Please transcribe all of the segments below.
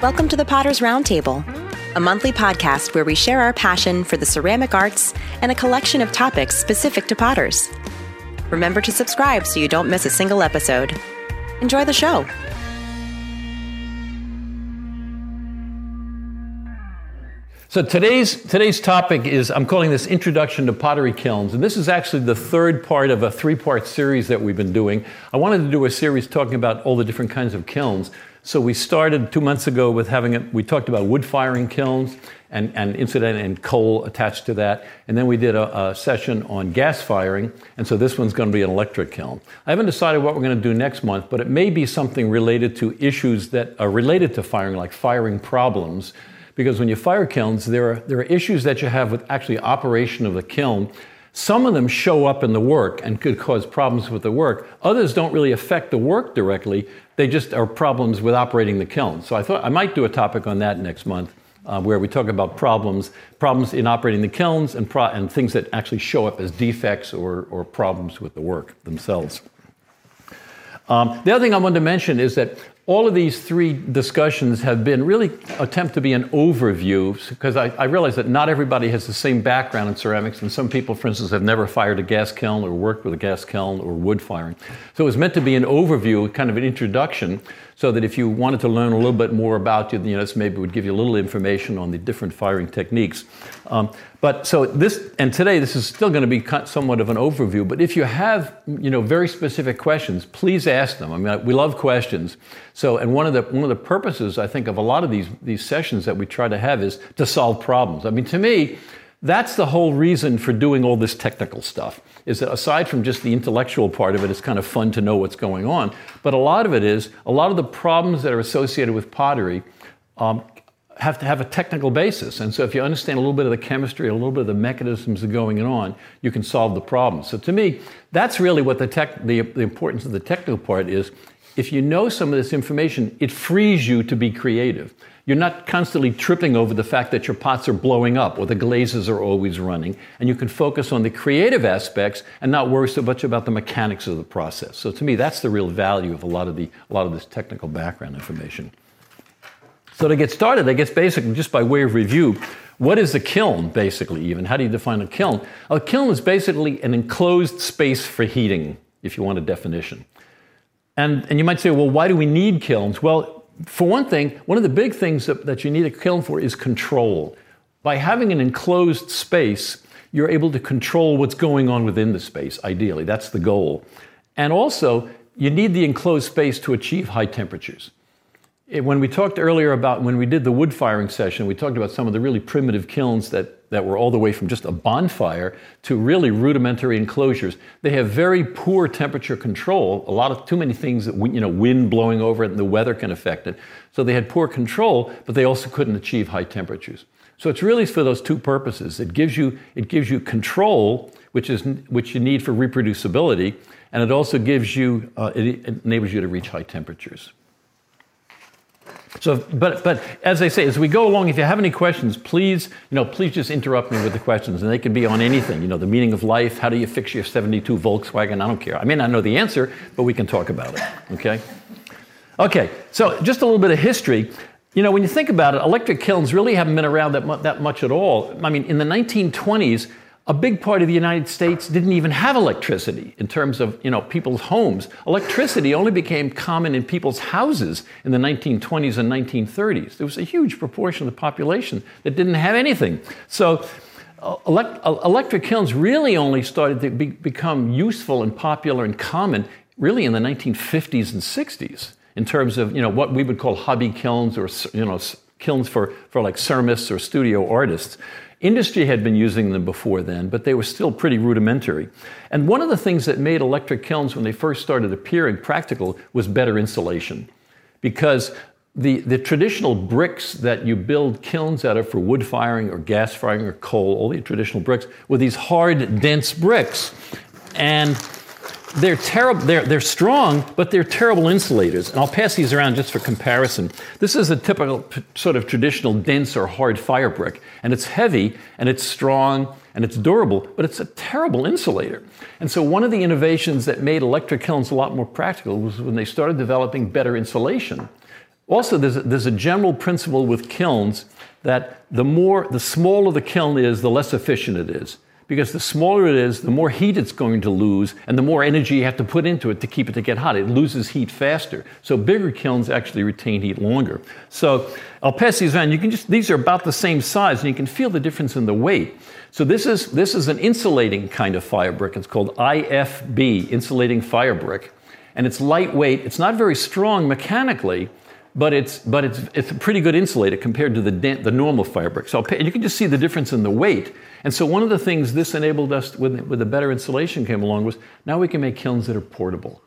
Welcome to the Potter's Roundtable, a monthly podcast where we share our passion for the ceramic arts and a collection of topics specific to potters. Remember to subscribe so you don't miss a single episode. Enjoy the show. So today's today's topic is I'm calling this Introduction to Pottery Kilns, and this is actually the third part of a three-part series that we've been doing. I wanted to do a series talking about all the different kinds of kilns. So we started two months ago with having it. We talked about wood firing kilns and, and incident and coal attached to that, and then we did a, a session on gas firing. And so this one's going to be an electric kiln. I haven't decided what we're going to do next month, but it may be something related to issues that are related to firing, like firing problems because when you fire kilns, there are, there are issues that you have with actually operation of the kiln. Some of them show up in the work and could cause problems with the work. Others don't really affect the work directly. They just are problems with operating the kiln. So I thought I might do a topic on that next month. Uh, where we talk about problems, problems in operating the kilns, and, pro- and things that actually show up as defects or, or problems with the work themselves. Um, the other thing I wanted to mention is that all of these three discussions have been really attempt to be an overview because I, I, realize that not everybody has the same background in ceramics and some people for instance have never fired a gas kiln or worked with a gas kiln or wood firing. So it was meant to be an overview kind of an introduction so that if you wanted to learn a little bit more about you, you know, this maybe would give you a little information on the different firing techniques. Um, but so this, and today this is still going to be somewhat of an overview. But if you have, you know, very specific questions, please ask them. I mean, we love questions. So, and one of the one of the purposes I think of a lot of these these sessions that we try to have is to solve problems. I mean, to me, that's the whole reason for doing all this technical stuff. Is that aside from just the intellectual part of it, it's kind of fun to know what's going on. But a lot of it is a lot of the problems that are associated with pottery um, have to have a technical basis. And so if you understand a little bit of the chemistry, a little bit of the mechanisms that are going on, you can solve the problem. So to me, that's really what the, tech, the, the importance of the technical part is. If you know some of this information, it frees you to be creative. You're not constantly tripping over the fact that your pots are blowing up or the glazes are always running. And you can focus on the creative aspects and not worry so much about the mechanics of the process. So to me, that's the real value of a lot of, the, a lot of this technical background information. So to get started, I guess basically just by way of review, what is a kiln, basically, even? How do you define a kiln? A kiln is basically an enclosed space for heating, if you want a definition. And, and you might say, well, why do we need kilns? Well, for one thing, one of the big things that, that you need a kiln for is control. By having an enclosed space, you're able to control what's going on within the space, ideally. That's the goal. And also, you need the enclosed space to achieve high temperatures. When we talked earlier about when we did the wood firing session, we talked about some of the really primitive kilns that that were all the way from just a bonfire to really rudimentary enclosures. They have very poor temperature control. A lot of too many things that you know, wind blowing over it and the weather can affect it. So they had poor control, but they also couldn't achieve high temperatures. So it's really for those two purposes. It gives you it gives you control, which is which you need for reproducibility, and it also gives you uh, it enables you to reach high temperatures. So, but, but as I say, as we go along, if you have any questions, please, you know, please just interrupt me with the questions, and they can be on anything. You know, the meaning of life. How do you fix your '72 Volkswagen? I don't care. I may not know the answer, but we can talk about it. Okay. Okay. So, just a little bit of history. You know, when you think about it, electric kilns really haven't been around that, mu- that much at all. I mean, in the 1920s, a big part of the United States didn't even have electricity in terms of you know people's homes. Electricity only became common in people's houses in the 1920s and 1930s. There was a huge proportion of the population that didn't have anything. So uh, elect- uh, electric kilns really only started to be- become useful and popular and common really in the 1950s and 60s in terms of you know what we would call hobby kilns or you know kilns for, for like ceramists or studio artists. Industry had been using them before then, but they were still pretty rudimentary. And one of the things that made electric kilns when they first started appearing practical was better insulation. Because the, the traditional bricks that you build kilns out of for wood firing or gas firing or coal, all the traditional bricks, were these hard, dense bricks. And they're terrible. They're, they're strong, but they're terrible insulators. And I'll pass these around just for comparison. This is a typical sort of traditional dense or hard fire brick, and it's heavy and it's strong and it's durable, but it's a terrible insulator. And so one of the innovations that made electric kilns a lot more practical was when they started developing better insulation. Also, there's a, there's a general principle with kilns that the more, the smaller the kiln is, the less efficient it is. Because the smaller it is, the more heat it's going to lose, and the more energy you have to put into it to keep it to get hot. It loses heat faster. So bigger kilns actually retain heat longer. So these around. You can just these are about the same size, and you can feel the difference in the weight. So this is this is an insulating kind of fire brick. It's called IFB, insulating fire brick, and it's lightweight. It's not very strong mechanically but it's but it's it's a pretty good insulator compared to the the normal fire brick. So you can just see the difference in the weight. And so one of the things this enabled us with with the better insulation came along was now we can make kilns that are portable.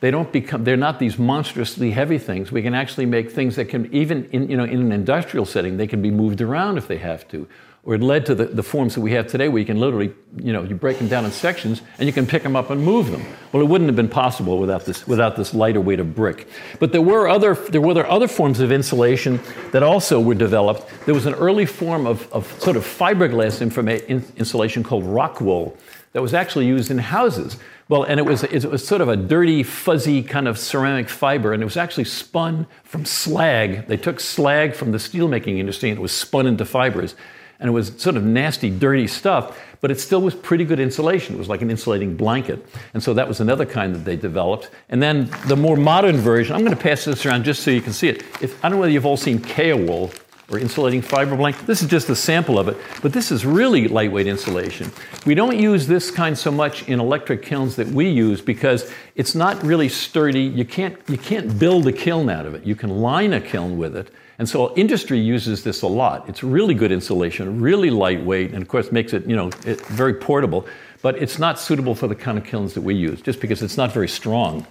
They don't become they're not these monstrously heavy things. We can actually make things that can even in you know in an industrial setting they can be moved around if they have to or it led to the, the forms that we have today where you can literally, you know, you break them down in sections and you can pick them up and move them. Well, it wouldn't have been possible without this, without this lighter weight of brick. But there were other, there were other forms of insulation that also were developed. There was an early form of, of sort of fiberglass insulation called rock wool that was actually used in houses. Well, and it was, it was sort of a dirty, fuzzy kind of ceramic fiber, and it was actually spun from slag. They took slag from the steelmaking industry and it was spun into fibers and it was sort of nasty, dirty stuff, but it still was pretty good insulation. It was like an insulating blanket. And so that was another kind that they developed. And then the more modern version, I'm going to pass this around just so you can see it. If, I don't know whether you've all seen Kaowool or insulating fiber blanket. This is just a sample of it, but this is really lightweight insulation. We don't use this kind so much in electric kilns that we use because it's not really sturdy. You can't, you can't build a kiln out of it. You can line a kiln with it, and so industry uses this a lot. It's really good insulation, really lightweight, and of course makes it, you know, it, very portable. But it's not suitable for the kind of kilns that we use, just because it's not very strong.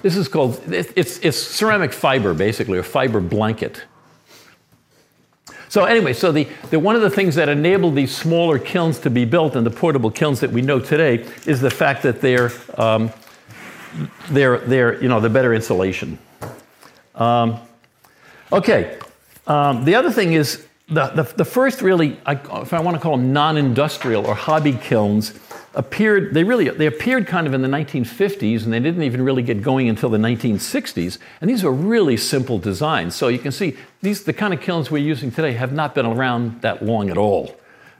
This is called, it's, it's ceramic fiber, basically, or fiber blanket. So anyway, so the, the, one of the things that enabled these smaller kilns to be built and the portable kilns that we know today is the fact that they're, um, they're, they're, you know, the better insulation. Um, Okay, um, the other thing is the, the, the first really, I, if I want to call them non-industrial or hobby kilns, appeared, they really, they appeared kind of in the 1950s and they didn't even really get going until the 1960s. And these are really simple designs. So you can see these, the kind of kilns we're using today have not been around that long at all.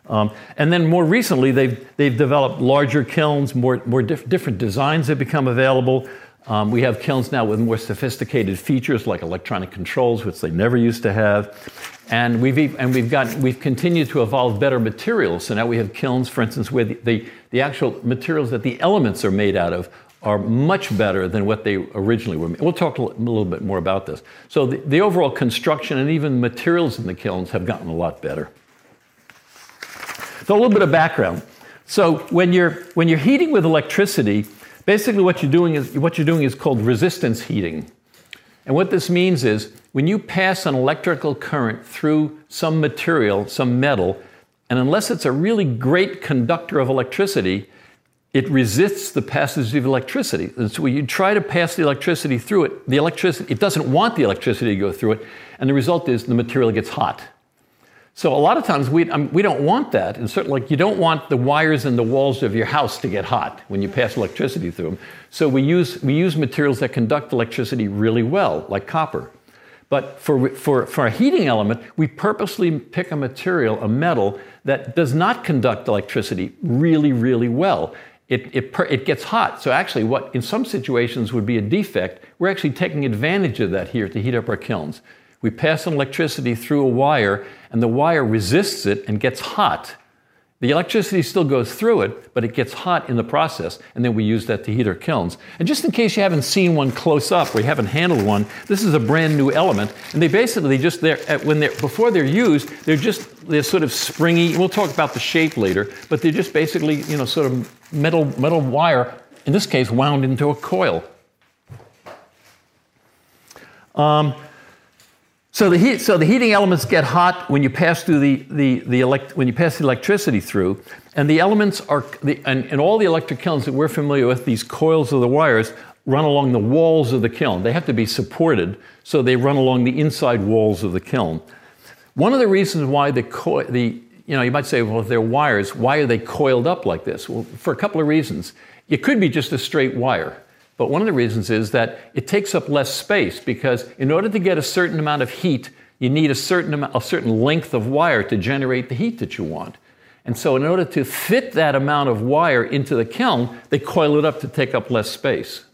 Um, and then more recently, they've, they've developed larger kilns, more, more diff- different designs have become available. Um, we have kilns now with more sophisticated features like electronic controls, which they never used to have. And we've, and we've, got, we've continued to evolve better materials. So now we have kilns, for instance, where the, the, the actual materials that the elements are made out of are much better than what they originally were. We'll talk a little bit more about this. So the, the overall construction and even materials in the kilns have gotten a lot better. So a little bit of background. So when you're, when you're heating with electricity, Basically, what you're doing is what you're doing is called resistance heating. And what this means is when you pass an electrical current through some material, some metal, and unless it's a really great conductor of electricity, it resists the passage of electricity. And so when you try to pass the electricity through it, the electricity, it doesn't want the electricity to go through it, and the result is the material gets hot. So a lot of times we, um, we don't want that. And certainly like you don't want the wires and the walls of your house to get hot when you pass electricity through them. So we use, we use materials that conduct electricity really well, like copper. But for, for, for a heating element, we purposely pick a material, a metal, that does not conduct electricity really, really well. It, it, it gets hot. So actually, what in some situations would be a defect, we're actually taking advantage of that here to heat up our kilns. We pass an electricity through a wire, and the wire resists it and gets hot. The electricity still goes through it, but it gets hot in the process, and then we use that to heat our kilns. And just in case you haven't seen one close up you haven't handled one, this is a brand new element, and they basically just they're when they're before they're used, they're just they're sort of springy. We'll talk about the shape later, but they're just basically you know sort of metal metal wire. In this case, wound into a coil. Um, so the, heat, so the heating elements get hot when you pass through the, the, the elect, when you pass the electricity through, and the elements are, the, and, and all the electric kilns that we're familiar with, these coils of the wires, run along the walls of the kiln. They have to be supported, so they run along the inside walls of the kiln. One of the reasons why the, co- the you know, you might say, well, if they're wires, why are they coiled up like this? Well, for a couple of reasons. It could be just a straight wire. But one of the reasons is that it takes up less space because in order to get a certain amount of heat, you need a certain amount, a certain length of wire to generate the heat that you want. And so, in order to fit that amount of wire into the kiln, they coil it up to take up less space.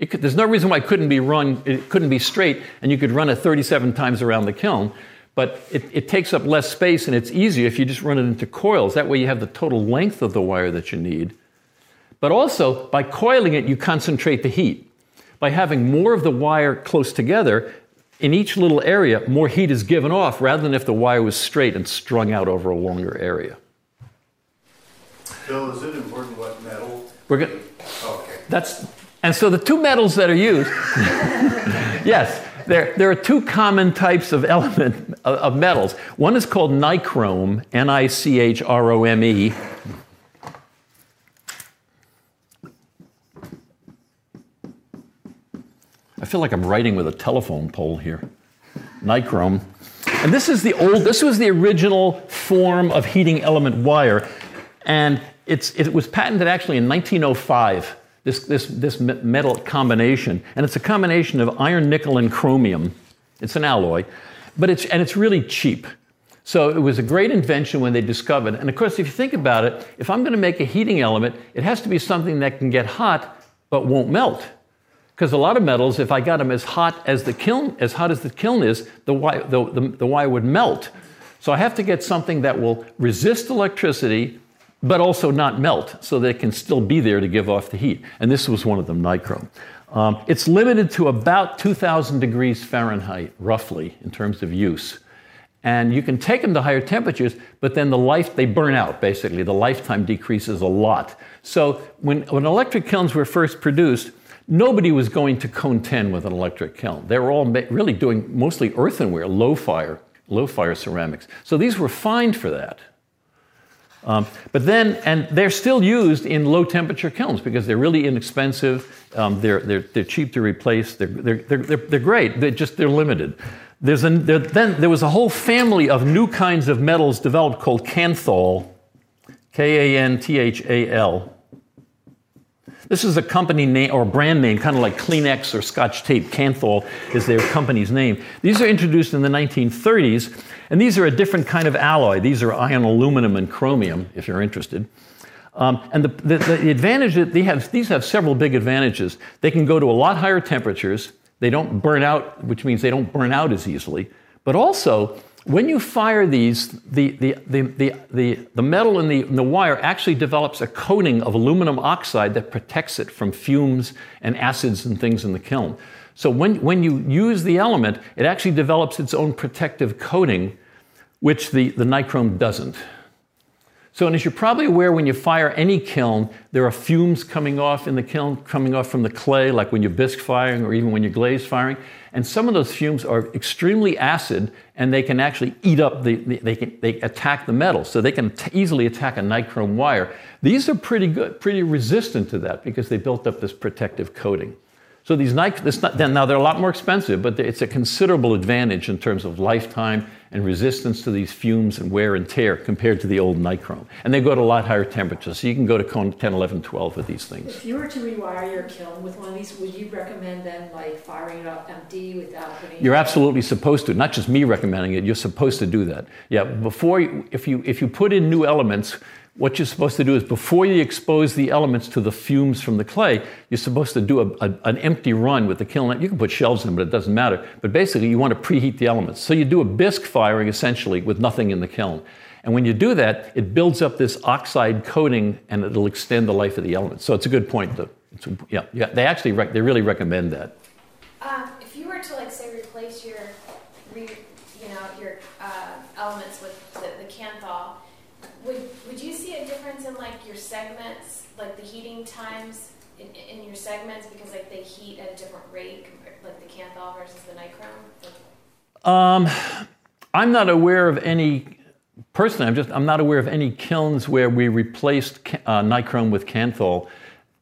Could, there's no reason why it couldn't be run, it couldn't be straight, and you could run it 37 times around the kiln. But it, it takes up less space, and it's easier if you just run it into coils. That way, you have the total length of the wire that you need. But also, by coiling it, you concentrate the heat. By having more of the wire close together, in each little area, more heat is given off rather than if the wire was straight and strung out over a longer area. Bill, is it important what metal? We're going. Okay. That's and so the two metals that are used. yes, there, there are two common types of element of metals. One is called nichrome, N-I-C-H-R-O-M-E. I feel like I'm writing with a telephone pole here. Nichrome. And this is the old, this was the original form of heating element wire. And it's, it was patented actually in 1905 this, this, this metal combination. And it's a combination of iron, nickel, and chromium. It's an alloy, but it's, and it's really cheap. So it was a great invention when they discovered. And of course, if you think about it, if I'm going to make a heating element, it has to be something that can get hot but won't melt. Because a lot of metals, if I got them as hot as the kiln, as hot as the kiln is, the wire, the, the, the wire would melt. So I have to get something that will resist electricity, but also not melt, so that it can still be there to give off the heat. And this was one of them, nichrome. Um, it's limited to about 2,000 degrees Fahrenheit, roughly, in terms of use. And you can take them to higher temperatures, but then the life, they burn out basically. The lifetime decreases a lot. So when, when electric kilns were first produced, nobody was going to cone 10 with an electric kiln. They were all really doing mostly earthenware, low fire, low fire ceramics. So these were fine for that. Um, but then, and they're still used in low temperature kilns because they're really inexpensive. Um, they're, they're, they're cheap to replace. They're, they're, they're, they're great. They're just, they're limited. There's there, then there was a whole family of new kinds of metals developed called Kanthal, K A N T H A L. This is a company name or brand name, kind of like Kleenex or Scotch tape. Kanthal is their company's name. These are introduced in the 1930s, and these are a different kind of alloy. These are iron aluminum and chromium, if you're interested. Um, and the, the, the advantage that they have, these have several big advantages. They can go to a lot higher temperatures. They don't burn out, which means they don't burn out as easily. But also, when you fire these, the, the, the, the, the, metal in the, in the wire actually develops a coating of aluminum oxide that protects it from fumes and acids and things in the kiln. So when, when you use the element, it actually develops its own protective coating, which the, the nichrome doesn't. So, and as you're probably aware, when you fire any kiln, there are fumes coming off in the kiln, coming off from the clay, like when you're bisque firing or even when you're glaze firing. And some of those fumes are extremely acid, and they can actually eat up the, they can they attack the metal, so they can t- easily attack a nichrome wire. These are pretty good, pretty resistant to that because they built up this protective coating. So these Nike, now they're a lot more expensive, but it's a considerable advantage in terms of lifetime and resistance to these fumes and wear and tear compared to the old nichrome. And they go to a lot higher temperatures, so you can go to cone 10, 11, 12 with these things. If you were to rewire your kiln with one of these, would you recommend then like firing it up empty without putting? You're absolutely supposed to. Not just me recommending it. You're supposed to do that. Yeah. Before, if you if you put in new elements what you're supposed to do is before you expose the elements to the fumes from the clay, you're supposed to do a, a, an empty run with the kiln. You can put shelves in, but it doesn't matter. But basically, you want to preheat the elements. So you do a bisque firing essentially with nothing in the kiln. And when you do that, it builds up this oxide coating and it'll extend the life of the elements. So it's a good point. To, yeah, yeah, they actually rec- they really recommend that. Um, if you were to like say replace your, re, you know, your uh, elements with the, the Kanthal would would you see a difference in like your segments, like the heating times in, in your segments because like they heat at a different rate, compared, like the Kanthal versus the nichrome? Um, I'm not aware of any. Personally, I'm just I'm not aware of any kilns where we replaced uh, nichrome with Kanthal,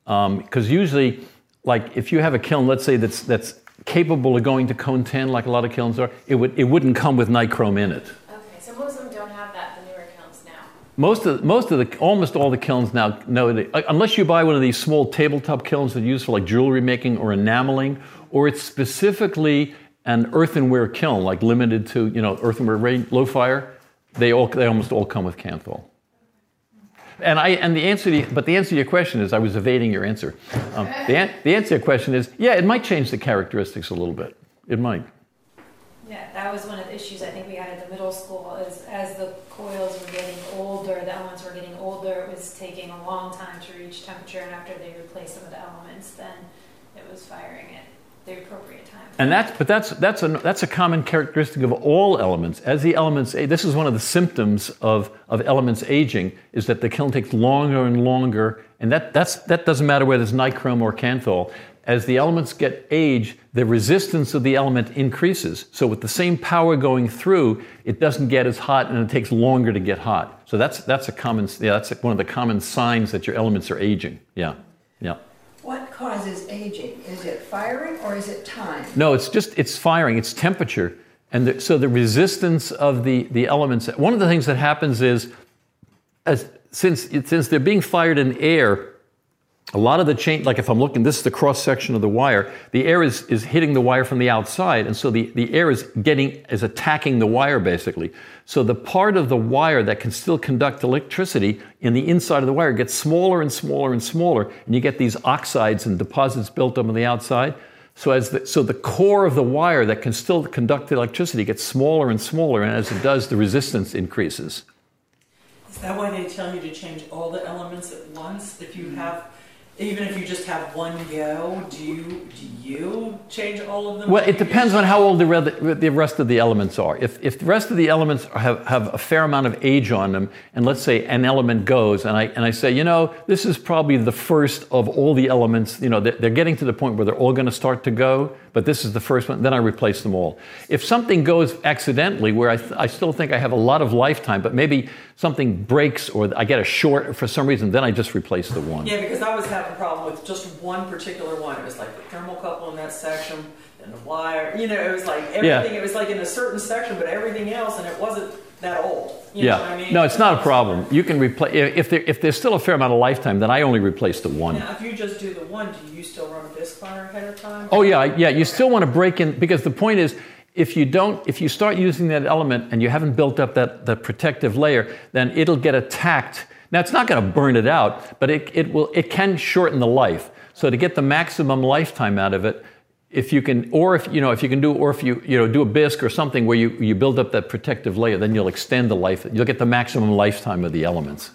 because um, usually, like if you have a kiln, let's say that's that's capable of going to cone 10 like a lot of kilns are, it would it wouldn't come with nichrome in it. Most of most of the almost all the kilns now know that, uh, unless you buy one of these small tabletop kilns that are used for like jewelry making or enameling, or it's specifically an earthenware kiln, like limited to you know earthenware low fire. They all they almost all come with Kanthal. And I and the answer to, but the answer to your question is I was evading your answer. Um, the, the answer to your question is yeah, it might change the characteristics a little bit. It might. Yeah, that was one of the issues I think we had at the middle school is as the coils were getting older, the elements were getting older, it was taking a long time to reach temperature, and after they replaced some of the elements, then it was firing at the appropriate time. And that's, but that's, that's, a, that's a common characteristic of all elements. As the elements, this is one of the symptoms of, of elements aging, is that the kiln takes longer and longer, and that, that's, that doesn't matter whether it's nichrome or Kanthal as the elements get age, the resistance of the element increases. So with the same power going through, it doesn't get as hot and it takes longer to get hot. So that's that's a common yeah, that's one of the common signs that your elements are aging. Yeah. Yeah. What causes aging? Is it firing or is it time? No, it's just it's firing, it's temperature. And the, so the resistance of the, the elements, one of the things that happens is as since since they're being fired in air, a lot of the change, like if I'm looking, this is the cross section of the wire, the air is, is hitting the wire from the outside, and so the, the air is getting, is attacking the wire basically. So the part of the wire that can still conduct electricity in the inside of the wire gets smaller and smaller and smaller, and you get these oxides and deposits built up on the outside. So, as the, so the core of the wire that can still conduct electricity gets smaller and smaller, and as it does, the resistance increases. Is that why they tell you to change all the elements at once? If you have even if you just have one go, do you do you change all of them? Well, it depends on how old the, the rest of the elements are. If, if the rest of the elements have, have a fair amount of age on them, and let's say an element goes, and I, and I say, you know, this is probably the first of all the elements, you know, they're, they're getting to the point where they're all going to start to go, but this is the first one, then I replace them all. If something goes accidentally, where I, th- I still think I have a lot of lifetime, but maybe something breaks or I get a short for some reason, then I just replace the one. Yeah, because I was having a problem with just one particular one. It was like the thermocouple in that section and the wire. You know, it was like everything. Yeah. It was like in a certain section, but everything else, and it wasn't that old. You yeah. I mean? No, it's not a problem. You can replace if there, if there's still a fair amount of lifetime, then I only replace the one. Now, if you just do the one, do you still run a bisque fire ahead of time? Oh yeah, yeah. You still want to break in because the point is. If you don't, if you start using that element and you haven't built up that, that protective layer, then it'll get attacked. Now it's not going to burn it out, but it, it will. It can shorten the life. So to get the maximum lifetime out of it, if you can, or if you know, if you can do, or if you you know do a bisque or something where you you build up that protective layer, then you'll extend the life. You'll get the maximum lifetime of the elements.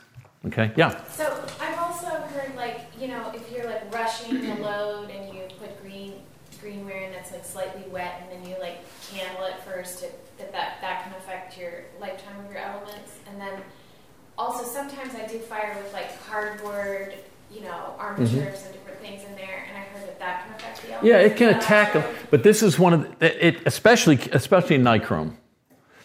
Okay. Yeah. So I've also heard like you know if you're like rushing the load and you put green greenware in that's like slightly wet and then you like candle it first, it, that that that can affect your lifetime of your elements. And then also sometimes I do fire with like cardboard, you know, armatures mm-hmm. and different things in there, and I heard that that can affect the elements. Yeah, it can attack them, but this is one of the, it, especially especially in nichrome.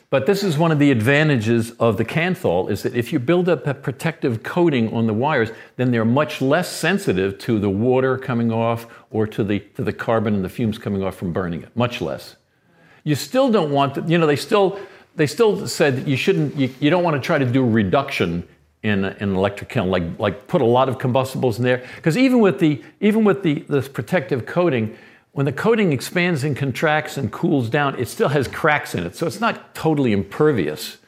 But this is one of the advantages of the Kanthal is that if you build up a protective coating on the wires, then they're much less sensitive to the water coming off or to the, to the carbon and the fumes coming off from burning it, much less. You still don't want to, you know, they still, they still said you shouldn't, you, you don't want to try to do a reduction in, in an electric kiln, like, like put a lot of combustibles in there. Because even with, the, even with the, this protective coating, when the coating expands and contracts and cools down, it still has cracks in it. So it's not totally impervious.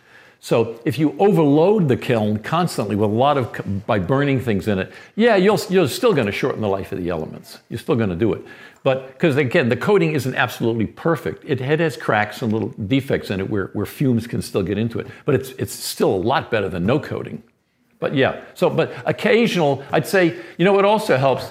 So if you overload the kiln constantly with a lot of by burning things in it, yeah, you'll, you're still going to shorten the life of the elements. You're still going to do it. But because again, the coating isn't absolutely perfect. It, it has cracks and little defects in it where, where fumes can still get into it. But it's, it's still a lot better than no coating. But yeah, so, but occasional, I'd say, you know what also helps?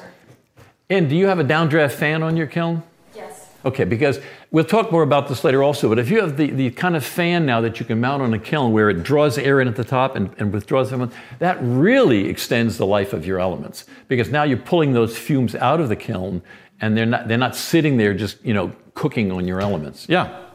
And do you have a downdraft fan on your kiln? Yes. Okay, because we'll talk more about this later also, but if you have the, the kind of fan now that you can mount on a kiln where it draws air in at the top and, and withdraws them, that really extends the life of your elements. Because now you're pulling those fumes out of the kiln and they're not, they're not sitting there just, you know, cooking on your elements. Yeah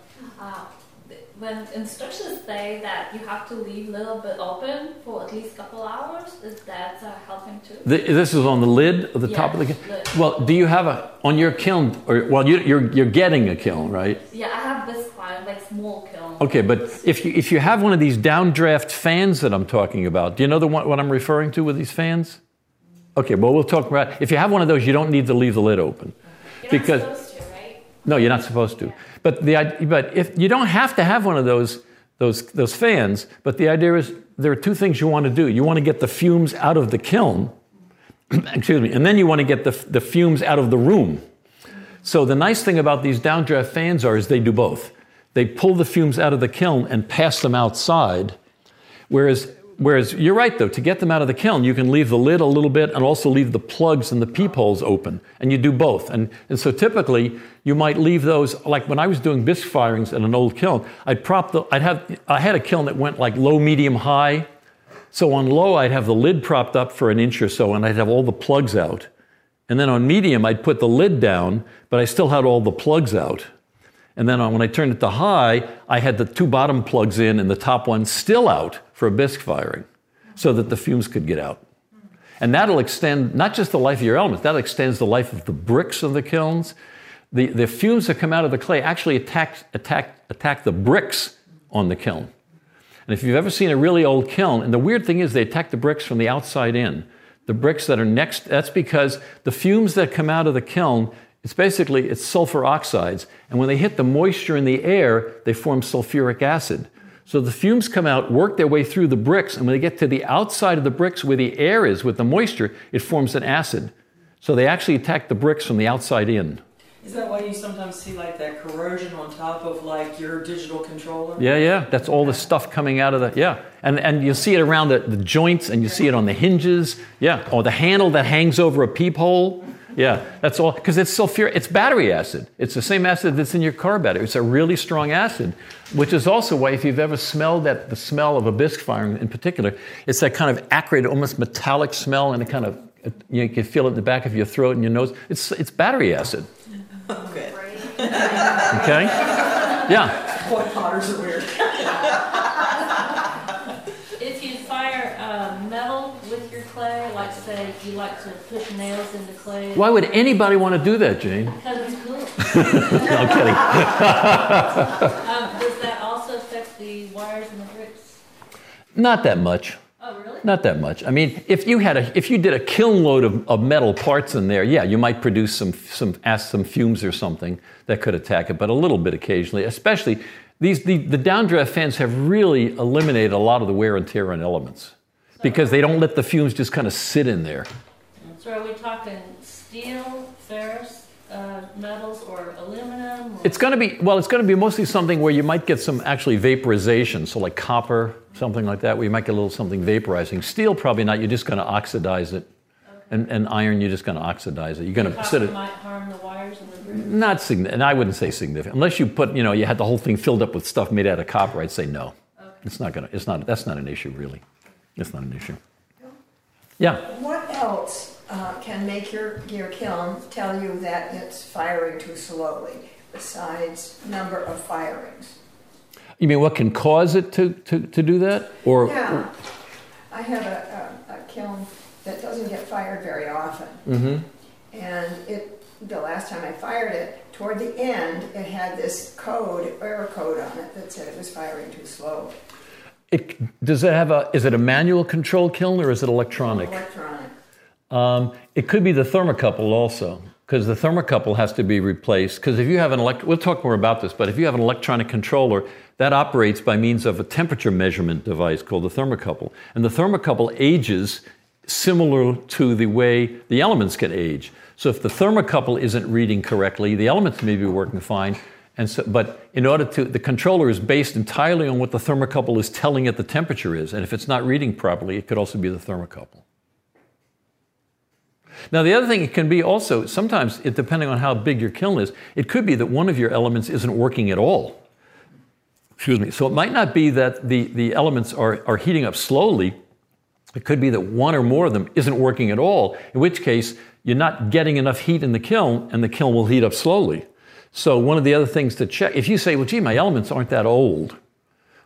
when instructions say that you have to leave a little bit open for at least a couple hours, is that uh, helping too? The, this is on the lid of the yes, top of the kiln. Lid. Well, do you have a on your kiln? Or well, you, are you're, you're getting a kiln, right? Yeah, I have this fire I have like small kiln. Okay, but if you, if you have one of these downdraft fans that I'm talking about, do you know the one, what I'm referring to with these fans? Okay, well, we'll talk about If you have one of those, you don't need to leave the lid open. You're Because- not supposed to, right? No, you're not supposed to. But, the, but if you don't have to have one of those, those, those fans, but the idea is there are two things you want to do. You want to get the fumes out of the kiln, excuse me, and then you want to get the, the fumes out of the room. So the nice thing about these downdraft fans are is they do both. They pull the fumes out of the kiln and pass them outside. Whereas, whereas you're right though, to get them out of the kiln, you can leave the lid a little bit and also leave the plugs and the peepholes open. And you do both. And, and so typically you might leave those, like when I was doing bisque firings in an old kiln, I'd prop the, I'd have, I had a kiln that went like low, medium, high. So on low, I'd have the lid propped up for an inch or so and I'd have all the plugs out. And then on medium, I'd put the lid down, but I still had all the plugs out. And then uh, when I turned it to high, I had the two bottom plugs in and the top one still out for a bisque firing so that the fumes could get out. And that'll extend not just the life of your elements, that extends the life of the bricks of the kilns. The, the fumes that come out of the clay actually attack, attack, attack the bricks on the kiln. And if you've ever seen a really old kiln, and the weird thing is they attack the bricks from the outside in. The bricks that are next, that's because the fumes that come out of the kiln, it's basically it's sulfur oxides. And when they hit the moisture in the air, they form sulfuric acid. So the fumes come out, work their way through the bricks, and when they get to the outside of the bricks where the air is with the moisture, it forms an acid. So they actually attack the bricks from the outside in. Is that why you sometimes see like that corrosion on top of like your digital controller? Yeah, yeah. That's all the stuff coming out of the yeah, and and you see it around the, the joints, and you see it on the hinges. Yeah, or the handle that hangs over a peephole. Yeah, that's all because it's sulfuric. It's battery acid. It's the same acid that's in your car battery. It's a really strong acid, which is also why if you've ever smelled that the smell of a bisque firing in particular, it's that kind of acrid, almost metallic smell, and it kind of you, know, you can feel it in the back of your throat and your nose. It's it's battery acid. Okay. Okay. Yeah. Boy, potters are weird. If you fire uh, metal with your clay, like say you like to push nails into clay, Why would anybody want to do that, Jane? because it's cool. No, I'm kidding. Um, does that also affect the wires and the bricks? Not that much. Oh, really? Not that much. I mean, if you had a, if you did a kiln load of, of metal parts in there, yeah, you might produce some some ask some fumes or something that could attack it, but a little bit occasionally. Especially these the, the downdraft fans have really eliminated a lot of the wear and tear on elements because they don't let the fumes just kind of sit in there. So are we talking steel, ferrous, uh, metals, or aluminum? Or It's going to be well. It's going to be mostly something where you might get some actually vaporization. So like copper, something like that, where you might get a little something vaporizing. Steel, probably not. You're just going to oxidize it, and, and iron, you're just going to oxidize it. You're going to sit it. might harm the wires and the bricks. Not significant, and I wouldn't say significant. Unless you put, you know, you had the whole thing filled up with stuff made out of copper, I'd say no. It's not gonna. It's not. That's not an issue, really. It's not an issue. Yeah. What else uh, can make your, your kiln tell you that it's firing too slowly, besides number of firings? You mean what can cause it to, to, to do that, or Yeah, I have a, a, a kiln that doesn't get fired very often. Mm-hmm. And it, the last time I fired it, toward the end, it had this code, error code on it that said it was firing too slow. It does it have a? Is it a manual control kiln or is it electronic? Electronic. Um, it could be the thermocouple also, because the thermocouple has to be replaced. Because if you have an elect, we'll talk more about this, but if you have an electronic controller, that operates by means of a temperature measurement device called the thermocouple. And the thermocouple ages similar to the way the elements can age. So if the thermocouple isn't reading correctly, the elements may be working fine. And so, but in order to, the controller is based entirely on what the thermocouple is telling it the temperature is. And if it's not reading properly, it could also be the thermocouple. Now, the other thing it can be also, sometimes, it, depending on how big your kiln is, it could be that one of your elements isn't working at all. Excuse me. So it might not be that the, the elements are, are heating up slowly. It could be that one or more of them isn't working at all, in which case you're not getting enough heat in the kiln and the kiln will heat up slowly. So, one of the other things to check, if you say, well, gee, my elements aren't that old,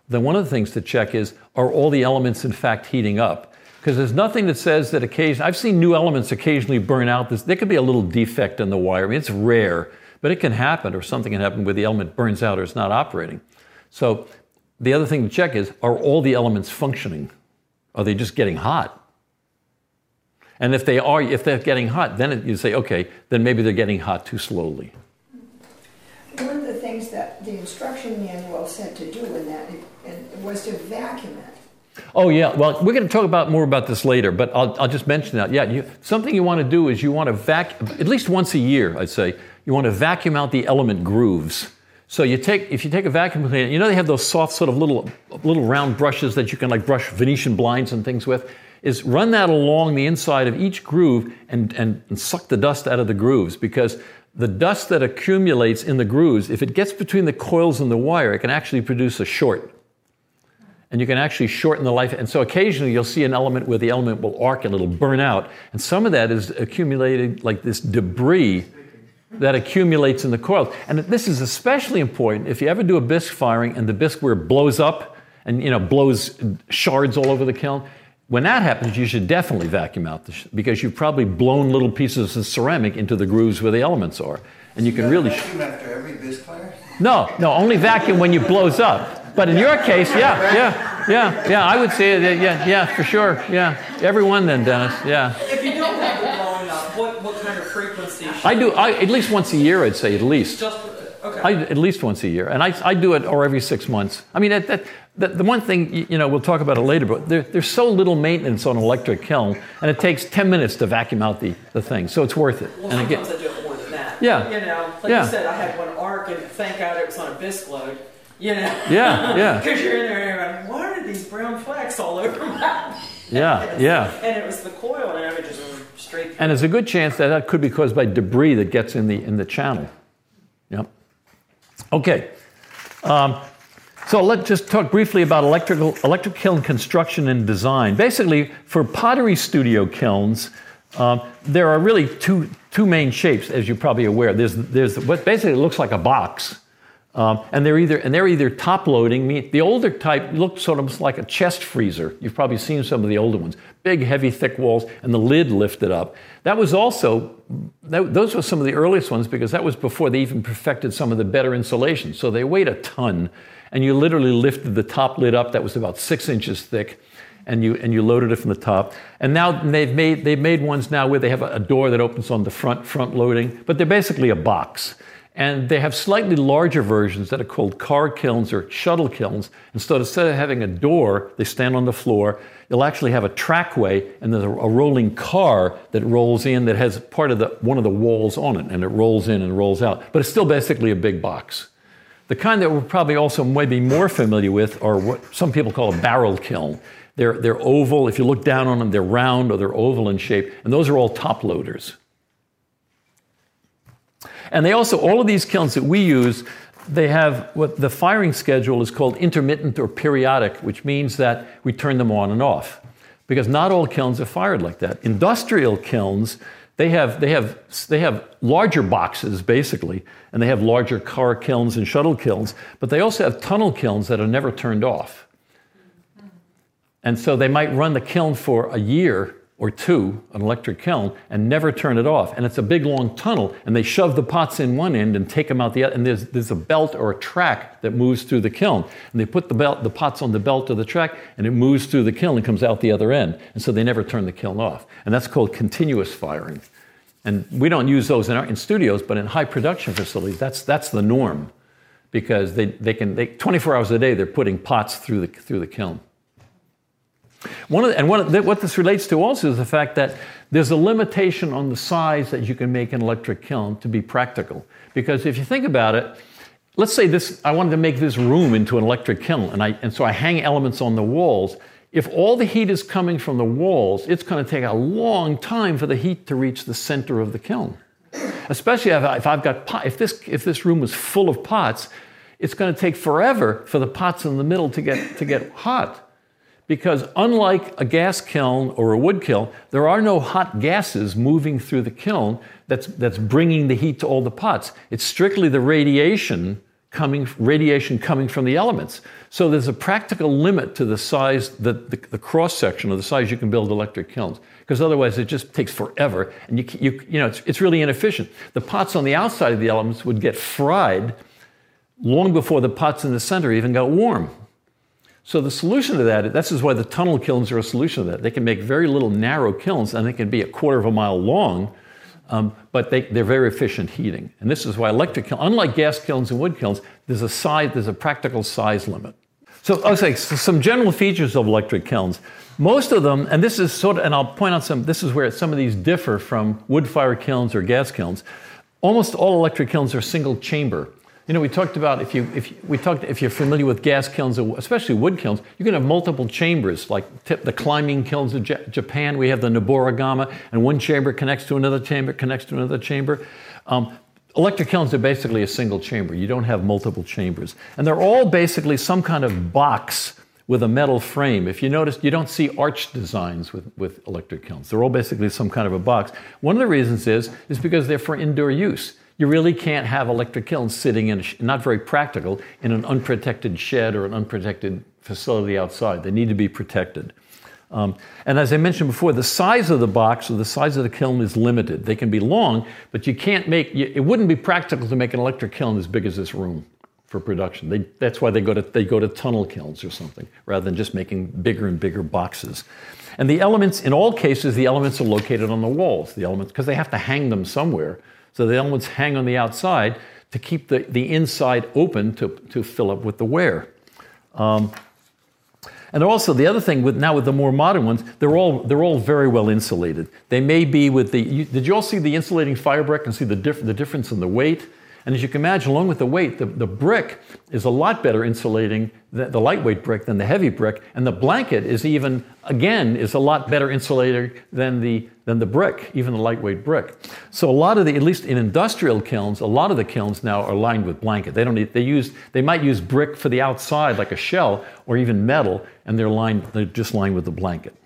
then one of the things to check is, are all the elements in fact heating up? Because there's nothing that says that occasionally, I've seen new elements occasionally burn out. This, there could be a little defect in the wire. I mean, it's rare, but it can happen, or something can happen where the element burns out or it's not operating. So the other thing to check is are all the elements functioning? Are they just getting hot? And if they are, if they're getting hot, then you say, okay, then maybe they're getting hot too slowly. One of the things that the instruction manual said to do in that it was to vacuum it. Oh yeah, well we're going to talk about more about this later, but I'll, I'll just mention that. Yeah, you, something you want to do is you want to vac at least once a year, I'd say, you want to vacuum out the element grooves. So you take if you take a vacuum cleaner, you know they have those soft sort of little little round brushes that you can like brush Venetian blinds and things with is run that along the inside of each groove and, and, and suck the dust out of the grooves because the dust that accumulates in the grooves, if it gets between the coils and the wire, it can actually produce a short. And you can actually shorten the life. And so occasionally you'll see an element where the element will arc and it'll burn out. And some of that is accumulated like this debris that accumulates in the coils. And this is especially important if you ever do a bisque firing and the bisque where it blows up and you know blows shards all over the kiln when that happens, you should definitely vacuum out the sh- because you've probably blown little pieces of ceramic into the grooves where the elements are, and you, you can really. Vacuum after every bisque fire? No, no, only vacuum when you blows up. But in your case, yeah, yeah, yeah, yeah. I would say that, yeah, yeah, for sure, yeah. Everyone then, Dennis, yeah. If you don't have it blowing up, what, what kind of frequency? I do I, at least once a year. I'd say at least. Just okay. I, at least once a year, and I, I do it or every six months. I mean, that, that, the, the, one thing, you know, we'll talk about it later, but there, there's so little maintenance on an electric kiln, and it takes 10 minutes to vacuum out the, the thing, so it's worth it. Well, and sometimes again, I do it more than that. Yeah. You know, like yeah. you said, I had one arc, and thank God it was on a bisque load. You know? Yeah, yeah. Because you're in there and you're like, why are these brown flecks all over my Yeah, yeah. And it was the coil, and I would just straight through. And there's a good chance that that could be caused by debris that gets in the, in the channel. Yep. Okay. Um, so let's just talk briefly about electrical, electric kiln construction and design. Basically, for pottery studio kilns, um, there are really two, two main shapes, as you're probably aware. There's, there's what basically looks like a box, um, and they're either and they're either top loading. The older type looks sort of like a chest freezer. You've probably seen some of the older ones, big, heavy, thick walls, and the lid lifted up. That was also that, those were some of the earliest ones because that was before they even perfected some of the better insulation. So they weighed a ton and you literally lifted the top lid up that was about six inches thick and you, and you loaded it from the top. And now they've made, they've made ones now where they have a, door that opens on the front, front loading, but they're basically a box. And they have slightly larger versions that are called car kilns or shuttle kilns. So instead of having a door, they stand on the floor. You'll actually have a trackway, and there's a, a rolling car that rolls in that has part of the, one of the walls on it, and it rolls in and rolls out. But it's still basically a big box. The kind that we're probably also maybe more familiar with are what some people call a barrel kiln. They're, they're oval. If you look down on them, they're round or they're oval in shape, and those are all top loaders. And they also, all of these kilns that we use, they have what the firing schedule is called intermittent or periodic, which means that we turn them on and off. Because not all kilns are fired like that. Industrial kilns, they have, they have, they have larger boxes, basically, and they have larger car kilns and shuttle kilns, but they also have tunnel kilns that are never turned off. And so they might run the kiln for a year or two, an electric kiln, and never turn it off. And it's a big long tunnel, and they shove the pots in one end and take them out the other. And there's, there's a belt or a track that moves through the kiln. And they put the, belt, the pots on the belt of the track, and it moves through the kiln and comes out the other end. And so they never turn the kiln off. And that's called continuous firing. And we don't use those in, our, in studios, but in high production facilities, that's, that's the norm because they, they can, they, 24 hours a day, they're putting pots through the, through the kiln. One the, and one the, what this relates to also is the fact that there's a limitation on the size that you can make an electric kiln to be practical. Because if you think about it, let's say this, I wanted to make this room into an electric kiln, and, I, and so I hang elements on the walls. If all the heat is coming from the walls, it's going to take a long time for the heat to reach the center of the kiln. Especially if, I've got pot, if this if this room is full of pots, it's going to take forever for the pots in the middle to get to get hot because unlike a gas kiln or a wood kiln, there are no hot gases moving through the kiln that's, that's bringing the heat to all the pots. It's strictly the radiation coming, radiation coming from the elements. So there's a practical limit to the size, the, the, the cross section of the size you can build electric kilns, because otherwise it just takes forever, and you, you, you know, it's, it's really inefficient. The pots on the outside of the elements would get fried long before the pots in the center even got warm. So the solution to that, this is why the tunnel kilns are a solution to that. They can make very little narrow kilns, and they can be a quarter of a mile long, um, but they, are very efficient heating. And this is why electric kilns, unlike gas kilns and wood kilns, there's a size, there's a practical size limit. So I'll say so some general features of electric kilns. Most of them, and this is sort of, and I'll point out some, this is where some of these differ from wood fire kilns or gas kilns. Almost all electric kilns are single chamber. You know, we talked about if you if we talked if you're familiar with gas kilns, especially wood kilns, you can have multiple chambers. Like the climbing kilns of J- Japan, we have the Noborigama, and one chamber connects to another chamber, connects to another chamber. Um, electric kilns are basically a single chamber. You don't have multiple chambers, and they're all basically some kind of box with a metal frame. If you notice, you don't see arch designs with, with electric kilns. They're all basically some kind of a box. One of the reasons is is because they're for indoor use. You really can't have electric kilns sitting in, not very practical, in an unprotected shed or an unprotected facility outside. They need to be protected. Um, and as I mentioned before, the size of the box or the size of the kiln is limited. They can be long, but you can't make, it wouldn't be practical to make an electric kiln as big as this room for production. They, that's why they go, to, they go to tunnel kilns or something, rather than just making bigger and bigger boxes. And the elements, in all cases, the elements are located on the walls, the elements, because they have to hang them somewhere. So the elements hang on the outside to keep the, the inside open to, to fill up with the wear. Um, and also the other thing with now with the more modern ones, they're all they're all very well insulated. They may be with the. You, did you all see the insulating fire brick and see the diff, the difference in the weight? And as you can imagine, along with the weight, the, the brick is a lot better insulating, the, the lightweight brick than the heavy brick. And the blanket is even, again, is a lot better insulator than the, than the brick, even the lightweight brick. So a lot of the, at least in industrial kilns, a lot of the kilns now are lined with blanket. They don't need, they use, they might use brick for the outside, like a shell, or even metal, and they're lined, they're just lined with the blanket.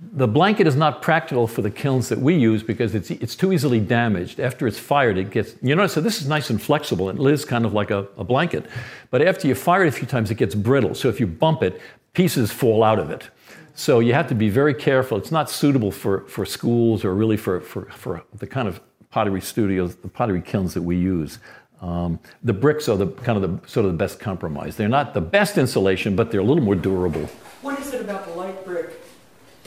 The blanket is not practical for the kilns that we use because it's, it's too easily damaged. After it's fired, it gets, you notice, so this is nice and flexible. It is kind of like a, a blanket. But after you fire it a few times, it gets brittle. So if you bump it, pieces fall out of it. So you have to be very careful. It's not suitable for, for schools or really for, for, for the kind of pottery studios, the pottery kilns that we use. Um, the bricks are the kind of the sort of the best compromise. They're not the best insulation, but they're a little more durable. What is it about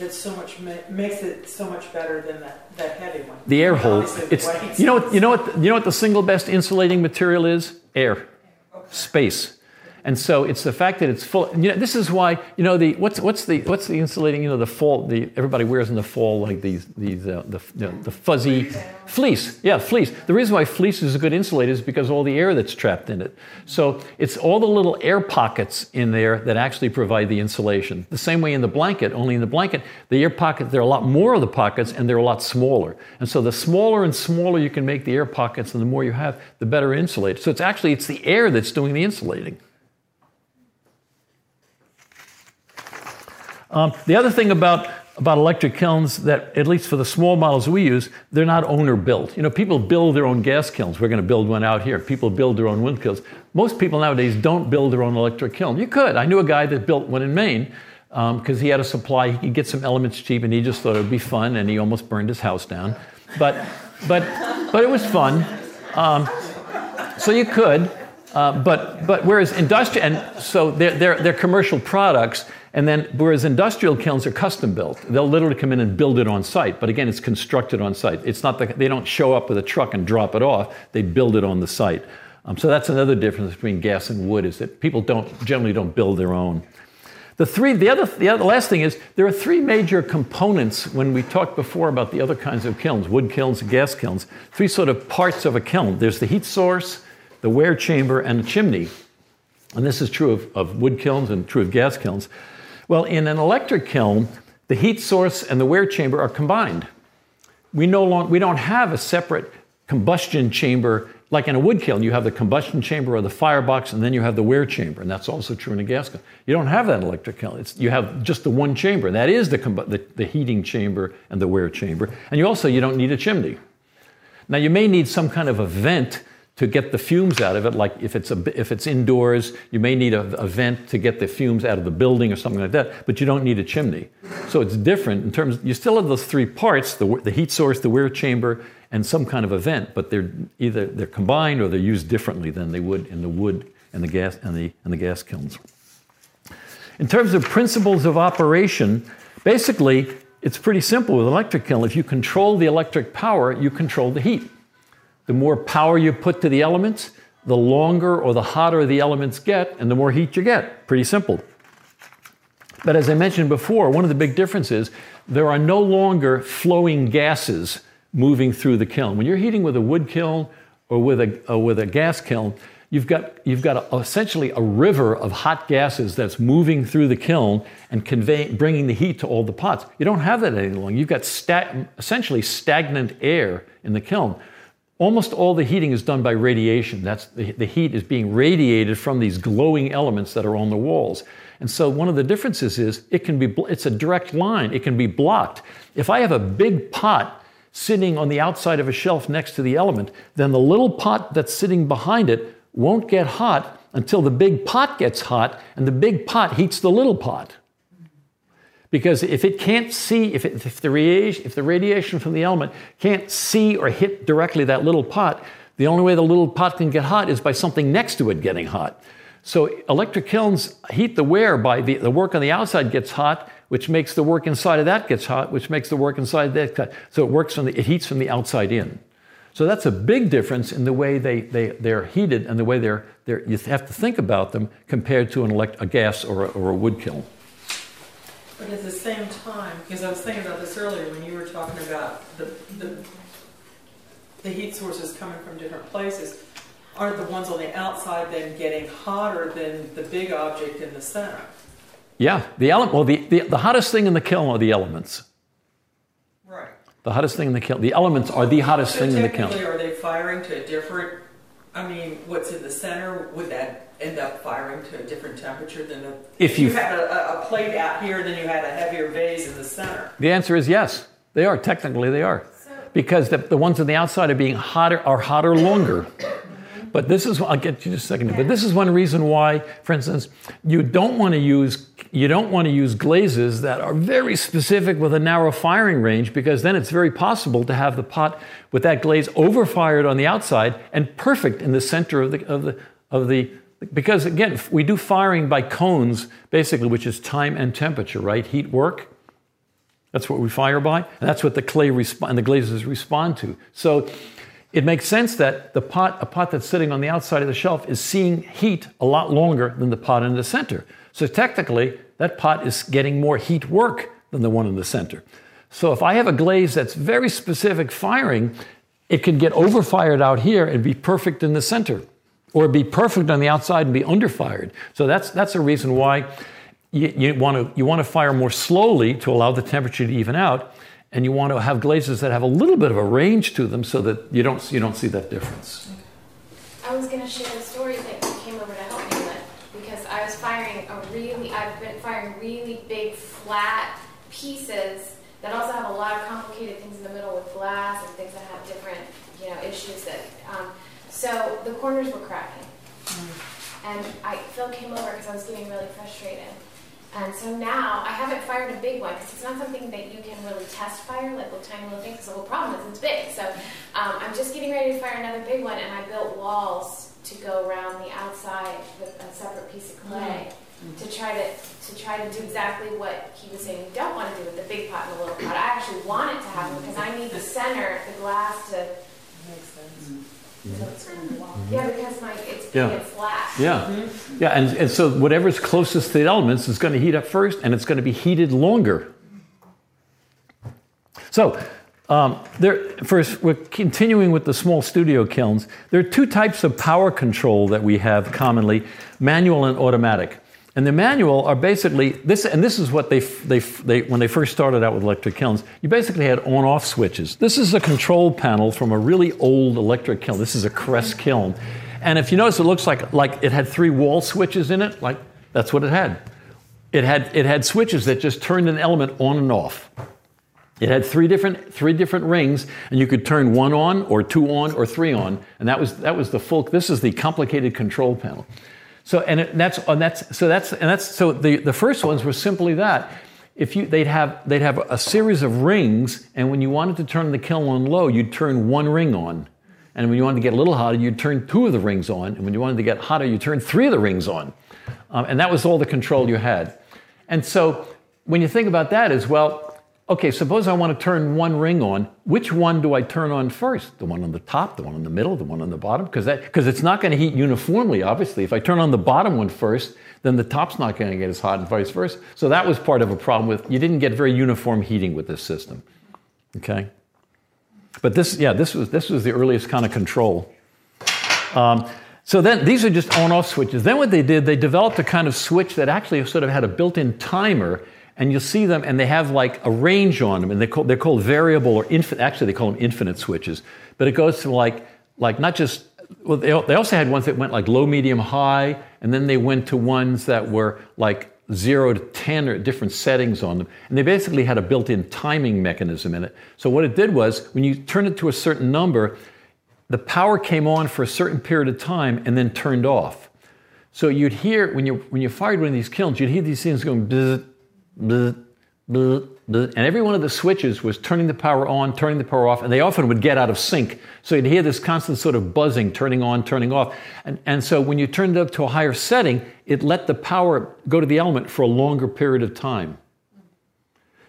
that's so much makes it so much better than that, that heavy one. The air hole. It's you know what you know what you know what the single best insulating material is? Air, space. And so it's the fact that it's full. You know, this is why you know the what's what's the what's the insulating? You know, the fall. The everybody wears in the fall like these these uh, the you know, the fuzzy fleece. Yeah, fleece. The reason why fleece is a good insulator is because all the air that's trapped in it. So it's all the little air pockets in there that actually provide the insulation. The same way in the blanket. Only in the blanket, the air pocket there are a lot more of the pockets and they're a lot smaller. And so the smaller and smaller you can make the air pockets, and the more you have, the better insulated. So it's actually it's the air that's doing the insulating. Um, the other thing about about electric kilns that, at least for the small models we use, they're not owner built. You know, people build their own gas kilns. We're going to build one out here. People build their own wind kilns. Most people nowadays don't build their own electric kiln. You could. I knew a guy that built one in Maine because um, he had a supply. He could get some elements cheap, and he just thought it would be fun, and he almost burned his house down. But, but, but it was fun. Um, so you could. Uh, but, but whereas industrial, and so they're, they're, they're commercial products, and then, whereas industrial kilns are custom built, they'll literally come in and build it on site. But again, it's constructed on site. It's not the, they don't show up with a truck and drop it off. They build it on the site. Um, so that's another difference between gas and wood is that people don't generally don't build their own. The three, the other, the other last thing is there are three major components when we talked before about the other kinds of kilns, wood kilns, and gas kilns. Three sort of parts of a kiln. There's the heat source, the wear chamber, and the chimney. And this is true of, of wood kilns and true of gas kilns. Well, in an electric kiln, the heat source and the wear chamber are combined. We, no long, we don't have a separate combustion chamber like in a wood kiln. You have the combustion chamber or the firebox, and then you have the wear chamber, and that's also true in a gas kiln. You don't have that electric kiln. It's, you have just the one chamber. and That is the, the, the heating chamber and the wear chamber. And you also you don't need a chimney. Now you may need some kind of a vent to get the fumes out of it. Like if it's, a, if it's indoors, you may need a, a, vent to get the fumes out of the building or something like that, but you don't need a chimney. So it's different in terms, you still have those three parts, the, the heat source, the wear chamber, and some kind of a vent, but they're either they're combined or they're used differently than they would in the wood and the gas, and the, and the gas kilns. In terms of principles of operation, basically, it's pretty simple with electric kiln. If you control the electric power, you control the heat. The more power you put to the elements, the longer or the hotter the elements get, and the more heat you get. Pretty simple. But as I mentioned before, one of the big differences there are no longer flowing gases moving through the kiln. When you're heating with a wood kiln or with a, or with a gas kiln, you've got, you've got a, essentially a river of hot gases that's moving through the kiln and conveying, bringing the heat to all the pots. You don't have that any longer. You've got sta- essentially stagnant air in the kiln. Almost all the heating is done by radiation. That's the, the heat is being radiated from these glowing elements that are on the walls. And so one of the differences is it can be it's a direct line. It can be blocked. If I have a big pot sitting on the outside of a shelf next to the element, then the little pot that's sitting behind it won't get hot until the big pot gets hot and the big pot heats the little pot. Because if it can't see, if, it, if, the radiation, if the radiation from the element can't see or hit directly that little pot, the only way the little pot can get hot is by something next to it getting hot. So electric kilns heat the wear by the, the work on the outside gets hot, which makes the work inside of that gets hot, which makes the work inside that hot. So it works from the, it heats from the outside in. So that's a big difference in the way they, they, they're heated and the way they're, they're, you have to think about them compared to an elect, a gas or a, or a wood kiln. But at the same time, because I was thinking about this earlier when you were talking about the, the, the heat sources coming from different places, aren't the ones on the outside then getting hotter than the big object in the center? Yeah, the element. Well, the, the, the hottest thing in the kiln are the elements. Right. The hottest thing in the kiln. The elements are the hottest so thing in the kiln. Are they firing to a different? I mean, what's in the center? Would that end up firing to a different temperature than the, if you, you had a, a, plate out here, then you had a heavier vase in the center? The answer is yes. They are. Technically, they are. Because the, the ones on the outside are being hotter, are hotter longer. But this is, I'll get you just a second, but this is one reason why, for instance, you don't want to use you don't want to use glazes that are very specific with a narrow firing range because then it's very possible to have the pot with that glaze overfired on the outside and perfect in the center of the, of the, of the because again, we do firing by cones, basically, which is time and temperature, right? Heat work. That's what we fire by, and that's what the clay resp- and the glazes respond to. So it makes sense that the pot, a pot that's sitting on the outside of the shelf, is seeing heat a lot longer than the pot in the center. So technically, that pot is getting more heat work than the one in the center. So if I have a glaze that's very specific firing, it can get overfired out here and be perfect in the center or be perfect on the outside and be underfired. So that's, that's a reason why you, you, want to, you want to fire more slowly to allow the temperature to even out, and you want to have glazes that have a little bit of a range to them so that you don't, you don't see that difference. I was going to share a story that came over to help me with because I was firing a really, I've been really big flat pieces that also have a lot of complicated things in the middle with glass and things that have different, you know, issues that. Um, so the corners were cracking. Mm. And I, Phil came over because I was getting really frustrated. And so now I haven't fired a big one because it's not something that you can really test fire, like with tiny little things, because the whole problem is it's big. So um, I'm just getting ready to fire another big one, and I built walls to go around the outside with a separate piece of clay mm-hmm. To try to to try to do exactly what he was saying you don't want to do with the big pot and the little pot. I actually want it to happen because I need the center, the glass to. Makes sense. Mm-hmm. Yeah, because my it's yeah. it's flat. Yeah, mm-hmm. yeah, and, and so whatever's closest to the elements is going to heat up first, and it's going to be heated longer. So, um, there, first, we're continuing with the small studio kilns. There are two types of power control that we have commonly: manual and automatic. And the manual are basically this, and this is what they, they, they, when they first started out with electric kilns, you basically had on off switches. This is a control panel from a really old electric kiln. This is a Cress kiln. And if you notice, it looks like, like it had three wall switches in it, like that's what it had. It had, it had switches that just turned an element on and off. It had three different three different rings, and you could turn one on, or two on, or three on, and that was that was the full. This is the complicated control panel. So and that's and that's so that's and that's so the the first ones were simply that. If you they'd have they'd have a series of rings, and when you wanted to turn the kiln on low, you'd turn one ring on, and when you wanted to get a little hotter, you'd turn two of the rings on, and when you wanted to get hotter, you turn three of the rings on, um, and that was all the control you had. And so when you think about that as well, okay, suppose I want to turn one ring on. Which one do I turn on first? The one on the top, the one in the middle, the one on the bottom? Because because it's not going to heat uniformly, obviously. If I turn on the bottom one first, then the top's not going to get as hot and vice versa. So that was part of a problem with you didn't get very uniform heating with this system. Okay? But this, yeah, this was this was the earliest kind of control. Um, so then these are just on-off switches. Then what they did, they developed a kind of switch that actually sort of had a built-in timer and you'll see them, and they have like a range on them, and they call, they're called variable or infinite. Actually, they call them infinite switches. But it goes to like like not just well, they, they also had ones that went like low, medium, high, and then they went to ones that were like zero to 10 or different settings on them. And they basically had a built in timing mechanism in it. So what it did was when you turned it to a certain number, the power came on for a certain period of time and then turned off. So you'd hear, when you, when you fired one of these kilns, you'd hear these things going bzzz, bzzz, bzzz, bzzz, and every one of the switches was turning the power on, turning the power off, and they often would get out of sync. So you'd hear this constant sort of buzzing, turning on, turning off. And, and so when you turned it up to a higher setting, it let the power go to the element for a longer period of time.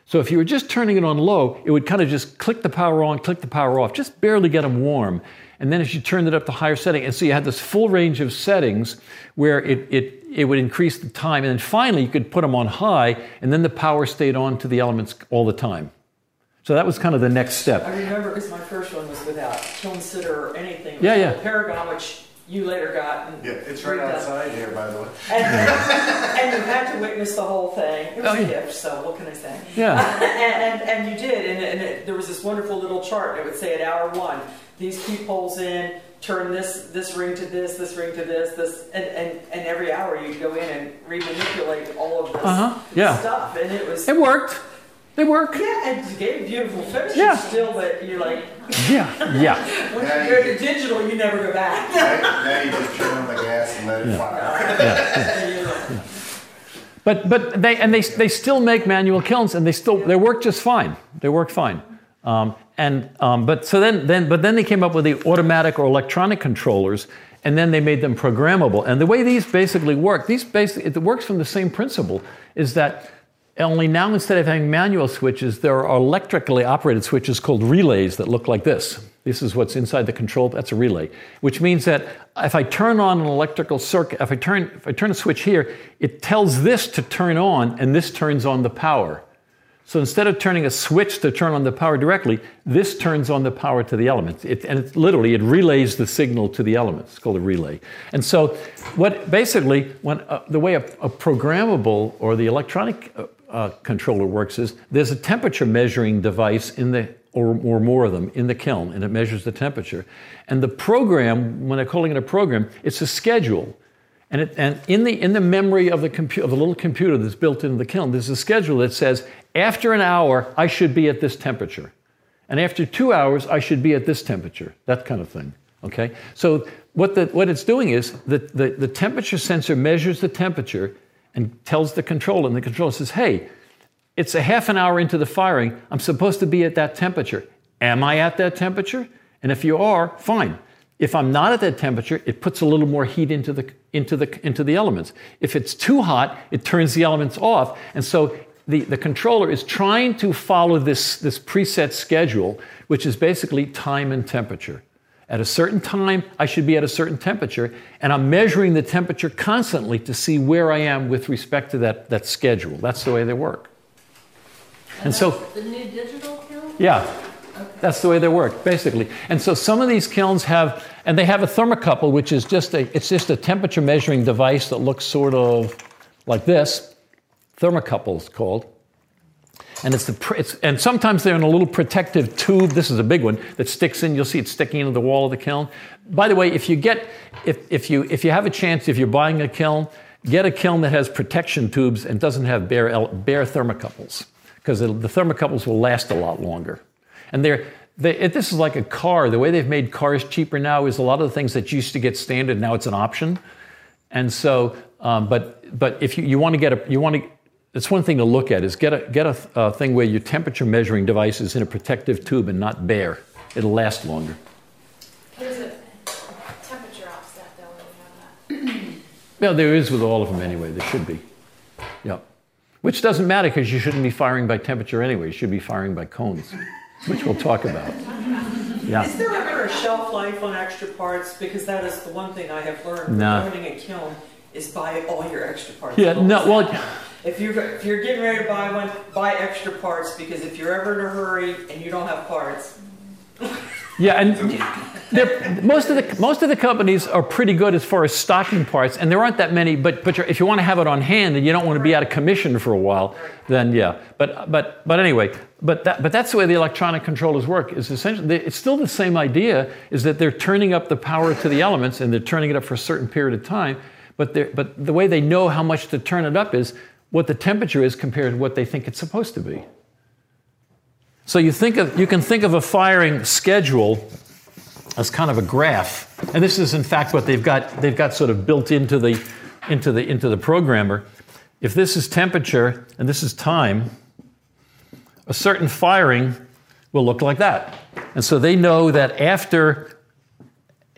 So if you were just turning it on low, it would kind of just click the power on, click the power off, just barely get them warm. And then as you turned it up to higher setting, and so you had this full range of settings where it, it, it would increase the time. And then finally, you could put them on high, and then the power stayed on to the elements all the time. So that was kind of the next step. I remember because my first one was without kiln sitter or anything. Yeah, yeah. Paragon, which you later got. And Yeah, it's right redone. outside here, by the way. And, and you had to witness the whole thing. It was Oh, a yeah. gift, so what can I say? Yeah. and, and, and you did, and, and it, there was this wonderful little chart. It would say at hour one, these peepholes in, turn this this ring to this, this ring to this, this, and, and, and every hour you'd go in and remanipulate all of this Uh-huh, yeah. stuff, and it was It worked. They work. yeah, and it gave beautiful finishes Yeah. still, but you're like Yeah, yeah. once Yeah, you go to digital, you never go back. Now now you just turn on the gas and let it fire. yeah But, but they, and they, they still make manual kilns and they still, they work just fine. They work fine. Um, and, um, but, so then, then, but then they came up with the automatic or electronic controllers and then they made them programmable. And the way these basically work, these basically, it works from the same principle, is that only now instead of having manual switches, there are electrically operated switches called relays that look like this. This is what's inside the control. That's a relay, which means that if I turn on an electrical circuit, if I turn if I turn a switch here, it tells this to turn on, and this turns on the power. So instead of turning a switch to turn on the power directly, this turns on the power to the elements. It, and it literally it relays the signal to the elements. It's called a relay. And so, what basically when uh, the way a, a programmable or the electronic uh, uh, controller works is there's a temperature measuring device in the or, or more of them in the kiln, and it measures the temperature. And the program, when they're calling it a program, it's a schedule. And, it, and in, the, in the memory of the, compu- of the little computer that's built into the kiln, there's a schedule that says, after an hour, I should be at this temperature. And after two hours, I should be at this temperature, that kind of thing. Okay? So what, the, what it's doing is that the, the temperature sensor measures the temperature and tells the controller, and the controller says, hey, it's a half an hour into the firing. I'm supposed to be at that temperature. Am I at that temperature? And if you are, fine. If I'm not at that temperature, it puts a little more heat into the, into the, into the elements. If it's too hot, it turns the elements off. And so the, the controller is trying to follow this, this preset schedule, which is basically time and temperature. At a certain time, I should be at a certain temperature, and I'm measuring the temperature constantly to see where I am with respect to that, that schedule. That's the way they work. And so, the new digital kiln. yeah, that's the way they work, basically. And so some of these kilns have, and they have a thermocouple, which is just a, it's just a temperature measuring device that looks sort of like this. Thermocouple is called. And it's the, it's, and sometimes they're in a little protective tube. This is a big one that sticks in. You'll see it sticking into the wall of the kiln. By the way, if you get, if, if you, if you have a chance, if you're buying a kiln, get a kiln that has protection tubes and doesn't have bare, bare thermocouples because the thermocouples will last a lot longer. And they're, they, it, this is like a car. The way they've made cars cheaper now is a lot of the things that used to get standard now it's an option. And so, um, but but if you, you want to get a you want to it's one thing to look at is get a get a, a thing where your temperature measuring device is in a protective tube and not bare. It'll last longer. There's a temperature offset though when you have that. Well, there is with all of them anyway. There should be. Yep. Which doesn't matter because you shouldn't be firing by temperature anyway. You should be firing by cones, which we'll talk about. Yeah. Is there ever a shelf life on extra parts? Because that is the one thing I have learned from No. owning a kiln is buy all your extra parts. Yeah. No. Well. If you're if you're getting ready to buy one, buy extra parts because if you're ever in a hurry and you don't have parts, Yeah, and most of the most of the companies are pretty good as far as stocking parts, and there aren't that many. But but if you want to have it on hand and you don't want to be out of commission for a while, then yeah. But but but anyway, but that but that's the way the electronic controllers work. Is essentially it's still the same idea. Is that they're turning up the power to the elements and they're turning it up for a certain period of time. But but the way they know how much to turn it up is what the temperature is compared to what they think it's supposed to be. So you think of you can think of a firing schedule as kind of a graph, and this is in fact what they've got they've got sort of built into the into the into the programmer. If this is temperature and this is time, a certain firing will look like that. And so they know that after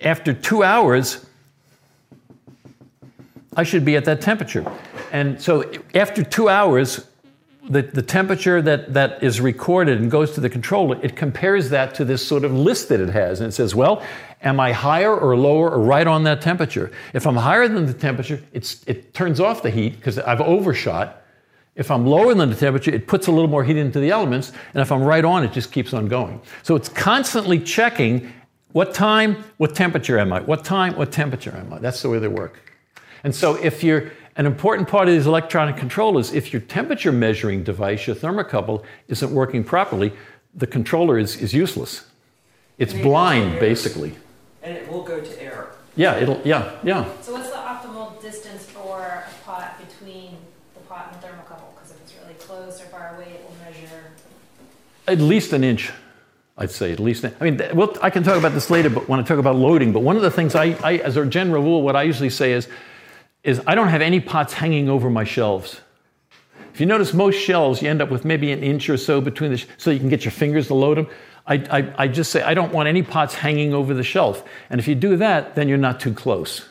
after 2 hours I should be at that temperature. And so after 2 hours the, the temperature that, that is recorded and goes to the controller, it compares that to this sort of list that it has. And it says, well, am I higher or lower or right on that temperature? If I'm higher than the temperature, it's, it turns off the heat because I've overshot. If I'm lower than the temperature, it puts a little more heat into the elements. And if I'm right on, it just keeps on going. So it's constantly checking what time, what temperature am I? What time, what temperature am I? That's the way they work. And so if you're an important part of these electronic controllers, if your temperature measuring device, your thermocouple, isn't working properly, the controller is, is useless. It's And blind, goes basically. and it will go to error. Yeah, it'll, yeah, yeah. So what's the optimal distance for a pot between the pot and thermocouple? Because if it's really close or far away, it will measure. At least an inch, I'd say. At least, I mean, well, I can talk about this later, but when I talk about loading. But one of the things I, I as a general rule, what I usually say is, is I don't have any pots hanging over my shelves. If you notice, most shelves you end up with maybe an inch or so between the, sh- so you can get your fingers to load them. I, I, I just say I don't want any pots hanging over the shelf. And if you do that, then you're not too close.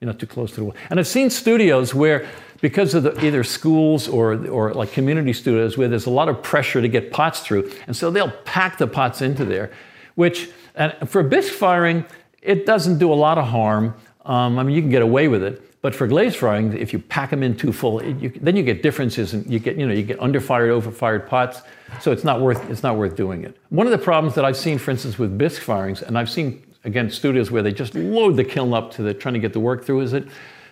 You're not too close to the wall. And I've seen studios where, because of the, either schools or, or like community studios, where there's a lot of pressure to get pots through, and so they'll pack the pots into there, which and for bisque firing, it doesn't do a lot of harm. Um, I mean, you can get away with it. But for glaze firing, if you pack them in too full, it, you, then you get differences, and you get you know you get underfired, overfired pots. So it's not worth it's not worth doing it. One of the problems that I've seen, for instance, with bisque firings, and I've seen again studios where they just load the kiln up to the trying to get the work through, is that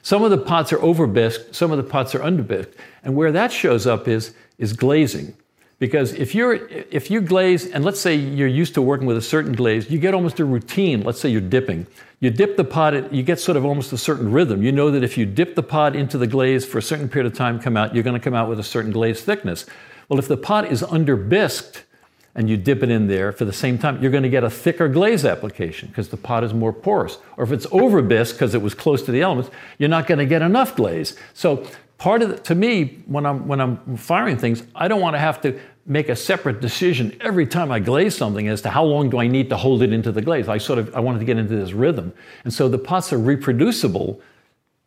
some of the pots are over bisque, some of the pots are under bisque, and where that shows up is is glazing. Because if you're if you glaze, and let's say you're used to working with a certain glaze, you get almost a routine. Let's say you're dipping. You dip the pot, you get sort of almost a certain rhythm. You know that if you dip the pot into the glaze for a certain period of time, come out, you're going to come out with a certain glaze thickness. Well, if the pot is under bisqued and you dip it in there for the same time, you're going to get a thicker glaze application because the pot is more porous. Or if it's over bisque because it was close to the elements, you're not going to get enough glaze. So part of the, to me, when I'm when I'm firing things, I don't want to have to make a separate decision every time I glaze something as to how long do I need to hold it into the glaze. I sort of I wanted to get into this rhythm, and so the pots are reproducible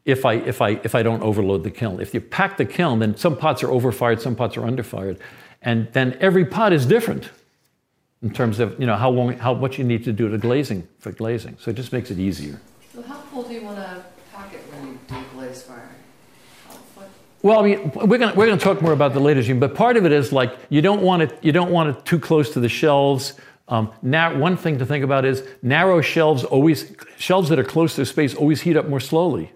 if I if I if I don't overload the kiln. If you pack the kiln, then some pots are overfired, some pots are underfired, and then every pot is different in terms of you know how long how what you need to do to glazing for glazing. So it just makes it easier. So how full do you want to pack it when you do glaze firing? How- what- Well, I mean, we're going we're gonna talk more about the later regime, but part of it is like you don't want it you don't want it too close to the shelves. Um, now, one thing to think about is narrow shelves always shelves that are close to space always heat up more slowly.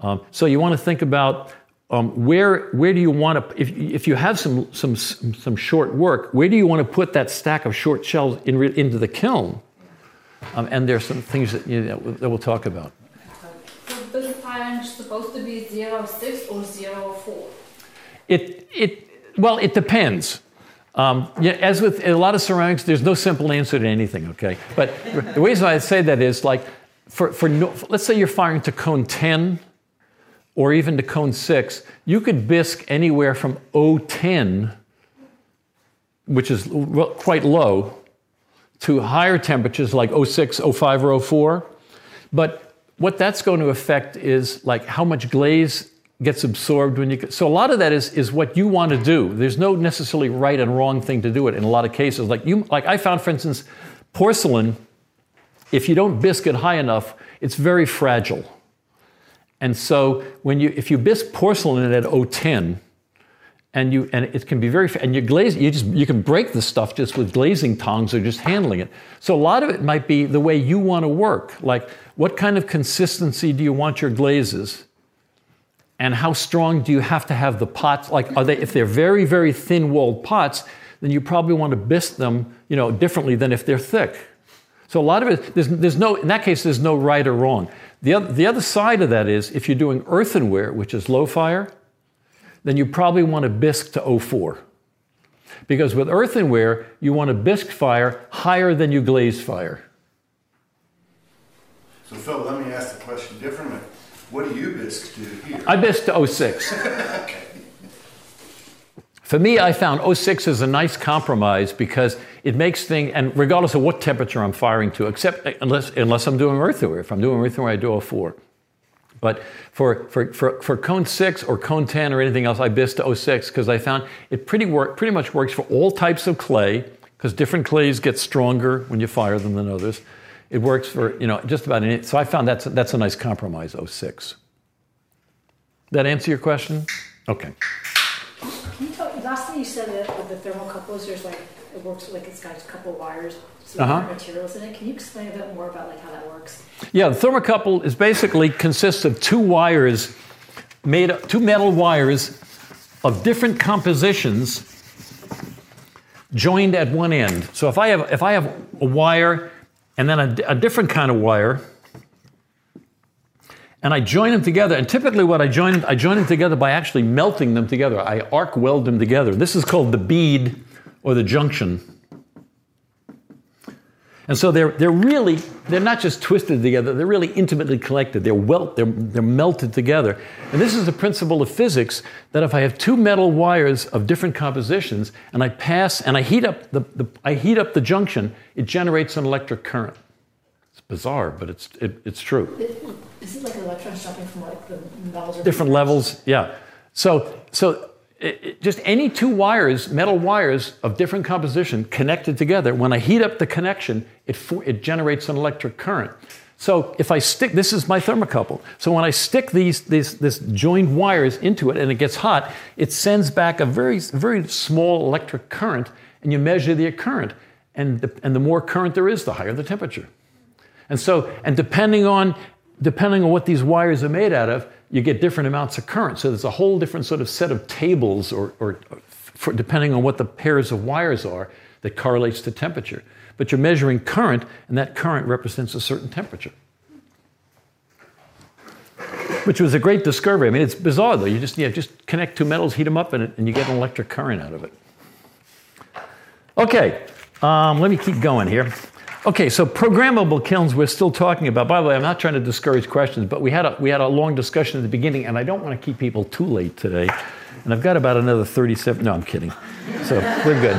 Um, so you want to think about um, where where do you want to if, if you have some some some short work, where do you want to put that stack of short shelves in, into the kiln? Um, and there's some things that, you know, that we'll talk about. This firing supposed to be zero six or zero four. It, it, Well, it depends. Um, yeah, as with a lot of ceramics, there's no simple answer to anything, okay? But the reason I say that is like, for, for no, let's say you're firing to cone 10 or even to cone 6, you could bisque anywhere from 010, which is quite low, to higher temperatures like 06, 05, or 04. But what that's going to affect is like how much glaze gets absorbed when you so a lot of that is is what you want to do. There's no necessarily right and wrong thing to do it in a lot of cases. Like you like i found for instance porcelain if you don't bisque it high enough it's very fragile. And so when you if you bisque porcelain at 010 and you and it can be very and you glaze you just you can break the stuff just with glazing tongs or just handling it. So a lot of it might be the way you want to work. Like what kind of consistency do you want your glazes? And how strong do you have to have the pots? Like are they if they're very very thin walled pots then you probably want to bisque them you know differently than if they're thick. So a lot of it there's, there's no in that case there's no right or wrong. The other, the other side of that is if you're doing earthenware which is low fire then you probably want to bisque to 04 because with earthenware you want to bisque fire higher than you glaze fire So Phil, let me ask the question differently. What do you bisque do here? I bisque to 06 For me, I found 06 is a nice compromise because it makes things, and regardless of what temperature I'm firing to, except unless, unless I'm doing earthenware. If I'm doing earthenware, I do 04. But for, for, for, for cone 6 or cone 10 or anything else, I bisque to 06 because I found it pretty, work, pretty much works for all types of clay because different clays get stronger when you fire them than others. It works for, you know, just about any, so I found that's, that's a nice compromise, 06. That answer your question? Okay. Can you tell, last thing you said that with the thermocouples, there's like, it works like it's got a couple wires, some Uh-huh. materials in it. Can you explain a bit more about like how that works? Yeah, the thermocouple is basically consists of two wires made up, two metal wires of different compositions joined at one end. So if I have if I have a wire and then a, a different kind of wire and I join them together, and typically what I join I join them together by actually melting them together. I arc weld them together. This is called the bead or the junction. And so they're, they're really, they're not just twisted together, they're really intimately connected. They're, welt, they're, they're melted together. And this is the principle of physics that if I have two metal wires of different compositions and I pass and I heat up the, the, I heat up the junction, it generates an electric current. It's bizarre, but it's, it, it's true Is it like electrons jumping from like the different levels yeah so so just any two wires metal wires of different composition connected together when i heat up the connection it, for, it generates an electric current. So if i stick this is my thermocouple. So when i stick these, these this joined wires into it and it gets hot it sends back a very very small electric current and you measure the current. And the, and the more current there is the higher the temperature. And so, and depending on depending on what these wires are made out of, you get different amounts of current. So there's a whole different sort of set of tables, or, or for, depending on what the pairs of wires are, that correlates to temperature. But you're measuring current, and that current represents a certain temperature. Which was a great discovery. I mean, it's bizarre though. You just yeah, just connect two metals, heat them up, and, and you get an electric current out of it. Okay, um, let me keep going here. Okay, so programmable kilns we're still talking about. By the way, I'm not trying to discourage questions, but we had a, we had a long discussion at the beginning, and I don't want to keep people too late today. And I've got about another 37. No, I'm kidding. So we're good.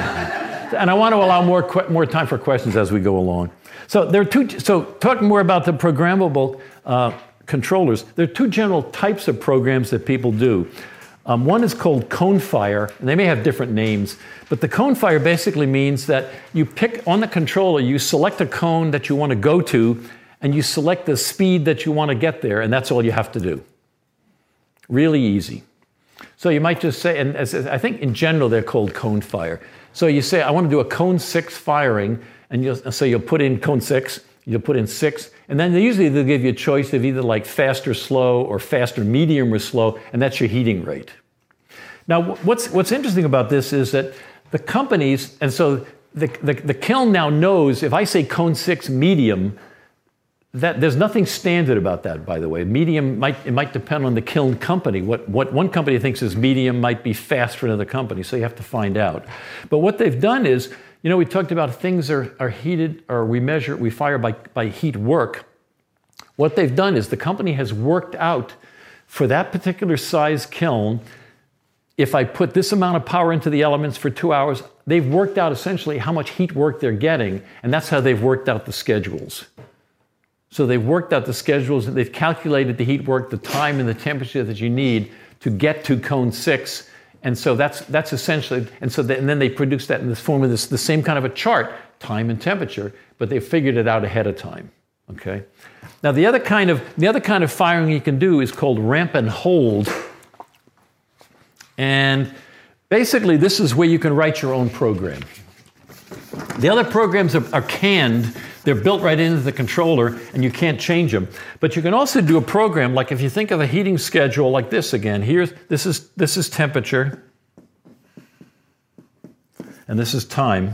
And I want to allow more more time for questions as we go along. So there are two. So talking more about the programmable uh, controllers, there are two general types of programs that people do. Um, one is called cone fire, and they may have different names, but the cone fire basically means that you pick on the controller, you select a cone that you want to go to, and you select the speed that you want to get there, and that's all you have to do. Really easy. So you might just say, and as, I think in general they're called cone fire. So you say, I want to do a cone six firing, and you'll, so you'll put in cone six, you'll put in six, and then they usually they'll give you a choice of either like fast or slow, or fast or medium or slow, and that's your heating rate. Now, what's, what's interesting about this is that the companies, and so the, the, the kiln now knows if I say cone six medium, that there's nothing standard about that, by the way. Medium might it might depend on the kiln company. What what one company thinks is medium might be fast for another company, so you have to find out. But what they've done is, you know, we talked about things are, are heated or we measure we fire by, by heat work. What they've done is the company has worked out for that particular size kiln, if I put this amount of power into the elements for two hours, they've worked out essentially how much heat work they're getting, and that's how they've worked out the schedules. So they've worked out the schedules, and they've calculated the heat work, the time, and the temperature that you need to get to cone six. And so that's, that's essentially, and so and then they produce that in this form of this, the same kind of a chart, time and temperature, but they figured it out ahead of time. Okay? Now the other kind of the other kind of firing you can do is called ramp and hold. And basically this is where you can write your own program. The other programs are, are, canned, they're built right into the controller, and you can't change them. But you can also do a program, like if you think of a heating schedule like this again, here's this is this is temperature, and this is time.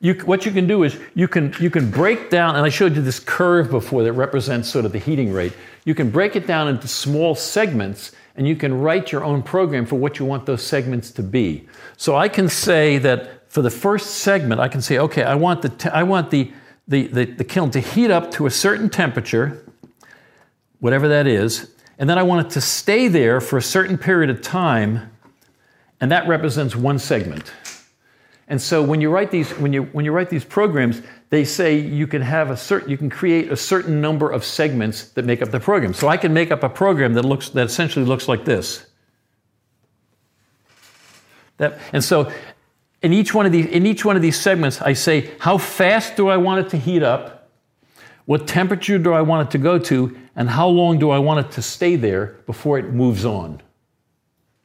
You, what you can do is you can, you can break down, and I showed you this curve before that represents sort of the heating rate. You can break it down into small segments and you can write your own program for what you want those segments to be. So I can say that for the first segment, I can say, okay, I want the, te- I want the, the, the, the kiln to heat up to a certain temperature, whatever that is, and then I want it to stay there for a certain period of time, and that represents one segment. And so when you write these, when you, when you write these programs, they say you can have a certain, you can create a certain number of segments that make up the program. So I can make up a program that looks, that essentially looks like this. That, and so in each one of these, in each one of these segments, I say, how fast do I want it to heat up? What temperature do I want it to go to? And how long do I want it to stay there before it moves on?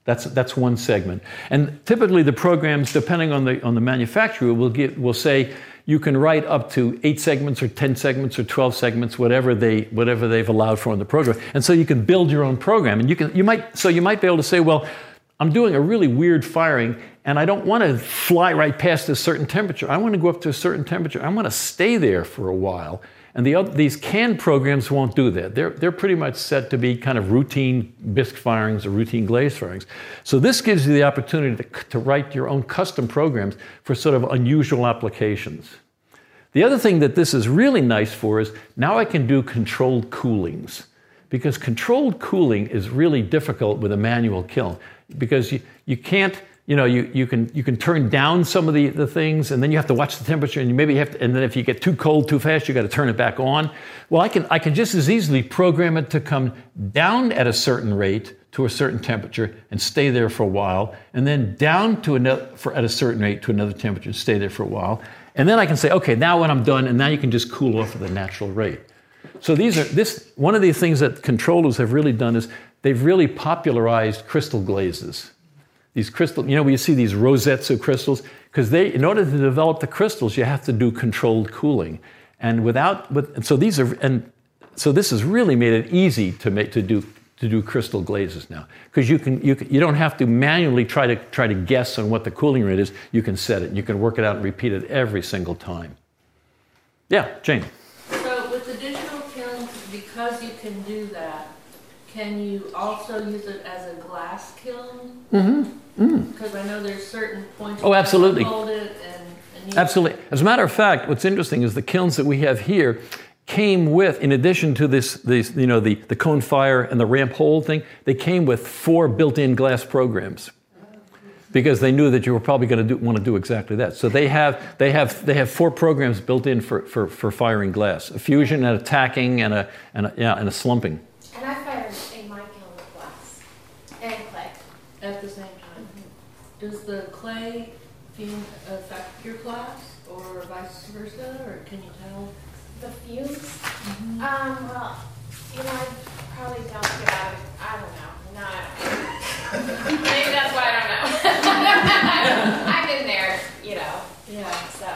That's, that's one segment. And typically the programs, depending on the, on the manufacturer, will, get, will say you can write up to eight segments or 10 segments or 12 segments, whatever, they, whatever they've allowed for in the program. And so you can build your own program. And you can, you might, so you might be able to say, well, I'm doing a really weird firing and I don't want to fly right past a certain temperature. I want to go up to a certain temperature. I want to stay there for a while. And the other, these canned programs won't do that. They're, they're pretty much set to be kind of routine bisque firings or routine glaze firings. So this gives you the opportunity to, to write your own custom programs for sort of unusual applications. The other thing that this is really nice for is now I can do controlled coolings. Because controlled cooling is really difficult with a manual kiln because you, you can't you know, you, you, can, you can turn down some of the, the things and then you have to watch the temperature and you maybe have to, and then if you get too cold too fast, you got to turn it back on. Well, I can, I can just as easily program it to come down at a certain rate to a certain temperature and stay there for a while, and then down to another, for, at a certain rate to another temperature and stay there for a while. And then I can say, okay, now when I'm done, and now you can just cool off at the natural rate. So these are this one of the things that controllers have really done is they've really popularized crystal glazes these crystal, you know, we see these rosettes of crystals, because they, in order to develop the crystals, you have to do controlled cooling. And without, with, so these are, and so this has really made it easy to make, to do, to do crystal glazes now. Because you can, you can, you don't have to manually try to, try to guess on what the cooling rate is. You can set it. You can work it out and repeat it every single time. Yeah, Jane. So with additional kilns, because you can do that, can you also use it as a glass kiln? Mm-hmm. Mm. Because I know there's certain points. Oh, absolutely. Hold it and, and absolutely. As a matter of fact, what's interesting is the kilns that we have here came with, in addition to this, this you know, the, the cone fire and the ramp hold thing, they came with four built-in glass programs because they knew that you were probably going to do, want to do exactly that. So they have, they have, they have four programs built in for, for, for firing glass: a fusion, and a tacking, and a, and a, yeah, and a slumping. And I fired in my kiln with glass and clay at the same does the clay fume affect your glass or vice versa, or can you tell? The fumes? Mm-hmm. Um, well, you know, I probably don't get out of, it. I don't know. No, I don't Maybe that's why I don't know. I've been there, you know. Yeah. So.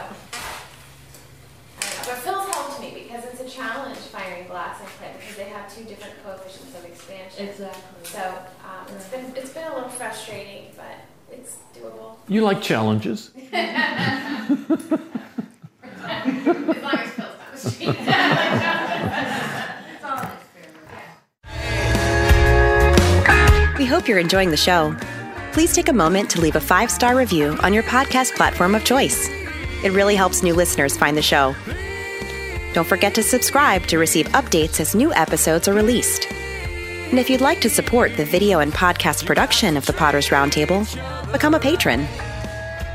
But Phil's helped me because it's a challenge firing glass and clay because they have two different coefficients of expansion. Exactly. So um, it's been it's been a little frustrating, but it's doable. You like challenges. as long as Phil's We hope you're enjoying the show. Please take a moment to leave a five star review on your podcast platform of choice. It really helps new listeners find the show. Don't forget to subscribe to receive updates as new episodes are released. And if you'd like to support the video and podcast production of the Potters Roundtable, become a patron.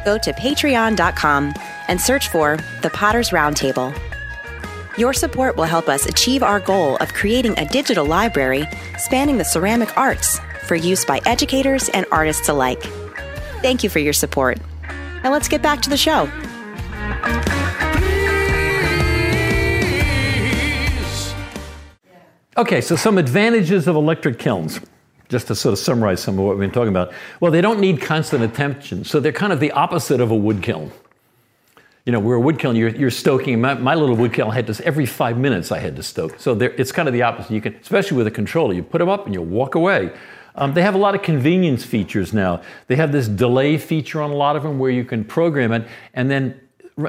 Go to patreon.com and search for the Potters Roundtable. Your support will help us achieve our goal of creating a digital library spanning the ceramic arts for use by educators and artists alike. Thank you for your support. Now let's get back to the show. Okay, so some advantages of electric kilns, just to sort of summarize some of what we've been talking about. Well, they don't need constant attention, so they're kind of the opposite of a wood kiln. You know, we're a wood kiln, you're, you're stoking. My, my, little wood kiln, I had to, every five minutes I had to stoke. So it's kind of the opposite. You can, especially with a controller, you put them up and you walk away. Um, they have a lot of convenience features now. They have this delay feature on a lot of them where you can program it and then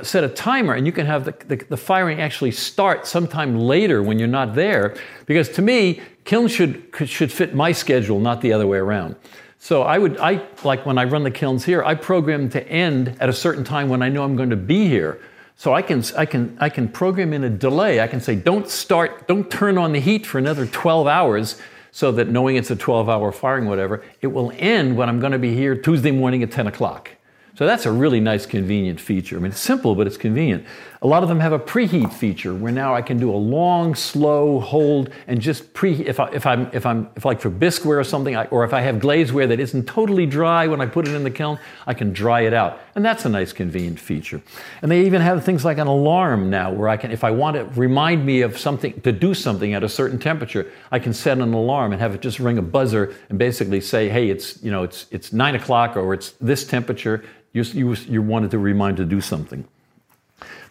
set a timer and you can have the, the, the, firing actually start sometime later when you're not there. Because to me, kiln should, should fit my schedule, not the other way around. So I would, I like when I run the kilns here, I program to end at a certain time when I know I'm going to be here. So I can, I can, I can program in a delay. I can say, don't start, don't turn on the heat for another 12 hours so that knowing it's a 12 hour firing, whatever, it will end when I'm going to be here Tuesday morning at 10 o'clock. So that's a really nice, convenient feature. I mean, it's simple, but it's convenient. A lot of them have a preheat feature where now I can do a long, slow hold and just pre. If I if I'm if I'm if like for bisqueware or something, I, or if I have glazeware that isn't totally dry when I put it in the kiln, I can dry it out, and that's a nice, convenient feature. And they even have things like an alarm now, where I can, if I want to remind me of something to do something at a certain temperature, I can set an alarm and have it just ring a buzzer and basically say, hey, it's you know it's it's nine o'clock or it's this temperature. You, you, you wanted to remind to do something.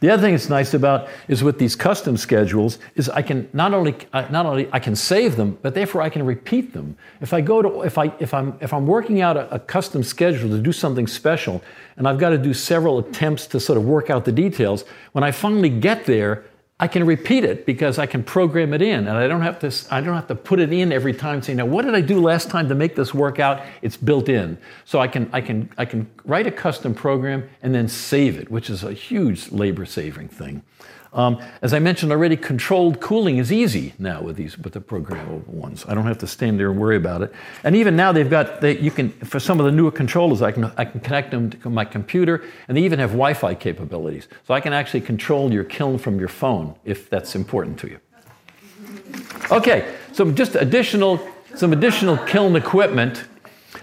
The other thing that's nice about is with these custom schedules is I can not only uh, not only I can save them, but therefore I can repeat them. If I go to if I if I'm if I'm working out a, a custom schedule to do something special, and I've got to do several attempts to sort of work out the details, when I finally get there, I can repeat it because I can program it in and I don't have to, I don't have to put it in every time saying, now what did I do last time to make this work out? It's built in. So I can, I can, I can write a custom program and then save it, which is a huge labor saving thing. Um, as I mentioned already, controlled cooling is easy now with these with the programmable ones. I don't have to stand there and worry about it. And even now they've got they, you can for some of the newer controllers I can I can connect them to my computer and they even have Wi-Fi capabilities. So I can actually control your kiln from your phone if that's important to you. Okay, so just additional some additional kiln equipment.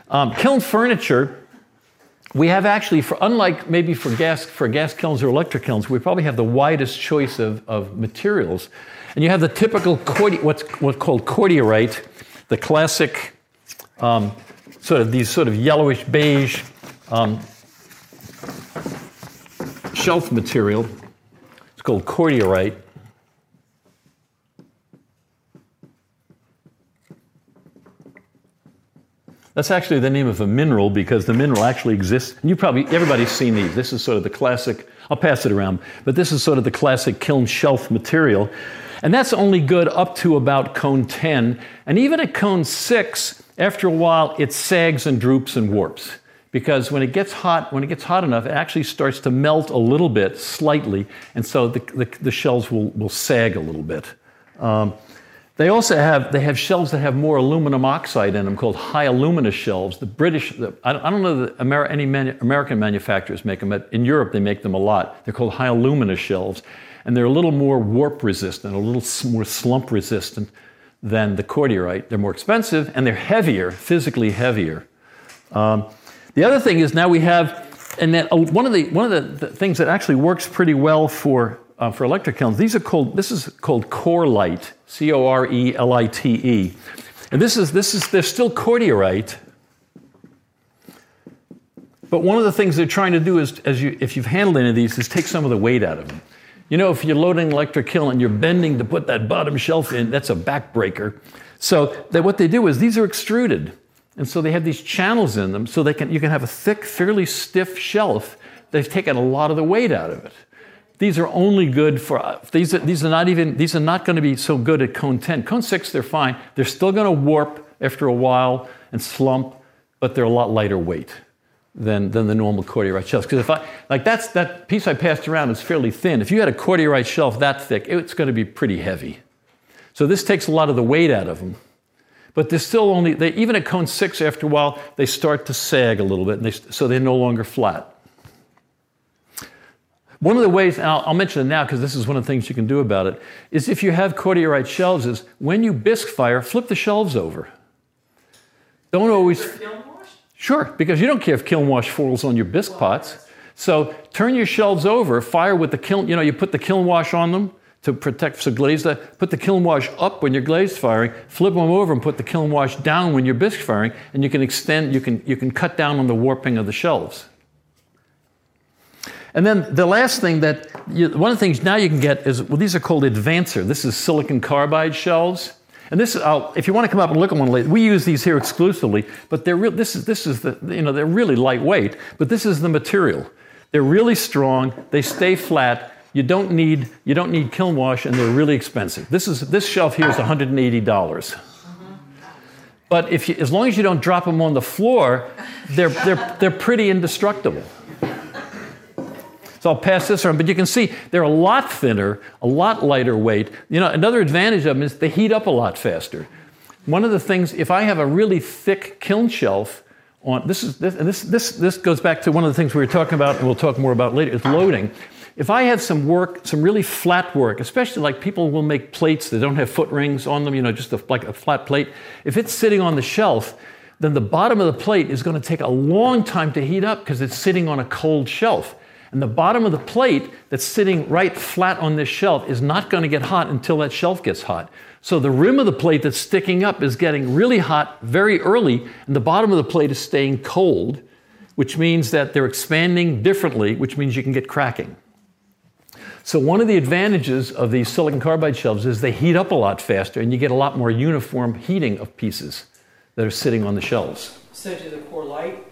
Um, kiln furniture we have actually, for, unlike maybe for gas, for gas kilns or electric kilns, we probably have the widest choice of, of materials. And you have the typical, cordi- what's, what's called cordierite, the classic um, sort of these sort of yellowish beige um, shelf material. It's called cordierite. That's actually the name of a mineral because the mineral actually exists. And you probably, everybody's seen these. This is sort of the classic, I'll pass it around, but this is sort of the classic kiln shelf material. And that's only good up to about cone 10. And even at cone 6, after a while, it sags and droops and warps. Because when it gets hot, when it gets hot enough, it actually starts to melt a little bit, slightly, and so the, the, the shells will, will sag a little bit. Um, they also have they have shelves that have more aluminum oxide in them called high alumina shelves. The British, the, I, don't, know that Amer, any manu, American manufacturers make them, but in Europe they make them a lot. They're called high alumina shelves, and they're a little more warp resistant, a little more slump resistant than the cordierite. They're more expensive and they're heavier, physically heavier. Um, the other thing is now we have, and then uh, one of the one of the, the things that actually works pretty well for uh, for electric kilns. These are called, this is called Corelite, C O R E L I T E. And this is, this is, they're still cordierite. But one of the things they're trying to do is, as you, if you've handled any of these, is take some of the weight out of them. You know, if you're loading electric kiln and you're bending to put that bottom shelf in, that's a backbreaker. So that what they do is these are extruded. And so they have these channels in them so they can, you can have a thick, fairly stiff shelf. They've taken a lot of the weight out of it. These are only good for, uh, these are, these are not even, these are not going to be so good at cone 10. Cone 6, they're fine. They're still going to warp after a while and slump, but they're a lot lighter weight than, than the normal cordierite shelves. Because if I, like that's, that piece I passed around is fairly thin. If you had a cordierite shelf that thick, it's going to be pretty heavy. So this takes a lot of the weight out of them. But they're still only, they, even at cone six, after a while, they start to sag a little bit, they, so they're no longer flat. One of the ways, and I'll, I'll mention it now because this is one of the things you can do about it, is if you have cordierite shelves, is when you bisque fire, flip the shelves over. Don't always. Sure, because you don't care if kiln wash falls on your bisque pots. So turn your shelves over, fire with the kiln, you know, you put the kiln wash on them to protect, so glaze that, put the kiln wash up when you're glaze firing, flip them over and put the kiln wash down when you're bisque firing, and you can extend, you can, you can cut down on the warping of the shelves. And then the last thing that, you, one of the things now you can get is, well, these are called Advancer. This is silicon carbide shelves. And this, I'll, if you want to come up and look at one later, we use these here exclusively, but they're real, this is, this is the, you know, they're really lightweight, but this is the material. They're really strong, they stay flat, you don't need, you don't need kiln wash, and they're really expensive. This, is, this shelf here is $180. But if you, as long as you don't drop them on the floor, they're, they're, they're pretty indestructible. So I'll pass this around, but you can see they're a lot thinner, a lot lighter weight. You know, another advantage of them is they heat up a lot faster. One of the things, if I have a really thick kiln shelf, on this is this, and this this this goes back to one of the things we were talking about, and we'll talk more about later. Is loading. If I have some work, some really flat work, especially like people will make plates that don't have foot rings on them, you know, just a, like a flat plate. If it's sitting on the shelf, then the bottom of the plate is going to take a long time to heat up because it's sitting on a cold shelf. And the bottom of the plate that's sitting right flat on this shelf is not going to get hot until that shelf gets hot. So the rim of the plate that's sticking up is getting really hot very early, and the bottom of the plate is staying cold, which means that they're expanding differently, which means you can get cracking. So one of the advantages of these silicon carbide shelves is they heat up a lot faster, and you get a lot more uniform heating of pieces that are sitting on the shelves. So do the Corelite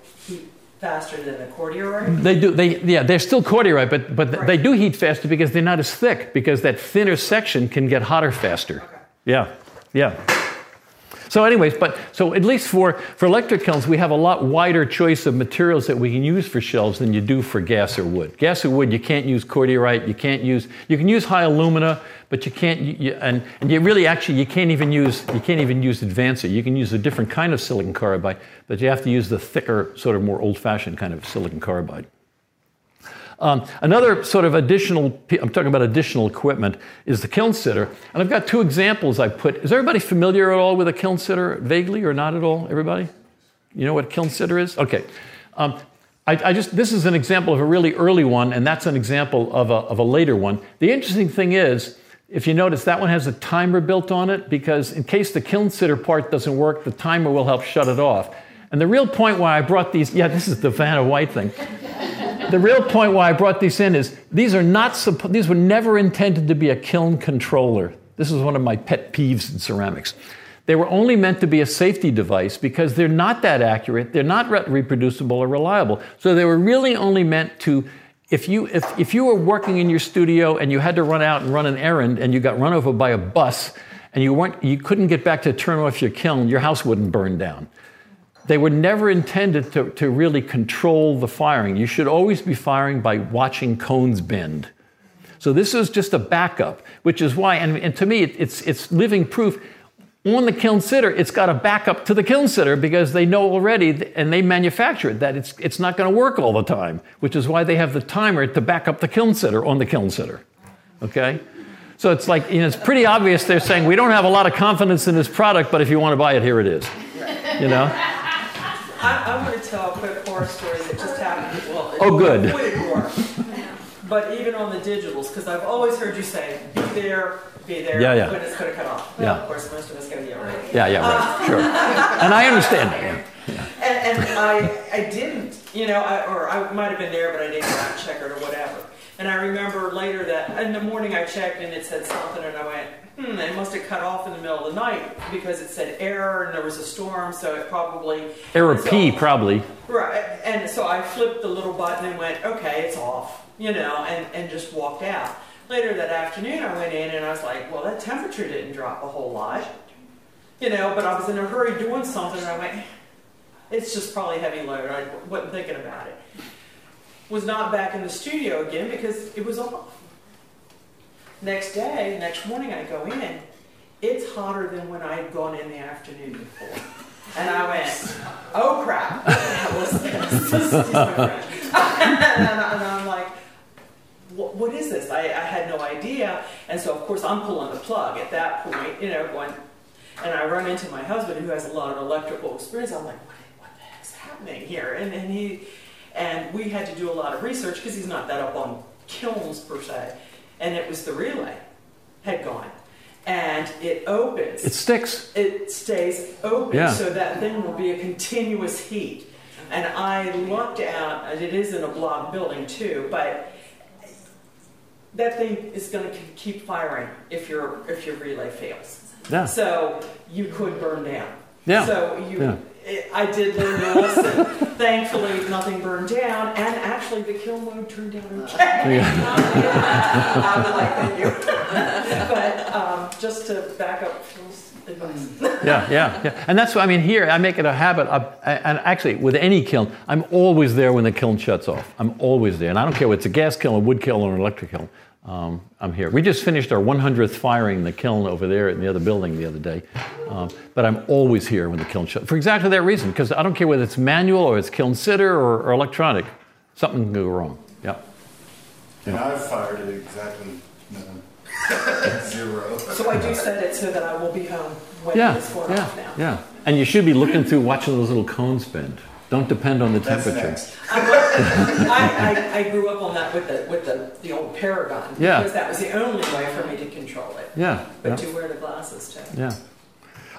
faster than the cordierite? They do. They yeah, they're still cordierite, but but right. they do heat faster because they're not as thick because that thinner section can get hotter faster. Okay. Yeah, yeah. So, anyways, but so at least for, for electric kilns, we have a lot wider choice of materials that we can use for shelves than you do for gas or wood. Gas or wood, you can't use cordierite, you can't use, you can use high alumina, but you can't, you, and, and you really actually, you can't even use, you can't even use advancer. You can use a different kind of silicon carbide, but you have to use the thicker, sort of more old-fashioned kind of silicon carbide. Um, another sort of additional, I'm talking about additional equipment, is the kiln sitter. And I've got two examples I put. Is everybody familiar at all with a kiln sitter, vaguely or not at all? Everybody? You know what a kiln sitter is? Okay. Um, I, I, just, this is an example of a really early one, and that's an example of a, of a later one. The interesting thing is, if you notice, that one has a timer built on it because in case the kiln sitter part doesn't work, the timer will help shut it off. And the real point why I brought these, yeah, this is the Vanna White thing the real point why I brought these in is these are not these were never intended to be a kiln controller. This is one of my pet peeves in ceramics. They were only meant to be a safety device because they're not that accurate, they're not re- reproducible or reliable. So they were really only meant to if you if, if you were working in your studio and you had to run out and run an errand and you got run over by a bus and you weren't you couldn't get back to turn off your kiln, your house wouldn't burn down. They were never intended to, to really control the firing. You should always be firing by watching cones bend. So this is just a backup, which is why, and, and to me, it, it's, it's living proof. On the kiln sitter, it's got a backup to the kiln sitter because they know already, and they manufacture it, that it's, it's not going to work all the time, which is why they have the timer to back up the kiln sitter on the kiln sitter. Okay? So it's like, you know, it's pretty obvious they're saying, we don't have a lot of confidence in this product, but if you want to buy it, here it is. You know? I, I'm going to tell a quick horror story that just happened. Well, oh, good. but even on the digitals, because I've always heard you say, be there, be there, yeah, yeah. when it's going to cut off. Yeah. Of course, most of us going to be all right. Yeah, yeah, right, uh, sure. And I understand that. Yeah. Yeah. And, and I, I didn't, you know, I, or I might have been there, but I didn't check it or whatever. And I remember later that in the morning I checked and it said something, and I went, hmm, it must have cut off in the middle of the night because it said error and there was a storm, so it probably. Error so, P, probably. Right. And so I flipped the little button and went, okay, it's off, you know, and, and just walked out. Later that afternoon, I went in and I was like, well, that temperature didn't drop a whole lot. you know, but I was in a hurry doing something, and I went, it's just probably heavy load. I wasn't thinking about it. Was not back in the studio again because it was off. Next day, next morning, I go in. It's hotter than when I had gone in the afternoon before. And I went, oh crap, what the is this? this is and, I, I'm like, what, what is this? I, I had no idea. And so, of course, I'm pulling the plug at that point, you know, going, and I run into my husband who has a lot of electrical experience. I'm like, what, what the heck's happening here? And, and he, and we had to do a lot of research because he's not that up on kilns per se. And it was the relay had gone. And it opens. It sticks. It stays open Yeah. so that thing will be a continuous heat. And I looked out, and it is in a block building too, but that thing is going to keep firing if your if your relay fails. Yeah. So you could burn down. Yeah. So you, Yeah. It, I did learn the lesson. Thankfully, nothing burned down, and actually the kiln mode turned down okay. I was like, thank you. but um, just to back up Phil's advice. yeah, yeah, yeah. And that's why I mean here I make it a habit. Of, and actually, with any kiln, I'm always there when the kiln shuts off. I'm always there, and I don't care whether it's a gas kiln, a wood kiln, or an electric kiln. Um, I'm here. We just finished our 100th firing in the kiln over there in the other building the other day. Um, but I'm always here when the kiln shuts for exactly that reason. Because I don't care whether it's manual or it's kiln sitter or, or electronic, something can go wrong. Yeah. And I've fired it exactly no, zero. So I do set it so that I will be home when Yeah, it's going yeah, off now. yeah. And you should be looking through, watching those little cones bend. Don't depend on the That's temperature. next. I, I, I grew up on that with the with the, the old Paragon Yeah. because that was the only way for me to control it. Yeah. But yeah. to wear the glasses too. Yeah.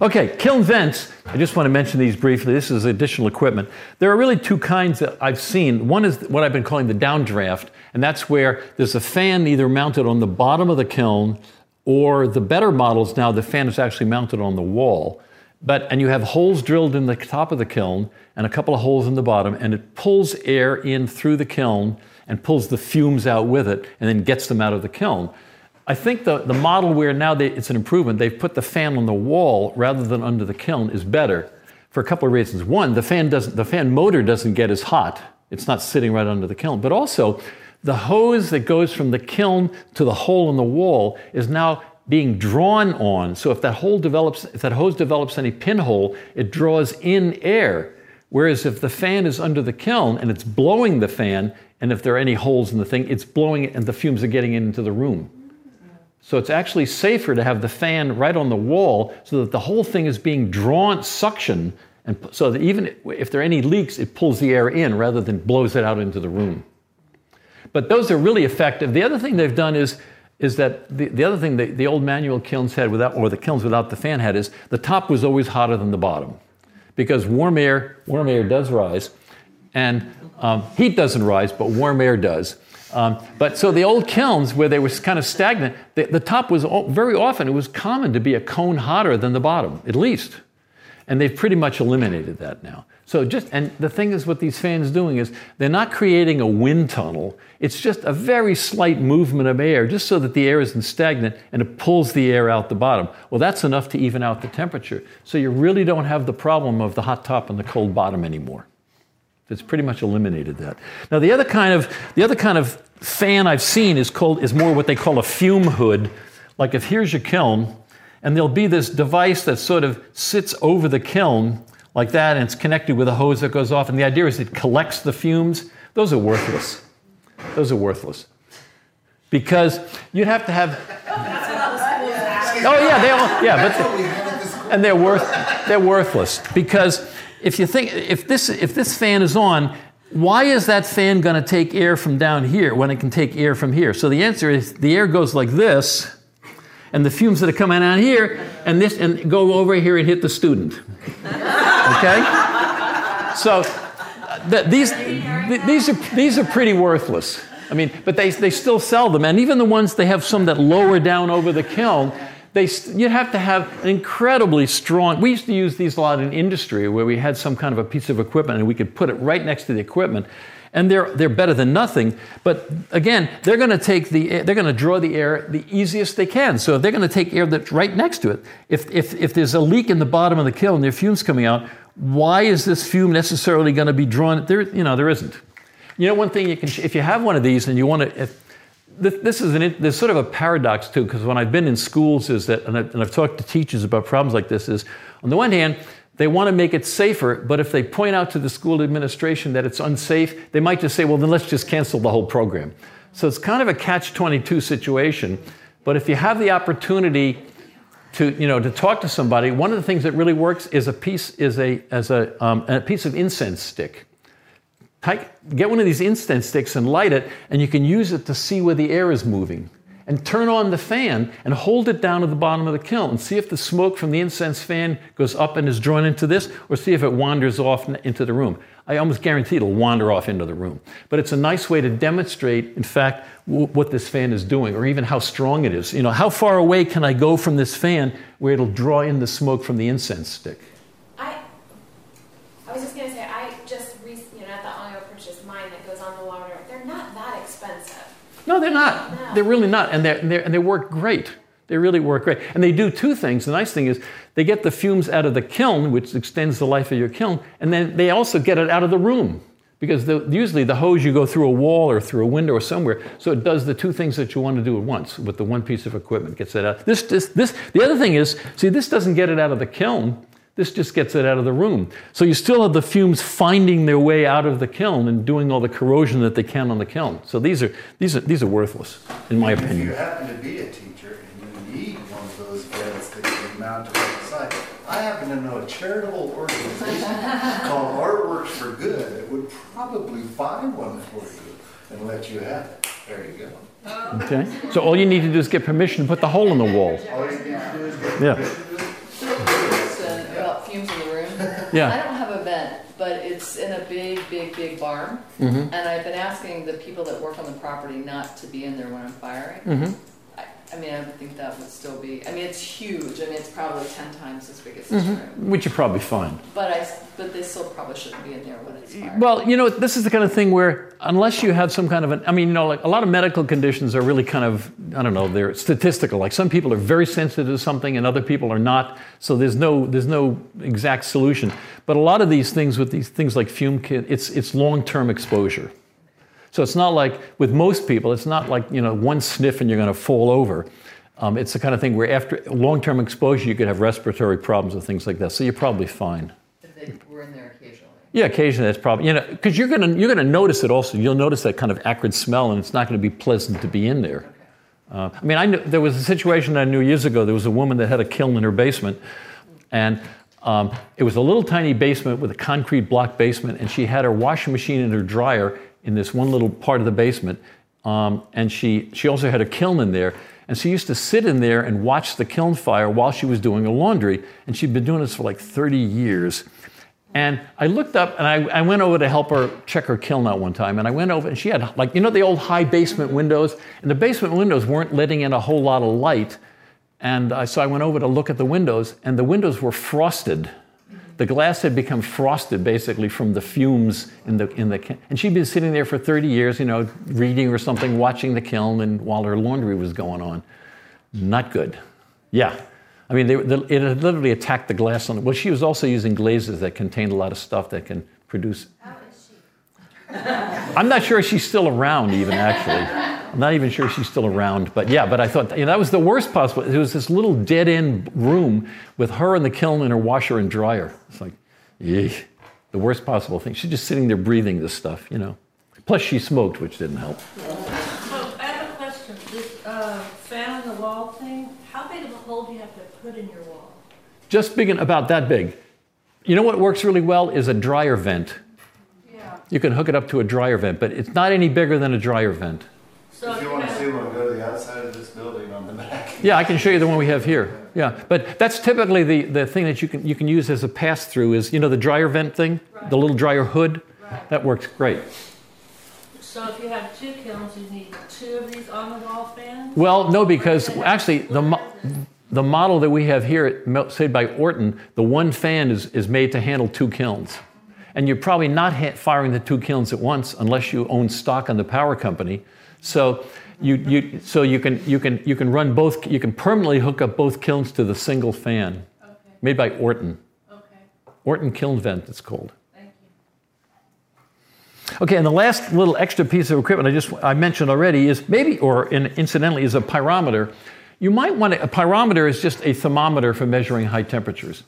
Okay, kiln vents. I just want to mention these briefly. This is additional equipment. There are really two kinds that I've seen. One is what I've been calling the downdraft, and that's where there's a fan either mounted on the bottom of the kiln, or the better models now, the fan is actually mounted on the wall. But and you have holes drilled in the top of the kiln and a couple of holes in the bottom, and it pulls air in through the kiln and pulls the fumes out with it, and then gets them out of the kiln. I think the, the model where now they, it's an improvement, they've put the fan on the wall rather than under the kiln is better for a couple of reasons. One, the fan, doesn't, the fan motor doesn't get as hot, it's not sitting right under the kiln. But also, the hose that goes from the kiln to the hole in the wall is now being drawn on. So if that hole develops, if that hose develops any pinhole, it draws in air. Whereas if the fan is under the kiln and it's blowing the fan, and if there are any holes in the thing, it's blowing it and the fumes are getting into the room. So it's actually safer to have the fan right on the wall so that the whole thing is being drawn, suction, and so that even if there are any leaks, it pulls the air in rather than blows it out into the room. But those are really effective. The other thing they've done is, is that the, the other thing the, the old manual kilns had without, or the kilns without the fan had is the top was always hotter than the bottom. Because warm air, warm air does rise, and um, heat doesn't rise, but warm air does. Um, but so the old kilns, where they were kind of stagnant, the, the top was o- very often, it was common to be a cone hotter than the bottom, at least. And they've pretty much eliminated that now. So just, and the thing is what these fans doing is they're not creating a wind tunnel. It's just a very slight movement of air, just so that the air isn't stagnant and it pulls the air out the bottom. Well, that's enough to even out the temperature. So you really don't have the problem of the hot top and the cold bottom anymore. It's pretty much eliminated that. Now the other kind of the other kind of fan I've seen is called is more what they call a fume hood. Like if here's your kiln, and there'll be this device that sort of sits over the kiln like that, and it's connected with a hose that goes off. And the idea is it collects the fumes. Those are worthless. Those are worthless. Because you'd have to have. Oh yeah, they all yeah, but and they're worth they're worthless because if you think if this if this fan is on why is that fan going to take air from down here when it can take air from here so the answer is the air goes like this and the fumes that are coming out here and this and go over here and hit the student okay so uh, th- these th- these are these are pretty worthless i mean but they, they still sell them and even the ones they have some that lower down over the kiln they, st- you have to have an incredibly strong. We used to use these a lot in industry where we had some kind of a piece of equipment and we could put it right next to the equipment. And they're they're better than nothing. But again, they're going to take the they're going to draw the air the easiest they can. So if they're going to take air that's right next to it, if if if there's a leak in the bottom of the kiln, and there fumes coming out. Why is this fume necessarily going to be drawn? There, you know, there isn't. You know, one thing you can if you have one of these and you want to. If, this, is an there's sort of a paradox too because when I've been in schools is that and I've talked to teachers about problems like this is on the one hand they want to make it safer but if they point out to the school administration that it's unsafe they might just say well then let's just cancel the whole program so it's kind of a catch 22 situation but if you have the opportunity to you know to talk to somebody one of the things that really works is a piece is a as a, um, a piece of incense stick Take, get one of these incense sticks and light it, and you can use it to see where the air is moving. And turn on the fan and hold it down to the bottom of the kiln and see if the smoke from the incense fan goes up and is drawn into this, or see if it wanders off into the room. I almost guarantee it'll wander off into the room. But it's a nice way to demonstrate, in fact, w- what this fan is doing, or even how strong it is. You know, how far away can I go from this fan where it'll draw in the smoke from the incense stick? I, I was just gonna say, I just recently, you know, at the Onyo purchased mine that goes on the water. They're not that expensive. No, they're not. No. They're really not. And, they're, and, they're, and they work great. They really work great. And they do two things. The nice thing is they get the fumes out of the kiln, which extends the life of your kiln, and then they also get it out of the room. Because the, usually the hose you go through a wall or through a window or somewhere, so it does the two things that you want to do at once with the one piece of equipment. Gets it out. This, this, this. The other thing is, see, this doesn't get it out of the kiln. This just gets it out of the room. So you still have the fumes finding their way out of the kiln and doing all the corrosion that they can on the kiln. So these are these are these are worthless, in my opinion. If you happen to be a teacher and you need one of those vents that you mount on the side, I happen to know a charitable organization called Artworks for Good that would probably buy one for you and let you have it. There you go. Okay. So all you need to do is get permission to put the hole in the wall. All you need to do is get Yeah. permission to do it. Question about fumes in the room. Yeah. I don't have a vent, but it's in a big, big, big barn. Mm-hmm. And I've been asking the people that work on the property not to be in there when I'm firing. Mm-hmm. I, mean, I would think that would still be, I mean, it's huge. I mean, it's probably 10 times as big as this mm-hmm. room. Which you probably find. But I, but they still probably shouldn't be in there when it's firing. Well, you know, this is the kind of thing where unless you have some kind of an, I mean, you know, like a lot of medical conditions are really kind of, I don't know, they're statistical. Like some people are very sensitive to something and other people are not. So there's no, there's no exact solution. But a lot of these things with these things like fume kit, it's, it's long-term exposure. So it's not like with most people, it's not like you know one sniff and you're going to fall over. Um, it's the kind of thing where after long-term exposure, you could have respiratory problems and things like that. So you're probably fine. If they were in there occasionally. Yeah, occasionally that's probably you know because you're gonna you're gonna notice it also. You'll notice that kind of acrid smell, and it's not going to be pleasant to be in there. Uh, I mean, I knew, there was a situation I knew years ago. There was a woman that had a kiln in her basement, and um, it was a little tiny basement with a concrete block basement, and she had her washing machine and her dryer in this one little part of the basement, um, and she she also had a kiln in there. And she used to sit in there and watch the kiln fire while she was doing her laundry, and she'd been doing this for like 30 years. And I looked up and I, I went over to help her check her kiln out one time. And I went over and she had, like, you know, the old high basement windows? And the basement windows weren't letting in a whole lot of light. And uh, so I went over to look at the windows, and the windows were frosted. The glass had become frosted basically from the fumes in the, in the kiln. And she'd been sitting there for 30 years, you know, reading or something, watching the kiln, and while her laundry was going on. Not good. Yeah. I mean, they, the, it had literally attacked the glass on it. Well, she was also using glazes that contained a lot of stuff that can produce. How is she? I'm not sure she's still around, even actually. I'm not even sure she's still around. But yeah, but I thought you know, that was the worst possible. It was this little dead end room with her in the kiln and her washer and dryer. It's like, yeah, the worst possible thing. She's just sitting there breathing this stuff, you know. Plus, she smoked, which didn't help. So I have a question. This uh, fan on the wall thing, how big of a hole do you have to put in your wall? Just big and about that big. You know what works really well is a dryer vent. Yeah. You can hook it up to a dryer vent, but it's not any bigger than a dryer vent. So If you want to see one, go to the outside of this building on the back. Yeah, I can show you the one we have here. Yeah, but that's typically the, the thing that you can you can use as a pass through is you know the dryer vent thing, the little dryer hood. Right. That works great. So if you have two kilns, you need two of these on the wall fans? Well, no, because actually the mo- the model that we have here, at Mel- made by Orton, the one fan is, is made to handle two kilns. and you're probably not ha- firing the two kilns at once unless you own stock on the power company. So you, you, so you can, you, can, you can run both, you can permanently hook up both kilns to the single fan Okay, made by Orton. okay, Orton kiln vent, it's called. thank you. Okay, and the last little extra piece of equipment I just I mentioned already is maybe, or in, incidentally, is a pyrometer. You might want to, a pyrometer is just a thermometer for measuring high temperatures.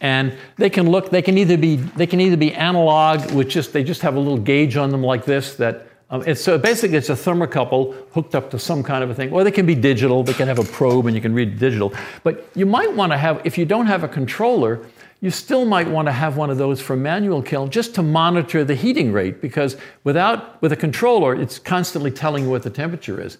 And they can look, they can either be, they can either be analog, which just, they just have a little gauge on them like this that, um, it's, so basically it's a thermocouple hooked up to some kind of a thing. Or they can be digital, they can have a probe and you can read digital. But you might want to have, if you don't have a controller, you still might want to have one of those for manual kiln just to monitor the heating rate because without with a controller it's constantly telling you what the temperature is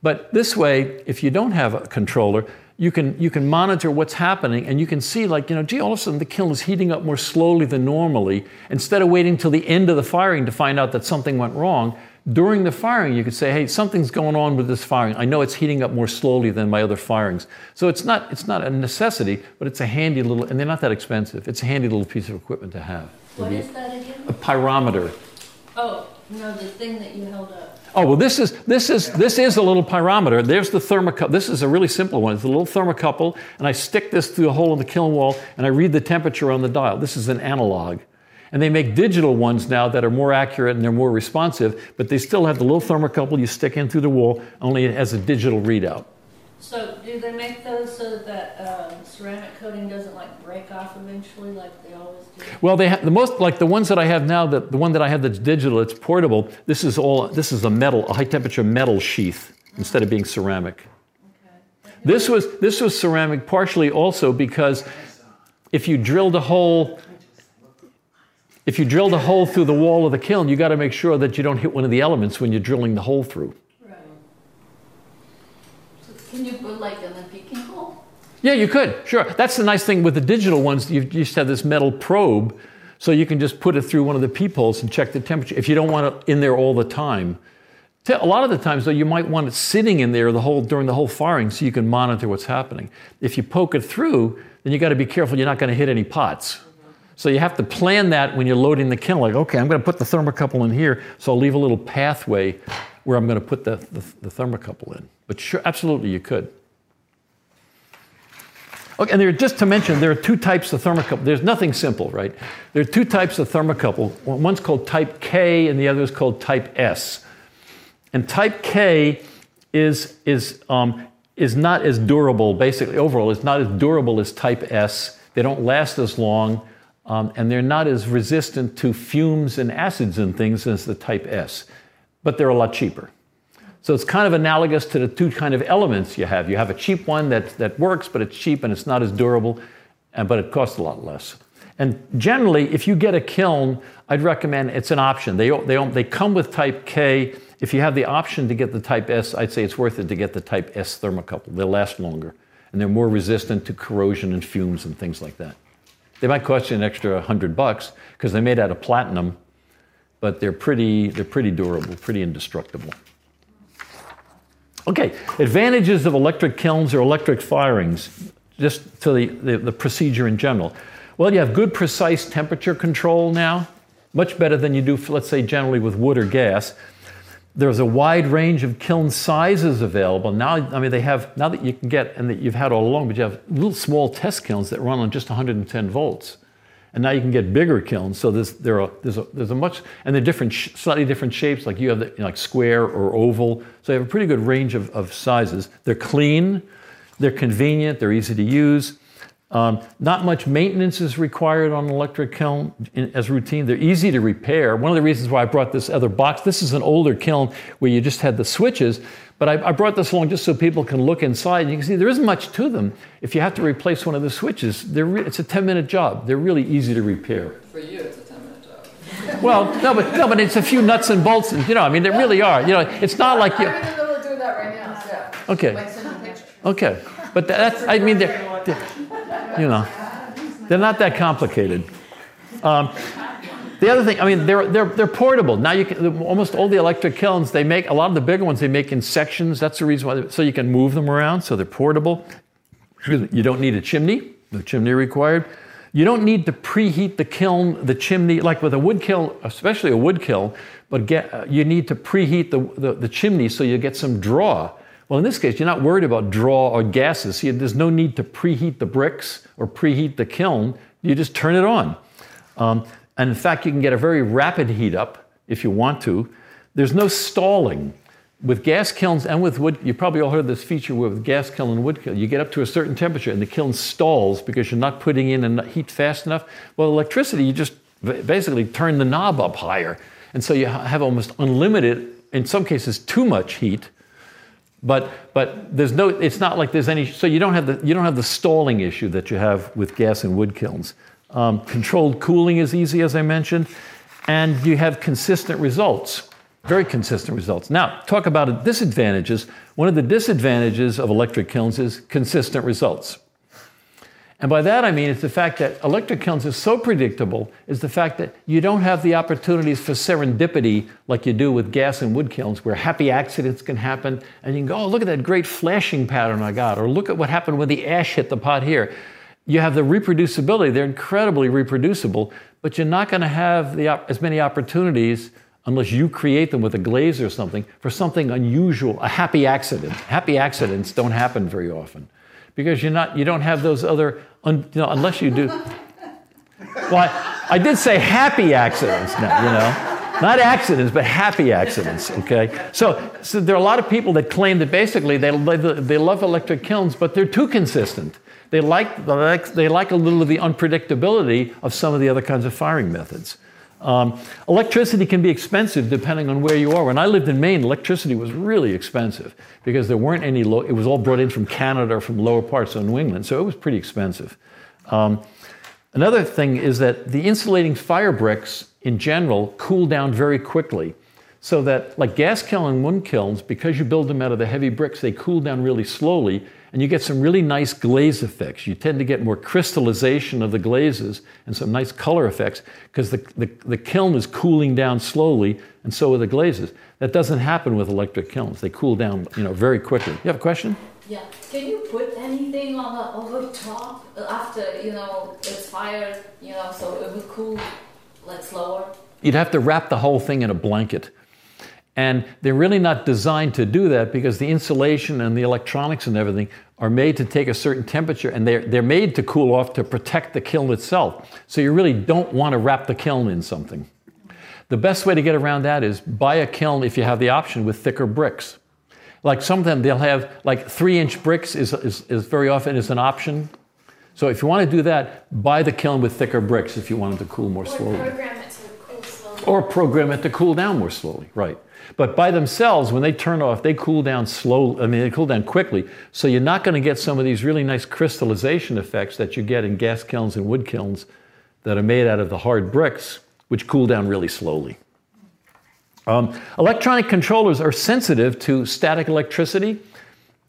but this way if you don't have a controller you can you can monitor what's happening and you can see like you know gee all of a sudden the kiln is heating up more slowly than normally. Instead of waiting till the end of the firing to find out that something went wrong during the firing you could say hey something's going on with this firing. I know it's heating up more slowly than my other firings. So it's not it's not a necessity but it's a handy little and they're not that expensive. It's a handy little piece of equipment to have. What is that again? a pyrometer. Oh, no, the thing that you held up. Oh well, this is this is this is a little pyrometer. There's the thermocouple. This is a really simple one. It's a little thermocouple, and I stick this through a hole in the kiln wall, and I read the temperature on the dial. This is an analog, and they make digital ones now that are more accurate and they're more responsive. But they still have the little thermocouple you stick in through the wall, only it has a digital readout. So do they make those so that um, ceramic coating doesn't like break off eventually like they always do? Well, they have the most like the ones that I have now. That the one that I have that's digital, it's portable. This is all. This is a metal, a high temperature metal sheath instead of being ceramic. Okay. This was this was ceramic partially also because if you drilled a hole. If you drilled a hole through the wall of the kiln, you got to make sure that you don't hit one of the elements when you're drilling the hole through. Can you put like in a peeking hole? Yeah, you could, sure. That's the nice thing with the digital ones. You just have this metal probe, so you can just put it through one of the peepholes and check the temperature if you don't want it in there all the time. A lot of the times, though, you might want it sitting in there the whole, during the whole firing so you can monitor what's happening. If you poke it through, then you got to be careful you're not going to hit any pots. So you have to plan that when you're loading the kiln. Like, okay, I'm going to put the thermocouple in here, so I'll leave a little pathway where I'm going to put the, the, the thermocouple in. But sure, absolutely, you could. Okay, and there, just to mention, there are two types of thermocouple. There's nothing simple, right? There are two types of thermocouple. One's called type K, and the other is called type S. And type K is, is, um, is not as durable, basically, overall, is not as durable as type S. They don't last as long, um, and they're not as resistant to fumes and acids and things as the type S. But they're a lot cheaper. So it's kind of analogous to the two kind of elements you have. You have a cheap one that, that works, but it's cheap and it's not as durable, and, but it costs a lot less. And generally, if you get a kiln, I'd recommend it's an option. They, they, they come with type K. If you have the option to get the type S, I'd say it's worth it to get the type S thermocouple. They'll last longer, and they're more resistant to corrosion and fumes and things like that. They might cost you an extra hundred bucks because they're made out of platinum, but they're pretty, they're pretty durable, pretty indestructible. Okay, advantages of electric kilns or electric firings, just to the, the, the, procedure in general. Well, you have good, precise temperature control now, much better than you do, let's say, generally with wood or gas. There's a wide range of kiln sizes available. Now, I mean, they have, now that you can get, and that you've had all along, but you have little small test kilns that run on just 110 volts. And now you can get bigger kilns. So there's, there are, there's, a, there's a much, and they're different, slightly different shapes. Like you have the, you know, like square or oval. So you have a pretty good range of, of sizes. They're clean, they're convenient, they're easy to use. Um, not much maintenance is required on an electric kiln in, as routine. They're easy to repair. One of the reasons why I brought this other box, this is an older kiln where you just had the switches, but I, I, brought this along just so people can look inside. And you can see there isn't much to them. If you have to replace one of the switches, re- it's a 10 minute job. They're really easy to repair. For you, it's a 10 minute job. well, no, but, no, but it's a few nuts and bolts. And, you know, I mean, they really are. You know, it's not like you. I'm in the middle of doing that right now, yeah. Okay. Like send a picture. Okay. But that's, I mean, they're, they're you know, they're not that complicated. Um, the other thing, I mean, they're, they're, they're portable. Now you can, almost all the electric kilns, they make, a lot of the bigger ones, they make in sections. That's the reason why, so you can move them around, so they're portable. You don't need a chimney, no chimney required. You don't need to preheat the kiln, the chimney, like with a wood kiln, especially a wood kiln, but get, uh, you need to preheat the, the, the chimney so you get some draw. Well, in this case, you're not worried about draw or gases. See, there's no need to preheat the bricks or preheat the kiln. You just turn it on. Um, and in fact, you can get a very rapid heat up if you want to. There's no stalling. With gas kilns and with wood, you probably all heard this feature with gas kiln and wood kiln. You get up to a certain temperature and the kiln stalls because you're not putting in enough heat fast enough. Well, electricity, you just basically turn the knob up higher. And so you have almost unlimited, in some cases, too much heat. But, but there's no, it's not like there's any, so you don't, have the, you don't have the stalling issue that you have with gas and wood kilns. Um, controlled cooling is easy, as I mentioned, and you have consistent results. Very consistent results. Now, talk about disadvantages. One of the disadvantages of electric kilns is consistent results. And by that I mean it's the fact that electric kilns is so predictable, is the fact that you don't have the opportunities for serendipity like you do with gas and wood kilns, where happy accidents can happen, and you can go, oh, look at that great flashing pattern I got, or look at what happened when the ash hit the pot here. You have the reproducibility, they're incredibly reproducible, but you're not going to have the, as many opportunities unless you create them with a glaze or something, for something unusual, a happy accident. Happy accidents don't happen very often because you're not, you don't have those other, un, you know, unless you do. Well, I, I did say happy accidents now, you know. Not accidents, but happy accidents, okay? So, so there are a lot of people that claim that basically they, they love electric kilns, but they're too consistent. They like, they like, they like a little of the unpredictability of some of the other kinds of firing methods. Um, electricity can be expensive depending on where you are. When I lived in Maine, electricity was really expensive because there weren't any, low, it was all brought in from Canada or from lower parts of New England, so it was pretty expensive. Um, another thing is that the insulating fire bricks in general cool down very quickly. So that, like gas kiln and wood kilns, because you build them out of the heavy bricks, they cool down really slowly, and you get some really nice glaze effects. You tend to get more crystallization of the glazes and some nice color effects because the, the, the, kiln is cooling down slowly, and so are the glazes. That doesn't happen with electric kilns. They cool down you know, very quickly. You have a question? Yeah. Can you put anything on the over top after you know it's fired? You know, so it would cool like slower. You'd have to wrap the whole thing in a blanket. And they're really not designed to do that because the insulation and the electronics and everything are made to take a certain temperature and they're, they're made to cool off to protect the kiln itself. So you really don't want to wrap the kiln in something. The best way to get around that is buy a kiln if you have the option with thicker bricks. Like some of them, they'll have like three inch bricks is, is, is very often is an option. So if you want to do that, buy the kiln with thicker bricks if you want it to cool more slowly. Or program it to cool slowly. Or program it to cool down more slowly, right. But by themselves, when they turn off, they cool down slow. I mean, they cool down quickly. So you're not going to get some of these really nice crystallization effects that you get in gas kilns and wood kilns that are made out of the hard bricks, which cool down really slowly. Um, electronic controllers are sensitive to static electricity.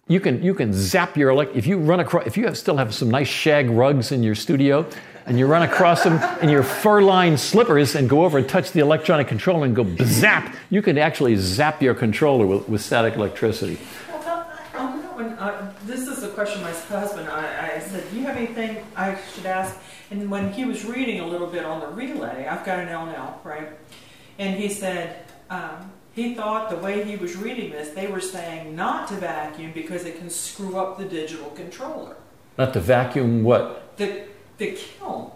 You can, you can zap your elect if you run across if you have, still have some nice shag rugs in your studio and you run across them in your fur-lined slippers and go over and touch the electronic controller and go zap, you can actually zap your controller with, with static electricity. When, uh, this is a question my husband, I, I said, do you have anything I should ask? And when he was reading a little bit on the relay, I've got an L&L, right? And he said, um, he thought the way he was reading this, they were saying not to vacuum because it can screw up the digital controller. Not to vacuum what? The the kiln.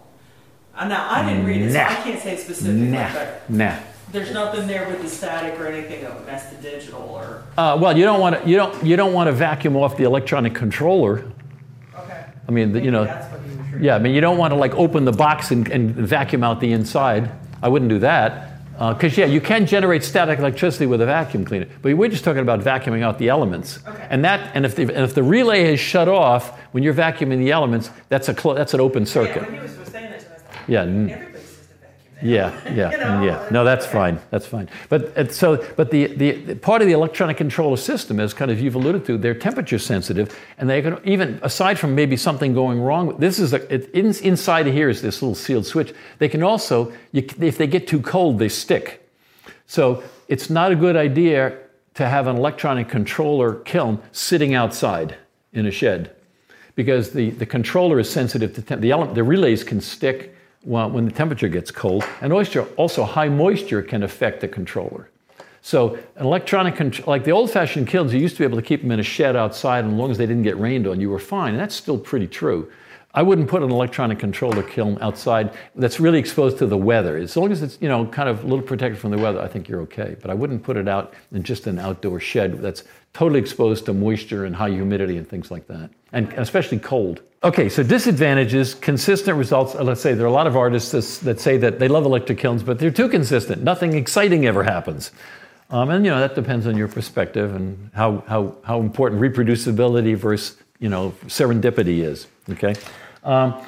Uh, now I didn't read it, nah. so I can't say specifically, nah. but nah. there's nothing there with the static or anything that would mess the digital or. Uh, well, you don't want to you don't you don't want to vacuum off the electronic controller. Okay. I mean, the, you know, yeah. I mean, you don't want to like open the box and, and vacuum out the inside. I wouldn't do that. Because, uh, yeah, you can generate static electricity with a vacuum cleaner, but we're just talking about vacuuming out the elements. Okay. And, that, and, if the, and if the relay is shut off when you're vacuuming the elements, that's, a clo- that's an open circuit. Yeah, when he was saying that, I was Yeah, everybody's just a vacuum. now." Yeah, yeah, You know? yeah. No, that's fine. That's fine. But so, but the, the, the part of the electronic controller system, as kind of you've alluded to, they're temperature sensitive, and they can even aside from maybe something going wrong. This is a, it, in, inside of here is this little sealed switch. They can also, you, if they get too cold, they stick. So it's not a good idea to have an electronic controller kiln sitting outside in a shed because the, the controller is sensitive to temp. The, ele- the relays can stick when the temperature gets cold, and moisture, also high moisture can affect the controller. So an electronic, contr- like the old-fashioned kilns, you used to be able to keep them in a shed outside, and as long as they didn't get rained on, you were fine. And that's still pretty true. I wouldn't put an electronic controller kiln outside that's really exposed to the weather. As long as it's you know kind of a little protected from the weather, I think you're okay. But I wouldn't put it out in just an outdoor shed that's totally exposed to moisture and high humidity and things like that, and especially cold. Okay, so disadvantages, consistent results. Uh, Let's say there are a lot of artists that, say that they love electric kilns, but they're too consistent. Nothing exciting ever happens. Um, and you know that depends on your perspective and how, how, how important reproducibility versus you know serendipity is. Okay. Um,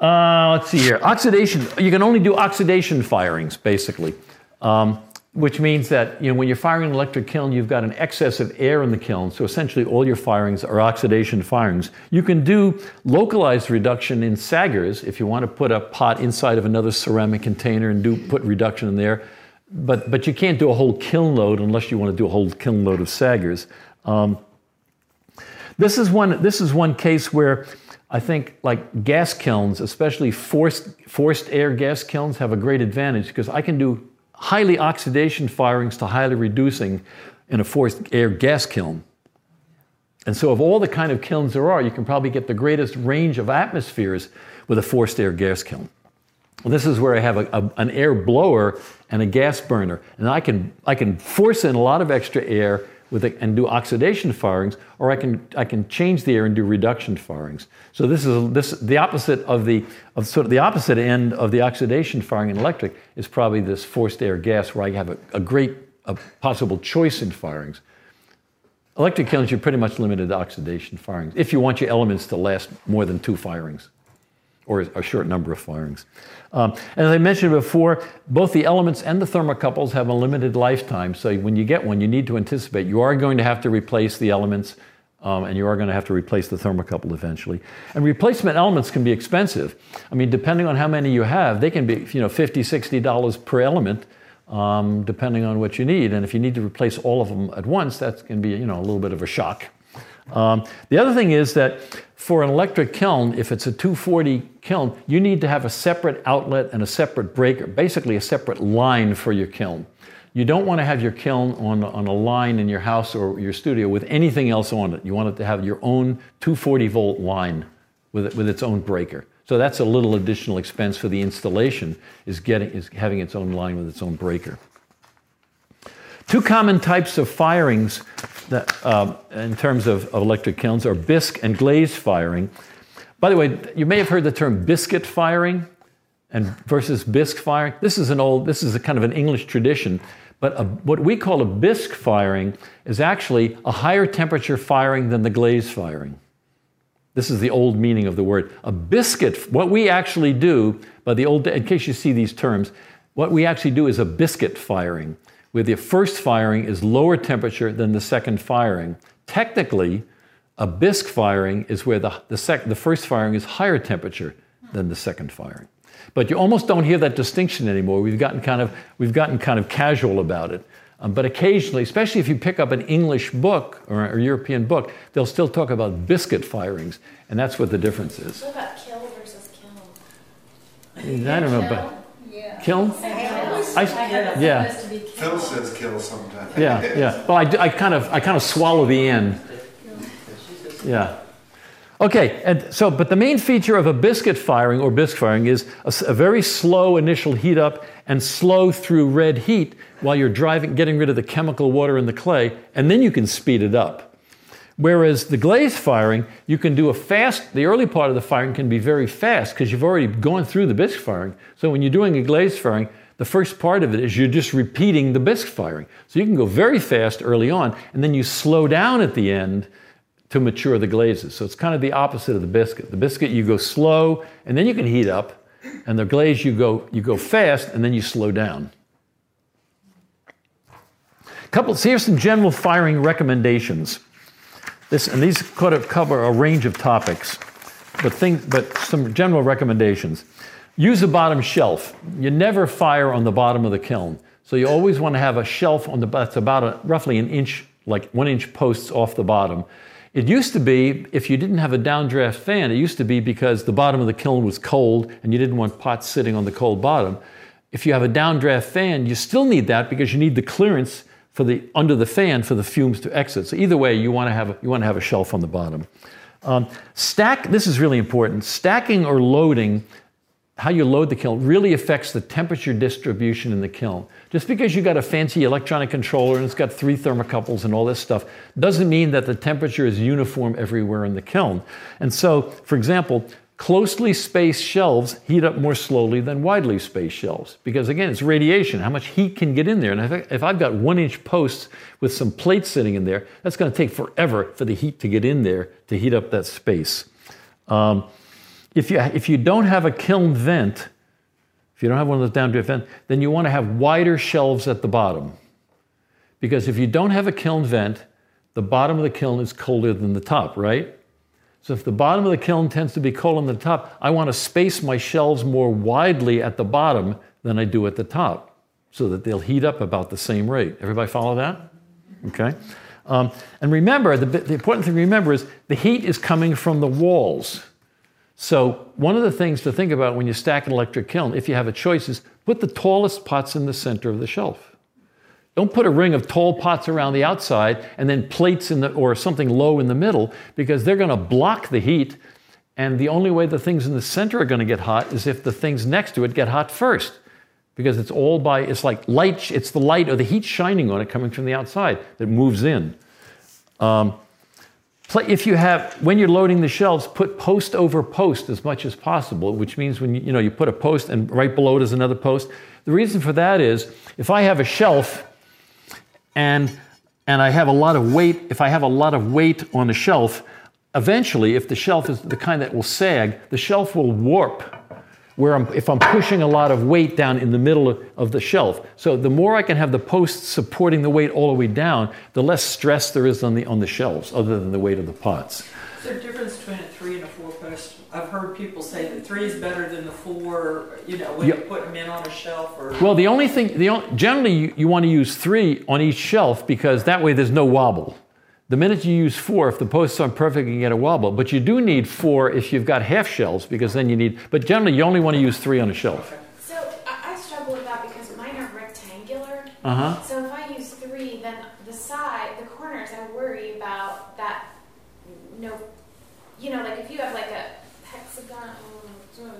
uh, let's see here. Oxidation. You can only do oxidation firings, basically, um, which means that you know when you're firing an electric kiln, you've got an excess of air in the kiln. So essentially, all your firings are oxidation firings. You can do localized reduction in saggers if you want to put a pot inside of another ceramic container and do put reduction in there. But but you can't do a whole kiln load unless you want to do a whole kiln load of saggers. Um, this is one. This is one case where I think like gas kilns, especially forced forced air gas kilns, have a great advantage because I can do highly oxidation firings to highly reducing in a forced air gas kiln. And so, of all the kind of kilns there are, you can probably get the greatest range of atmospheres with a forced air gas kiln. Well, this is where I have a, a, an air blower and a gas burner, and I can I can force in a lot of extra air with a, and do oxidation firings, or I can I can change the air and do reduction firings. So this is this the opposite of the of sort of the opposite end of the oxidation firing in electric is probably this forced air gas, where I have a, a great a possible choice in firings. Electric kilns, you're pretty much limited to oxidation firings if you want your elements to last more than two firings or a short number of firings. Um, as I mentioned before, both the elements and the thermocouples have a limited lifetime. So when you get one, you need to anticipate you are going to have to replace the elements um, and you are going to have to replace the thermocouple eventually. And replacement elements can be expensive. I mean, depending on how many you have, they can be you know, $50, $60 per element. Um, depending on what you need, and if you need to replace all of them at once, that can be you know a little bit of a shock. Um, the other thing is that for an electric kiln, if it's a 240 kiln, you need to have a separate outlet and a separate breaker, basically a separate line for your kiln. You don't want to have your kiln on, on a line in your house or your studio with anything else on it. You want it to have your own 240 volt line with, it, with its own breaker. So that's a little additional expense for the installation is getting is having its own line with its own breaker. Two common types of firings that, uh, in terms of, of electric kilns are bisque and glaze firing. By the way, you may have heard the term biscuit firing and versus bisque firing. This is an old, this is a kind of an English tradition, but a, what we call a bisque firing is actually a higher temperature firing than the glaze firing. This is the old meaning of the word. A biscuit, what we actually do, by the old, in case you see these terms, what we actually do is a biscuit firing, where the first firing is lower temperature than the second firing. Technically, a bisque firing is where the, the, sec, the first firing is higher temperature than the second firing. But you almost don't hear that distinction anymore. We've gotten kind of, we've gotten kind of casual about it. Um, but occasionally, especially if you pick up an English book or a European book, they'll still talk about biscuit firings, and that's what the difference is. What about kill versus kiln? I don't know, but. Kiln? I, yeah, Phil says kill sometimes. yeah, yeah. Well, I, I kind of, I kind of swallow the N. Yeah. Okay, and so, but the main feature of a biscuit firing or bisque firing is a, a very slow initial heat up and slow through red heat while you're driving, getting rid of the chemical water in the clay, and then you can speed it up. Whereas the glaze firing, you can do a fast, the early part of the firing can be very fast because you've already gone through the bisque firing. So when you're doing a glaze firing, the first part of it is you're just repeating the bisque firing. So you can go very fast early on, and then you slow down at the end to mature the glazes. So it's kind of the opposite of the biscuit. The biscuit you go slow, and then you can heat up, and the glaze you go you go fast, and then you slow down. Couple, so here's some general firing recommendations. This, and these could have cover a range of topics, but, think, but some general recommendations. Use a bottom shelf. You never fire on the bottom of the kiln. So you always want to have a shelf on the that's about a, roughly an inch, like one inch posts off the bottom. It used to be, if you didn't have a downdraft fan, it used to be because the bottom of the kiln was cold and you didn't want pots sitting on the cold bottom. If you have a downdraft fan, you still need that because you need the clearance for the under the fan for the fumes to exit. So either way, you want to have you want to have a shelf on the bottom. Um, stack. This is really important. Stacking or loading how you load the kiln really affects the temperature distribution in the kiln. Just because you got a fancy electronic controller and it's got three thermocouples and all this stuff doesn't mean that the temperature is uniform everywhere in the kiln. And so, for example, closely spaced shelves heat up more slowly than widely spaced shelves because again it's radiation how much heat can get in there and if, I, have got one inch posts with some plates sitting in there that's going to take forever for the heat to get in there to heat up that space um, if you, if you don't have a kiln vent, if you don't have one of those downdraft vents, then you want to have wider shelves at the bottom. Because if you don't have a kiln vent, the bottom of the kiln is colder than the top, right? So if the bottom of the kiln tends to be colder than the top, I want to space my shelves more widely at the bottom than I do at the top so that they'll heat up about the same rate. Everybody follow that? Okay. Um, and remember, the, the important thing to remember is the heat is coming from the walls. So, one of the things to think about when you stack an electric kiln, if you have a choice, is put the tallest pots in the center of the shelf. Don't put a ring of tall pots around the outside and then plates in the, or something low in the middle because they're going to block the heat. And the only way the things in the center are going to get hot is if the things next to it get hot first because it's all by, it's like light, it's the light or the heat shining on it coming from the outside that moves in. Um, if you have, when you're loading the shelves, put post over post as much as possible, which means when you, you know, you put a post and right below it is another post. The reason for that is if I have a shelf and, and I have a lot of weight, if I have a lot of weight on the shelf, eventually, if the shelf is the kind that will sag, the shelf will warp where I'm, if I'm pushing a lot of weight down in the middle of the shelf. So the more I can have the posts supporting the weight all the way down, the less stress there is on the, on the shelves, other than the weight of the pots. Is there a difference between a three and a? I've heard people say that three is better than the four, you know, when you put them in on a shelf or... Well, the only thing, the only, generally you, you want to use three on each shelf because that way there's no wobble. The minute you use four, if the posts aren't perfect, you get a wobble. But you do need four if you've got half shelves, because then you need, but generally you only want to use three on a shelf. So I, I struggle with that because mine are rectangular. Uh-huh. So if I use three, then the side, the corners, I worry about that, no, you know, like if you have like a hexagon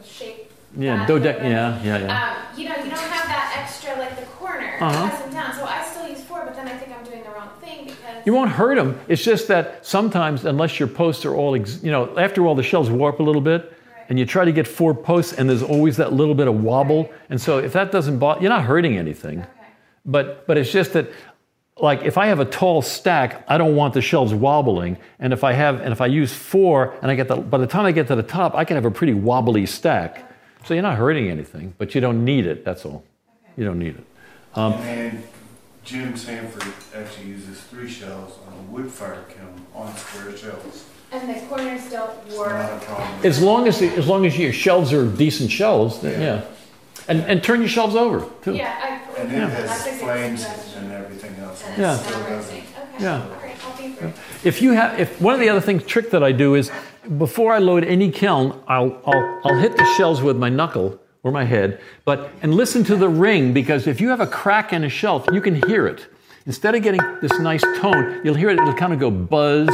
shape. Yeah, dodec, yeah, yeah, yeah. Um, you know, you don't have that extra, like the corner, uh-huh. down. So I still use four, but then I think I'm doing the wrong thing because you won't hurt them. It's just that sometimes, unless your posts are all, ex- you know, after all, the shelves warp a little bit, and you try to get four posts, and there's always that little bit of wobble. And so, if that doesn't bother, you're not hurting anything. Okay. But but it's just that, like, if I have a tall stack, I don't want the shelves wobbling. And if I have, and if I use four, and I get the, by the time I get to the top, I can have a pretty wobbly stack. So you're not hurting anything, but you don't need it. That's all. Okay. You don't need it. Um, and Jim Sanford actually uses three shelves on a wood fire kiln on square shelves. And the corners don't work. Not a problem. As long as as long as your shelves are decent shelves, then, Yeah. yeah. And and turn your shelves over too. Yeah, I, And it Yeah. has That's a good flames and everything else. And Yeah. it's Still not doesn't. working. Okay. Yeah. Great. I'll be free. If you have, if one of the other things trick that I do is before I load any kiln, I'll I'll I'll hit the shelves with my knuckle or my head, but and listen to the ring because if you have a crack in a shelf, you can hear it. Instead of getting this nice tone, you'll hear it, it'll kind of go buzz.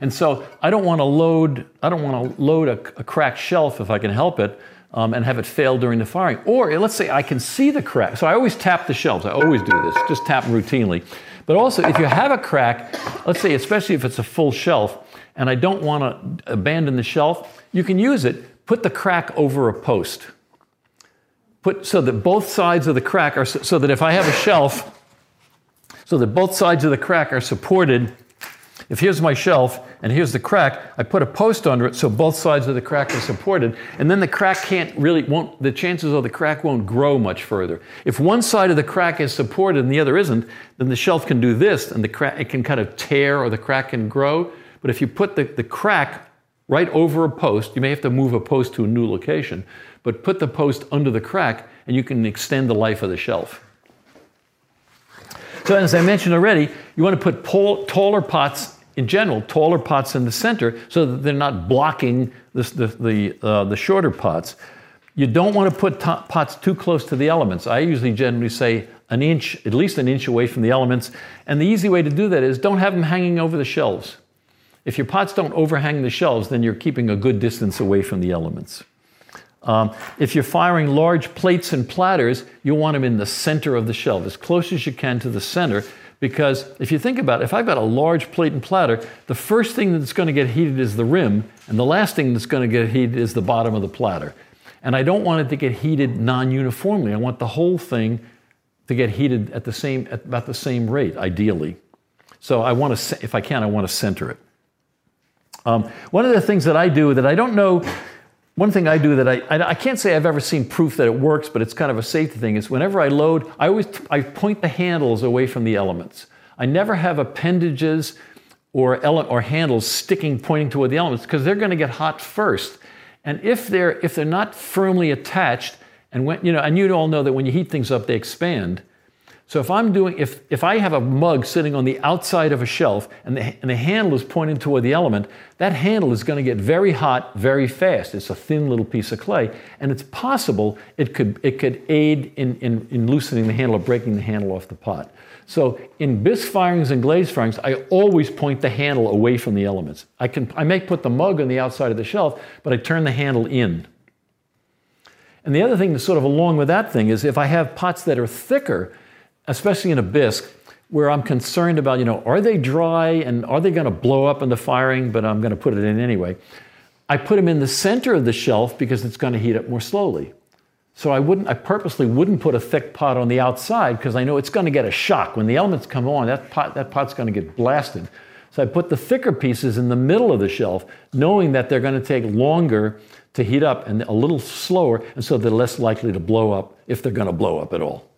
And so I don't want to load, I don't want to load a, a cracked shelf if I can help it um, and have it fail during the firing. Or let's say I can see the crack. So I always tap the shelves. I always do this, just tap routinely. But also, if you have a crack, let's say, especially if it's a full shelf, and I don't want to abandon the shelf, you can use it. Put the crack over a post. Put so that both sides of the crack are so, so that if I have a shelf so that both sides of the crack are supported. If here's my shelf and here's the crack, I put a post under it so both sides of the crack are supported, and then the crack can't really won't the chances are the crack won't grow much further. If one side of the crack is supported and the other isn't, then the shelf can do this and the crack it can kind of tear or the crack can grow. But if you put the, the crack right over a post, you may have to move a post to a new location, but put the post under the crack and you can extend the life of the shelf. So, as I mentioned already, you want to put pol- taller pots in general, taller pots in the center so that they're not blocking the, the, uh, the shorter pots. You don't want to put to- pots too close to the elements. I usually generally say an inch, at least an inch away from the elements. And the easy way to do that is don't have them hanging over the shelves. If your pots don't overhang the shelves, then you're keeping a good distance away from the elements. Um, if you're firing large plates and platters, you'll want them in the center of the shelf, as close as you can to the center, because if you think about it, if I've got a large plate and platter, the first thing that's going to get heated is the rim, and the last thing that's going to get heated is the bottom of the platter. And I don't want it to get heated non uniformly. I want the whole thing to get heated at the same at about the same rate, ideally. So I want to, if I can, I want to center it. Um, one of the things that I do that I don't know, one thing I do that I, I, can't say I've ever seen proof that it works, but it's kind of a safety thing, is whenever I load, I always I point the handles away from the elements. I never have appendages or, ele- or handles sticking, pointing toward the elements, because they're going to get hot first. And if they're, if they're not firmly attached, and when, you know, and you all know that when you heat things up, they expand. So if I'm doing, if, if I have a mug sitting on the outside of a shelf and the, and the handle is pointing toward the element, that handle is going to get very hot very fast. It's a thin little piece of clay, and it's possible it could, it could aid in, in, in loosening the handle or breaking the handle off the pot. So in bisque firings and glaze firings, I always point the handle away from the elements. I, can, I may put the mug on the outside of the shelf, but I turn the handle in. And the other thing that's sort of along with that thing is if I have pots that are thicker, especially in a bisque, where I'm concerned about, you know, are they dry and are they going to blow up in the firing, but I'm going to put it in anyway. I put them in the center of the shelf because it's going to heat up more slowly. So I wouldn't, I purposely wouldn't put a thick pot on the outside because I know it's going to get a shock. When the elements come on, that pot, that pot's going to get blasted. So I put the thicker pieces in the middle of the shelf, knowing that they're going to take longer to heat up and a little slower, and so they're less likely to blow up if they're going to blow up at all.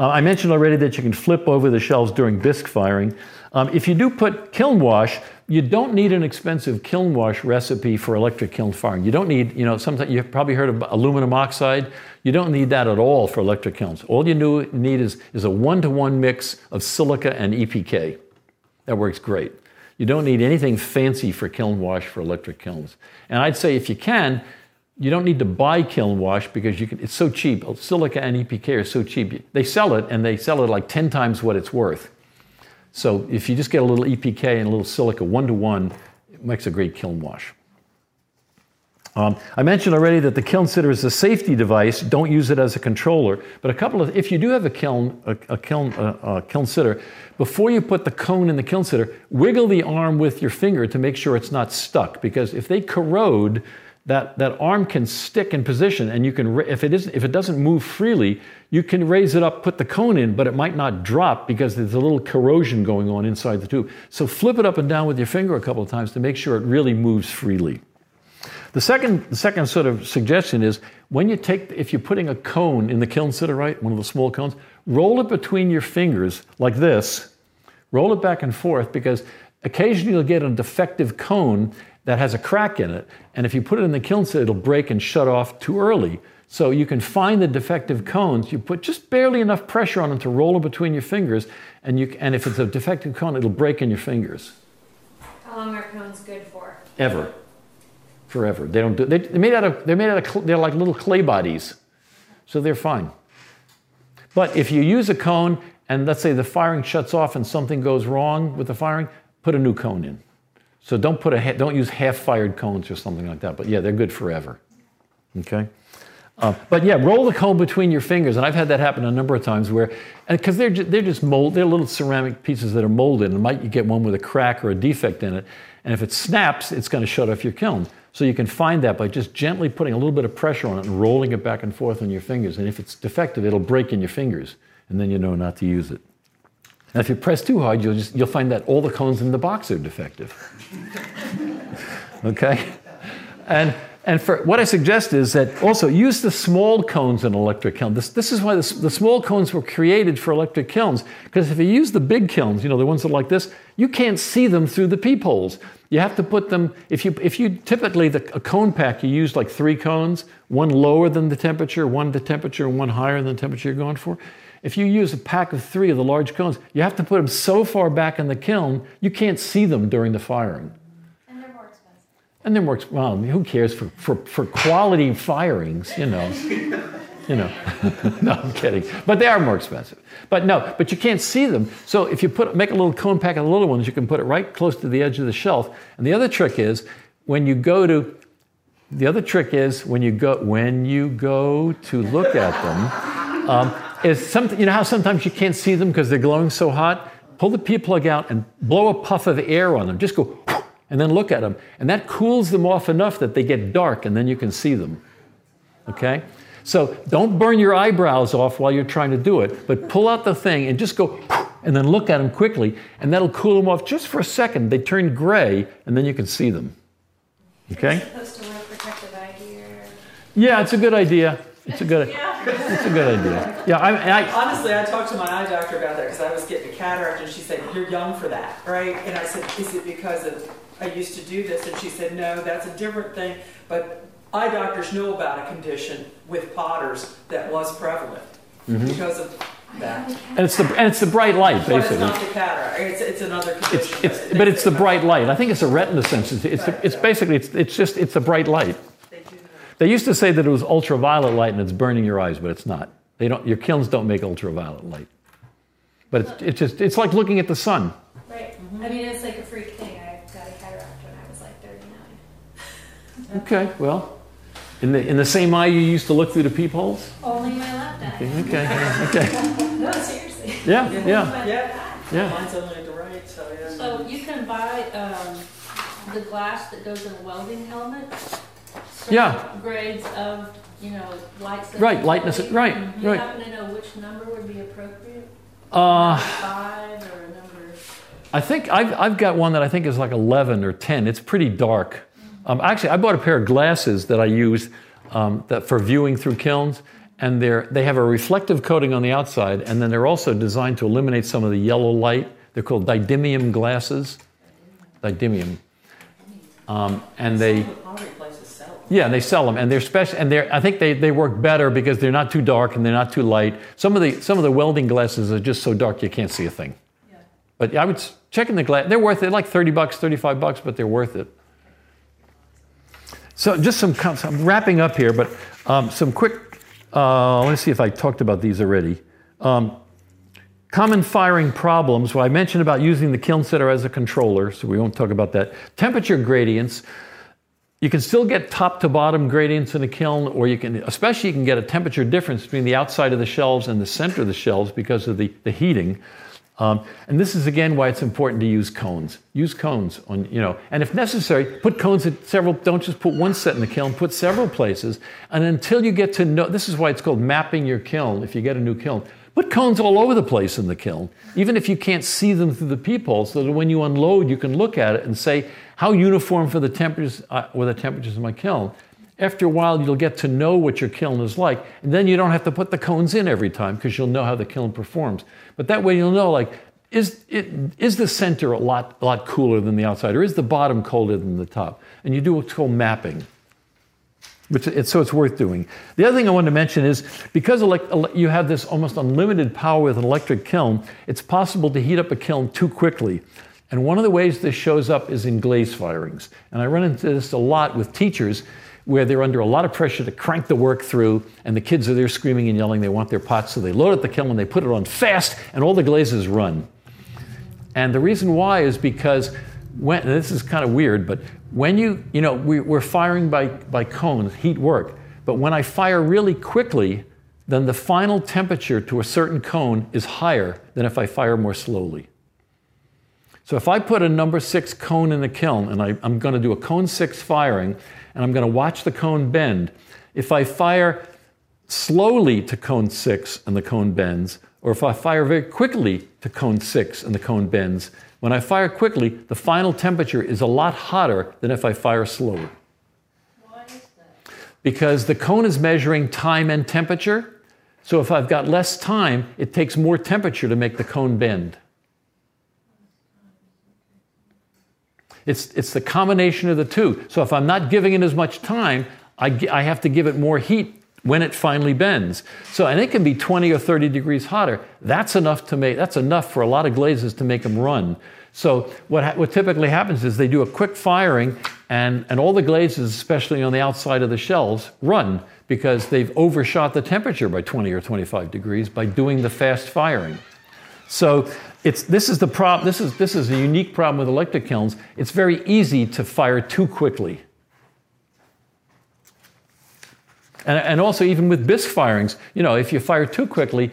Uh, I mentioned already that you can flip over the shelves during bisque firing. Um, if you do put kiln wash, you don't need an expensive kiln wash recipe for electric kiln firing. You don't need, you know, sometimes you've probably heard of aluminum oxide. You don't need that at all for electric kilns. All you need is, is a one to one mix of silica and EPK. That works great. You don't need anything fancy for kiln wash for electric kilns. And I'd say if you can, you don't need to buy kiln wash because you can, it's so cheap. Silica and EPK are so cheap. They sell it and they sell it like 10 times what it's worth. So if you just get a little EPK and a little silica one to one, it makes a great kiln wash. Um, I mentioned already that the kiln sitter is a safety device. Don't use it as a controller. But a couple of, if you do have a kiln, a, a kiln, a, a kiln sitter, before you put the cone in the kiln sitter, wiggle the arm with your finger to make sure it's not stuck. Because if they corrode, that, that arm can stick in position and you can if it isn't if it doesn't move freely you can raise it up put the cone in but it might not drop because there's a little corrosion going on inside the tube. So flip it up and down with your finger a couple of times to make sure it really moves freely. The second, the second sort of suggestion is when you take, if you're putting a cone in the kiln sitter, right, one of the small cones, roll it between your fingers like this, roll it back and forth because occasionally you'll get a defective cone that has a crack in it. And if you put it in the kiln set, it'll break and shut off too early. So you can find the defective cones. You put just barely enough pressure on them to roll them between your fingers, and you and if it's a defective cone, it'll break in your fingers. How long are cones good for? Ever, forever. They don't do. They, are made out of. They're made out of. They're like little clay bodies, so they're fine. But if you use a cone and let's say the firing shuts off and something goes wrong with the firing, put a new cone in. So don't put a don't use half-fired cones or something like that. But yeah, they're good forever. Okay. Uh, but yeah, roll the cone between your fingers, and I've had that happen a number of times where, because they're they're just mold, they're little ceramic pieces that are molded, and might you get one with a crack or a defect in it, and if it snaps, it's going to shut off your kiln. So you can find that by just gently putting a little bit of pressure on it and rolling it back and forth on your fingers. And if it's defective, it'll break in your fingers, and then you know not to use it. And if you press too hard, you'll, just, you'll find that all the cones in the box are defective. okay? And, and for, what I suggest is that also use the small cones in electric kiln. This, this is why the, the small cones were created for electric kilns, because if you use the big kilns, you know, the ones that are like this, you can't see them through the peepholes. You have to put them, if you, if you typically, the, a cone pack, you use like three cones, one lower than the temperature, one the temperature, and one higher than the temperature you're going for. If you use a pack of three of the large cones, you have to put them so far back in the kiln, you can't see them during the firing. And they're more expensive. And they're more, ex- well, who cares for, for, for quality firings, you know? you know, no, I'm kidding. But they are more expensive. But no, but you can't see them. So if you put make a little cone pack of the little ones, you can put it right close to the edge of the shelf. And the other trick is when you go to the other trick is when you go when you go to look at them, um, is something, you know how sometimes you can't see them because they're glowing so hot. Pull the peep plug out and blow a puff of air on them. Just go and then look at them, and that cools them off enough that they get dark, and then you can see them. Okay. So don't burn your eyebrows off while you're trying to do it, but pull out the thing and just go and then look at them quickly, and that'll cool them off just for a second. They turn gray, and then you can see them. Okay? Is it supposed to wear protective eye gear? Yeah, it's a good idea. It's a good. It's a good idea. Yeah, I, I, Honestly, I talked to my eye doctor about that because I was getting a cataract, and she said, "You're young for that, right?" And I said, "Is it because of I used to do this?" And she said, "No, that's a different thing." But eye doctors know about a condition with potters that was prevalent mm-hmm. because of that. and it's the and it's the bright light But it's basically. not the cataract. It's, it's another condition. It's, it's, but it's the bright light. I think it's a retina sensitivity. It's, it's basically, it's, it's just, it's a bright light. They used to say that it was ultraviolet light and it's burning your eyes, but it's not. They don't, your kilns don't make ultraviolet light. But it's, it's just, it's like looking at the sun. Right. I mean, it's like a freak thing. I got a cataract when I was like 39. Okay, well, in the, in the same eye you used to look through the peepholes? Only my left eye. Okay, okay. No, seriously. Yeah, yeah, Yeah. yeah. Mine's only at the right, so yeah. So you can buy um, the glass that goes in a welding helmet. Yeah. Grades of, you know, light Right, lightness- sensitivity. right, You right. happen to know which number would be appropriate? Uh, Five or a number? I think I've, I've got one that I think is like 11 or 10. It's pretty dark. Um, actually, I bought a pair of glasses that I use um, that for viewing through kilns, and they're, they have a reflective coating on the outside, and then they're also designed to eliminate some of the yellow light. They're called didymium glasses. Didymium. Um, and they, Some of the pottery places sell them. Yeah, they sell them, and they're special. And they're, I think they, they work better because they're not too dark and they're not too light. Some of the some of the welding glasses are just so dark you can't see a thing. But I would check in the glass. They're worth it, like thirty bucks, thirty-five bucks, but they're worth it. So just some, I'm wrapping up here, but um, some quick. Uh, let me see if I talked about these already. Um, Common firing problems. Well, I mentioned about using the kiln sitter as a controller, so we won't talk about that. Temperature gradients. You can still get top to bottom gradients in a kiln, or you can, especially, you can get a temperature difference between the outside of the shelves and the center of the shelves because of the, the heating. Um, and this is again why it's important to use cones. Use cones on, you know, and if necessary, put cones at several, don't just put one set in the kiln, put several places. And until you get to know, this is why it's called mapping your kiln if you get a new kiln. Put cones all over the place in the kiln, even if you can't see them through the peephole, so that when you unload, you can look at it and say, how uniform for the temperatures, uh, were the temperatures in my kiln? After a while, you'll get to know what your kiln is like, and then you don't have to put the cones in every time because you'll know how the kiln performs. But that way, you'll know like, is, it, is the center a lot, a lot cooler than the outside, or is the bottom colder than the top? And you do what's called mapping. Which it's, so it's worth doing. The other thing I wanted to mention is because elec- ele- you have this almost unlimited power with an electric kiln, it's possible to heat up a kiln too quickly. And one of the ways this shows up is in glaze firings. And I run into this a lot with teachers where they're under a lot of pressure to crank the work through, and the kids are there screaming and yelling they want their pots, so they load up the kiln and they put it on fast, and all the glazes run. And the reason why is because when, this is kind of weird, but when you, you know, we, we're firing by, by cones, heat work. But when I fire really quickly, then the final temperature to a certain cone is higher than if I fire more slowly. So if I put a number six cone in the kiln and I, I'm going to do a cone six firing and I'm going to watch the cone bend, if I fire slowly to cone six and the cone bends, or if I fire very quickly to cone six and the cone bends, when I fire quickly, the final temperature is a lot hotter than if I fire slowly. Why is that? Because the cone is measuring time and temperature. So if I've got less time, it takes more temperature to make the cone bend. It's, it's the combination of the two. So if I'm not giving it as much time, I, I have to give it more heat when it finally bends. So, and it can be 20 or 30 degrees hotter. That's enough to make, that's enough for a lot of glazes to make them run. So what, ha- what typically happens is they do a quick firing and, and all the glazes, especially on the outside of the shells, run because they've overshot the temperature by 20 or 25 degrees by doing the fast firing. So it's, this, is the prob- this, is, this is a unique problem with electric kilns. It's very easy to fire too quickly. And, and also, even with bisque firings, you know, if you fire too quickly,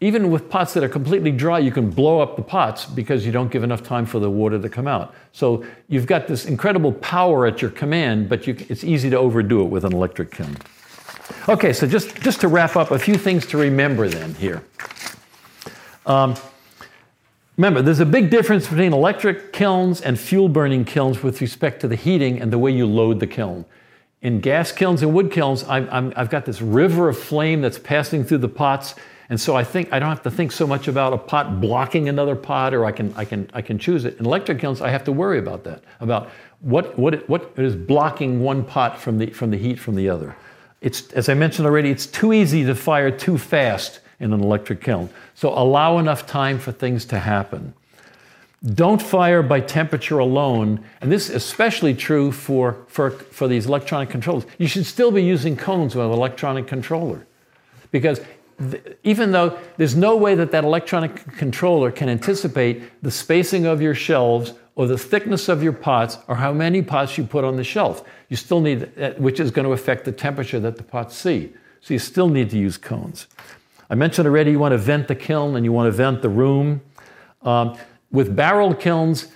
even with pots that are completely dry, you can blow up the pots because you don't give enough time for the water to come out. So you've got this incredible power at your command, but you, it's easy to overdo it with an electric kiln. Okay, so just, just to wrap up, a few things to remember then here. Um, remember, there's a big difference between electric kilns and fuel burning kilns with respect to the heating and the way you load the kiln. In gas kilns and wood kilns, i have got this river of flame that's passing through the pots and so I think I don't have to think so much about a pot blocking another pot, or I can, I can, I can choose it. In electric kilns, I have to worry about that, about what, what, what is blocking one pot from the, from the heat from the other. It's, as I mentioned already, it's too easy to fire too fast in an electric kiln. So allow enough time for things to happen. Don't fire by temperature alone, and this is especially true for, for, for these electronic controllers. You should still be using cones with an electronic controller because even though there's no way that that electronic controller can anticipate the spacing of your shelves or the thickness of your pots or how many pots you put on the shelf. You still need, uh, which is going to affect the temperature that the pots see. So you still need to use cones. I mentioned already you want to vent the kiln and you want to vent the room. Um, with barrel kilns,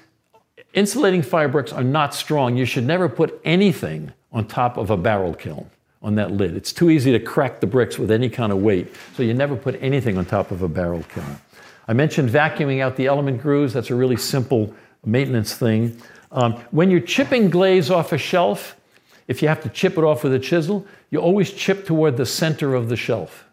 insulating firebricks are not strong. You should never put anything on top of a barrel kiln on that lid. It's too easy to crack the bricks with any kind of weight, so you never put anything on top of a barrel kiln. I mentioned vacuuming out the element grooves. That's a really simple maintenance thing. Um, when you're chipping glaze off a shelf, if you have to chip it off with a chisel, you always chip toward the center of the shelf.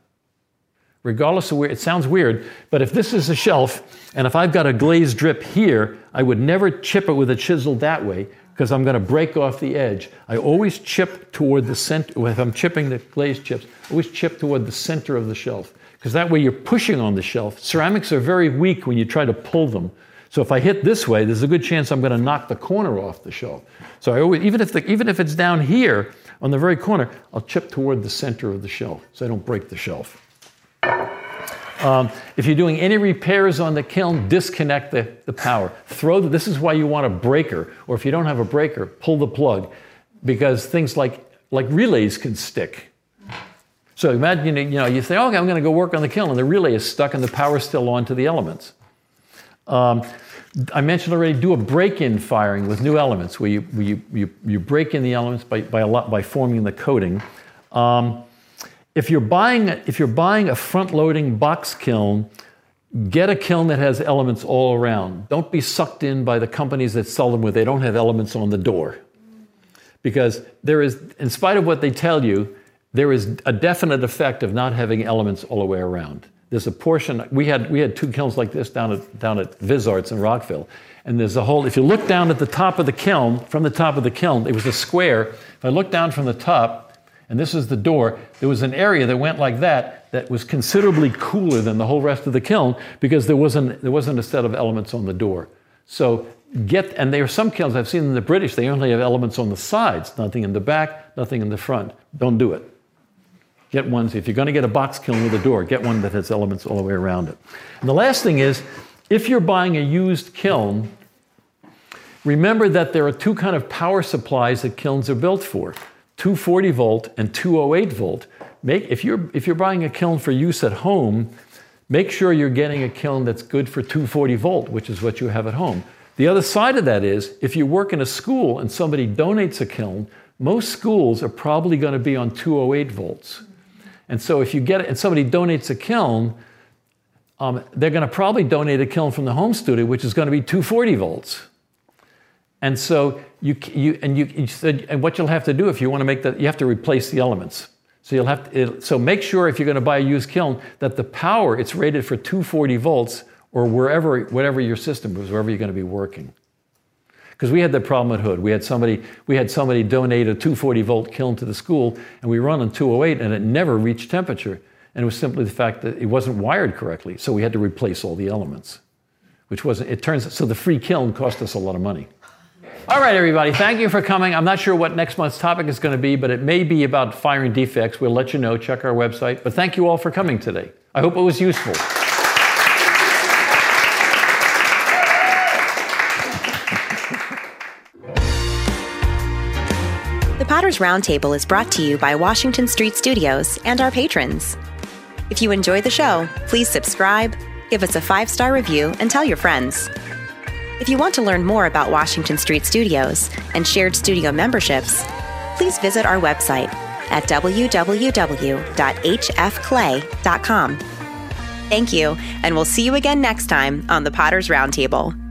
Regardless of where, it sounds weird, but if this is a shelf, and if I've got a glazed drip here, I would never chip it with a chisel that way because I'm going to break off the edge. I always chip toward the center. If I'm chipping the glazed chips, always chip toward the center of the shelf because that way you're pushing on the shelf. Ceramics are very weak when you try to pull them. So if I hit this way, there's a good chance I'm going to knock the corner off the shelf. So I always, even if the, even if it's down here on the very corner, I'll chip toward the center of the shelf so I don't break the shelf. Um, if you're doing any repairs on the kiln, disconnect the, the power. Throw the, this is why you want a breaker, or if you don't have a breaker, pull the plug, because things like, like relays can stick. So imagine you know you say, okay, I'm going to go work on the kiln, and the relay is stuck, and the power's still on to the elements. Um, I mentioned already, do a break-in firing with new elements, where you, where you, you, you break in the elements by, by, a lot, by forming the coating. Um, if you're buying, if you're buying a front-loading box kiln, get a kiln that has elements all around. Don't be sucked in by the companies that sell them where they don't have elements on the door. Because there is, in spite of what they tell you, there is a definite effect of not having elements all the way around. There's a portion, we had, we had two kilns like this down at, down at VisArts in Rockville. And there's a whole, if you look down at the top of the kiln, from the top of the kiln, it was a square. If I look down from the top, and this is the door, there was an area that went like that that was considerably cooler than the whole rest of the kiln because there wasn't, there wasn't a set of elements on the door. So get, and there are some kilns I've seen in the British, they only have elements on the sides, nothing in the back, nothing in the front. Don't do it. Get ones, if you're going to get a box kiln with a door, get one that has elements all the way around it. And the last thing is, if you're buying a used kiln, remember that there are two kind of power supplies that kilns are built for. 240 volt and 208 volt. Make, if, you're, if you're buying a kiln for use at home, make sure you're getting a kiln that's good for 240 volt, which is what you have at home. The other side of that is if you work in a school and somebody donates a kiln, most schools are probably going to be on 208 volts. And so if you get it and somebody donates a kiln, um, they're going to probably donate a kiln from the home studio, which is going to be 240 volts. And so you, you and you, you said, and what you'll have to do if you want to make that, you have to replace the elements. So you'll have to, it, so make sure if you're going to buy a used kiln that the power it's rated for 240 volts or wherever whatever your system is, wherever you're going to be working. Because we had that problem at Hood. We had somebody we had somebody donate a 240 volt kiln to the school, and we run on 208, and it never reached temperature. And it was simply the fact that it wasn't wired correctly, so we had to replace all the elements. Which wasn't. It turns so the free kiln cost us a lot of money. All right, everybody, thank you for coming. I'm not sure what next month's topic is going to be, but it may be about firing defects. We'll let you know. Check our website. But thank you all for coming today. I hope it was useful. The Potter's Roundtable is brought to you by Washington Street Studios and our patrons. If you enjoy the show, please subscribe, give us a five star review, and tell your friends. If you want to learn more about Washington Street Studios and shared studio memberships, please visit our website at www.hfclay.com. Thank you, and we'll see you again next time on the Potter's Roundtable.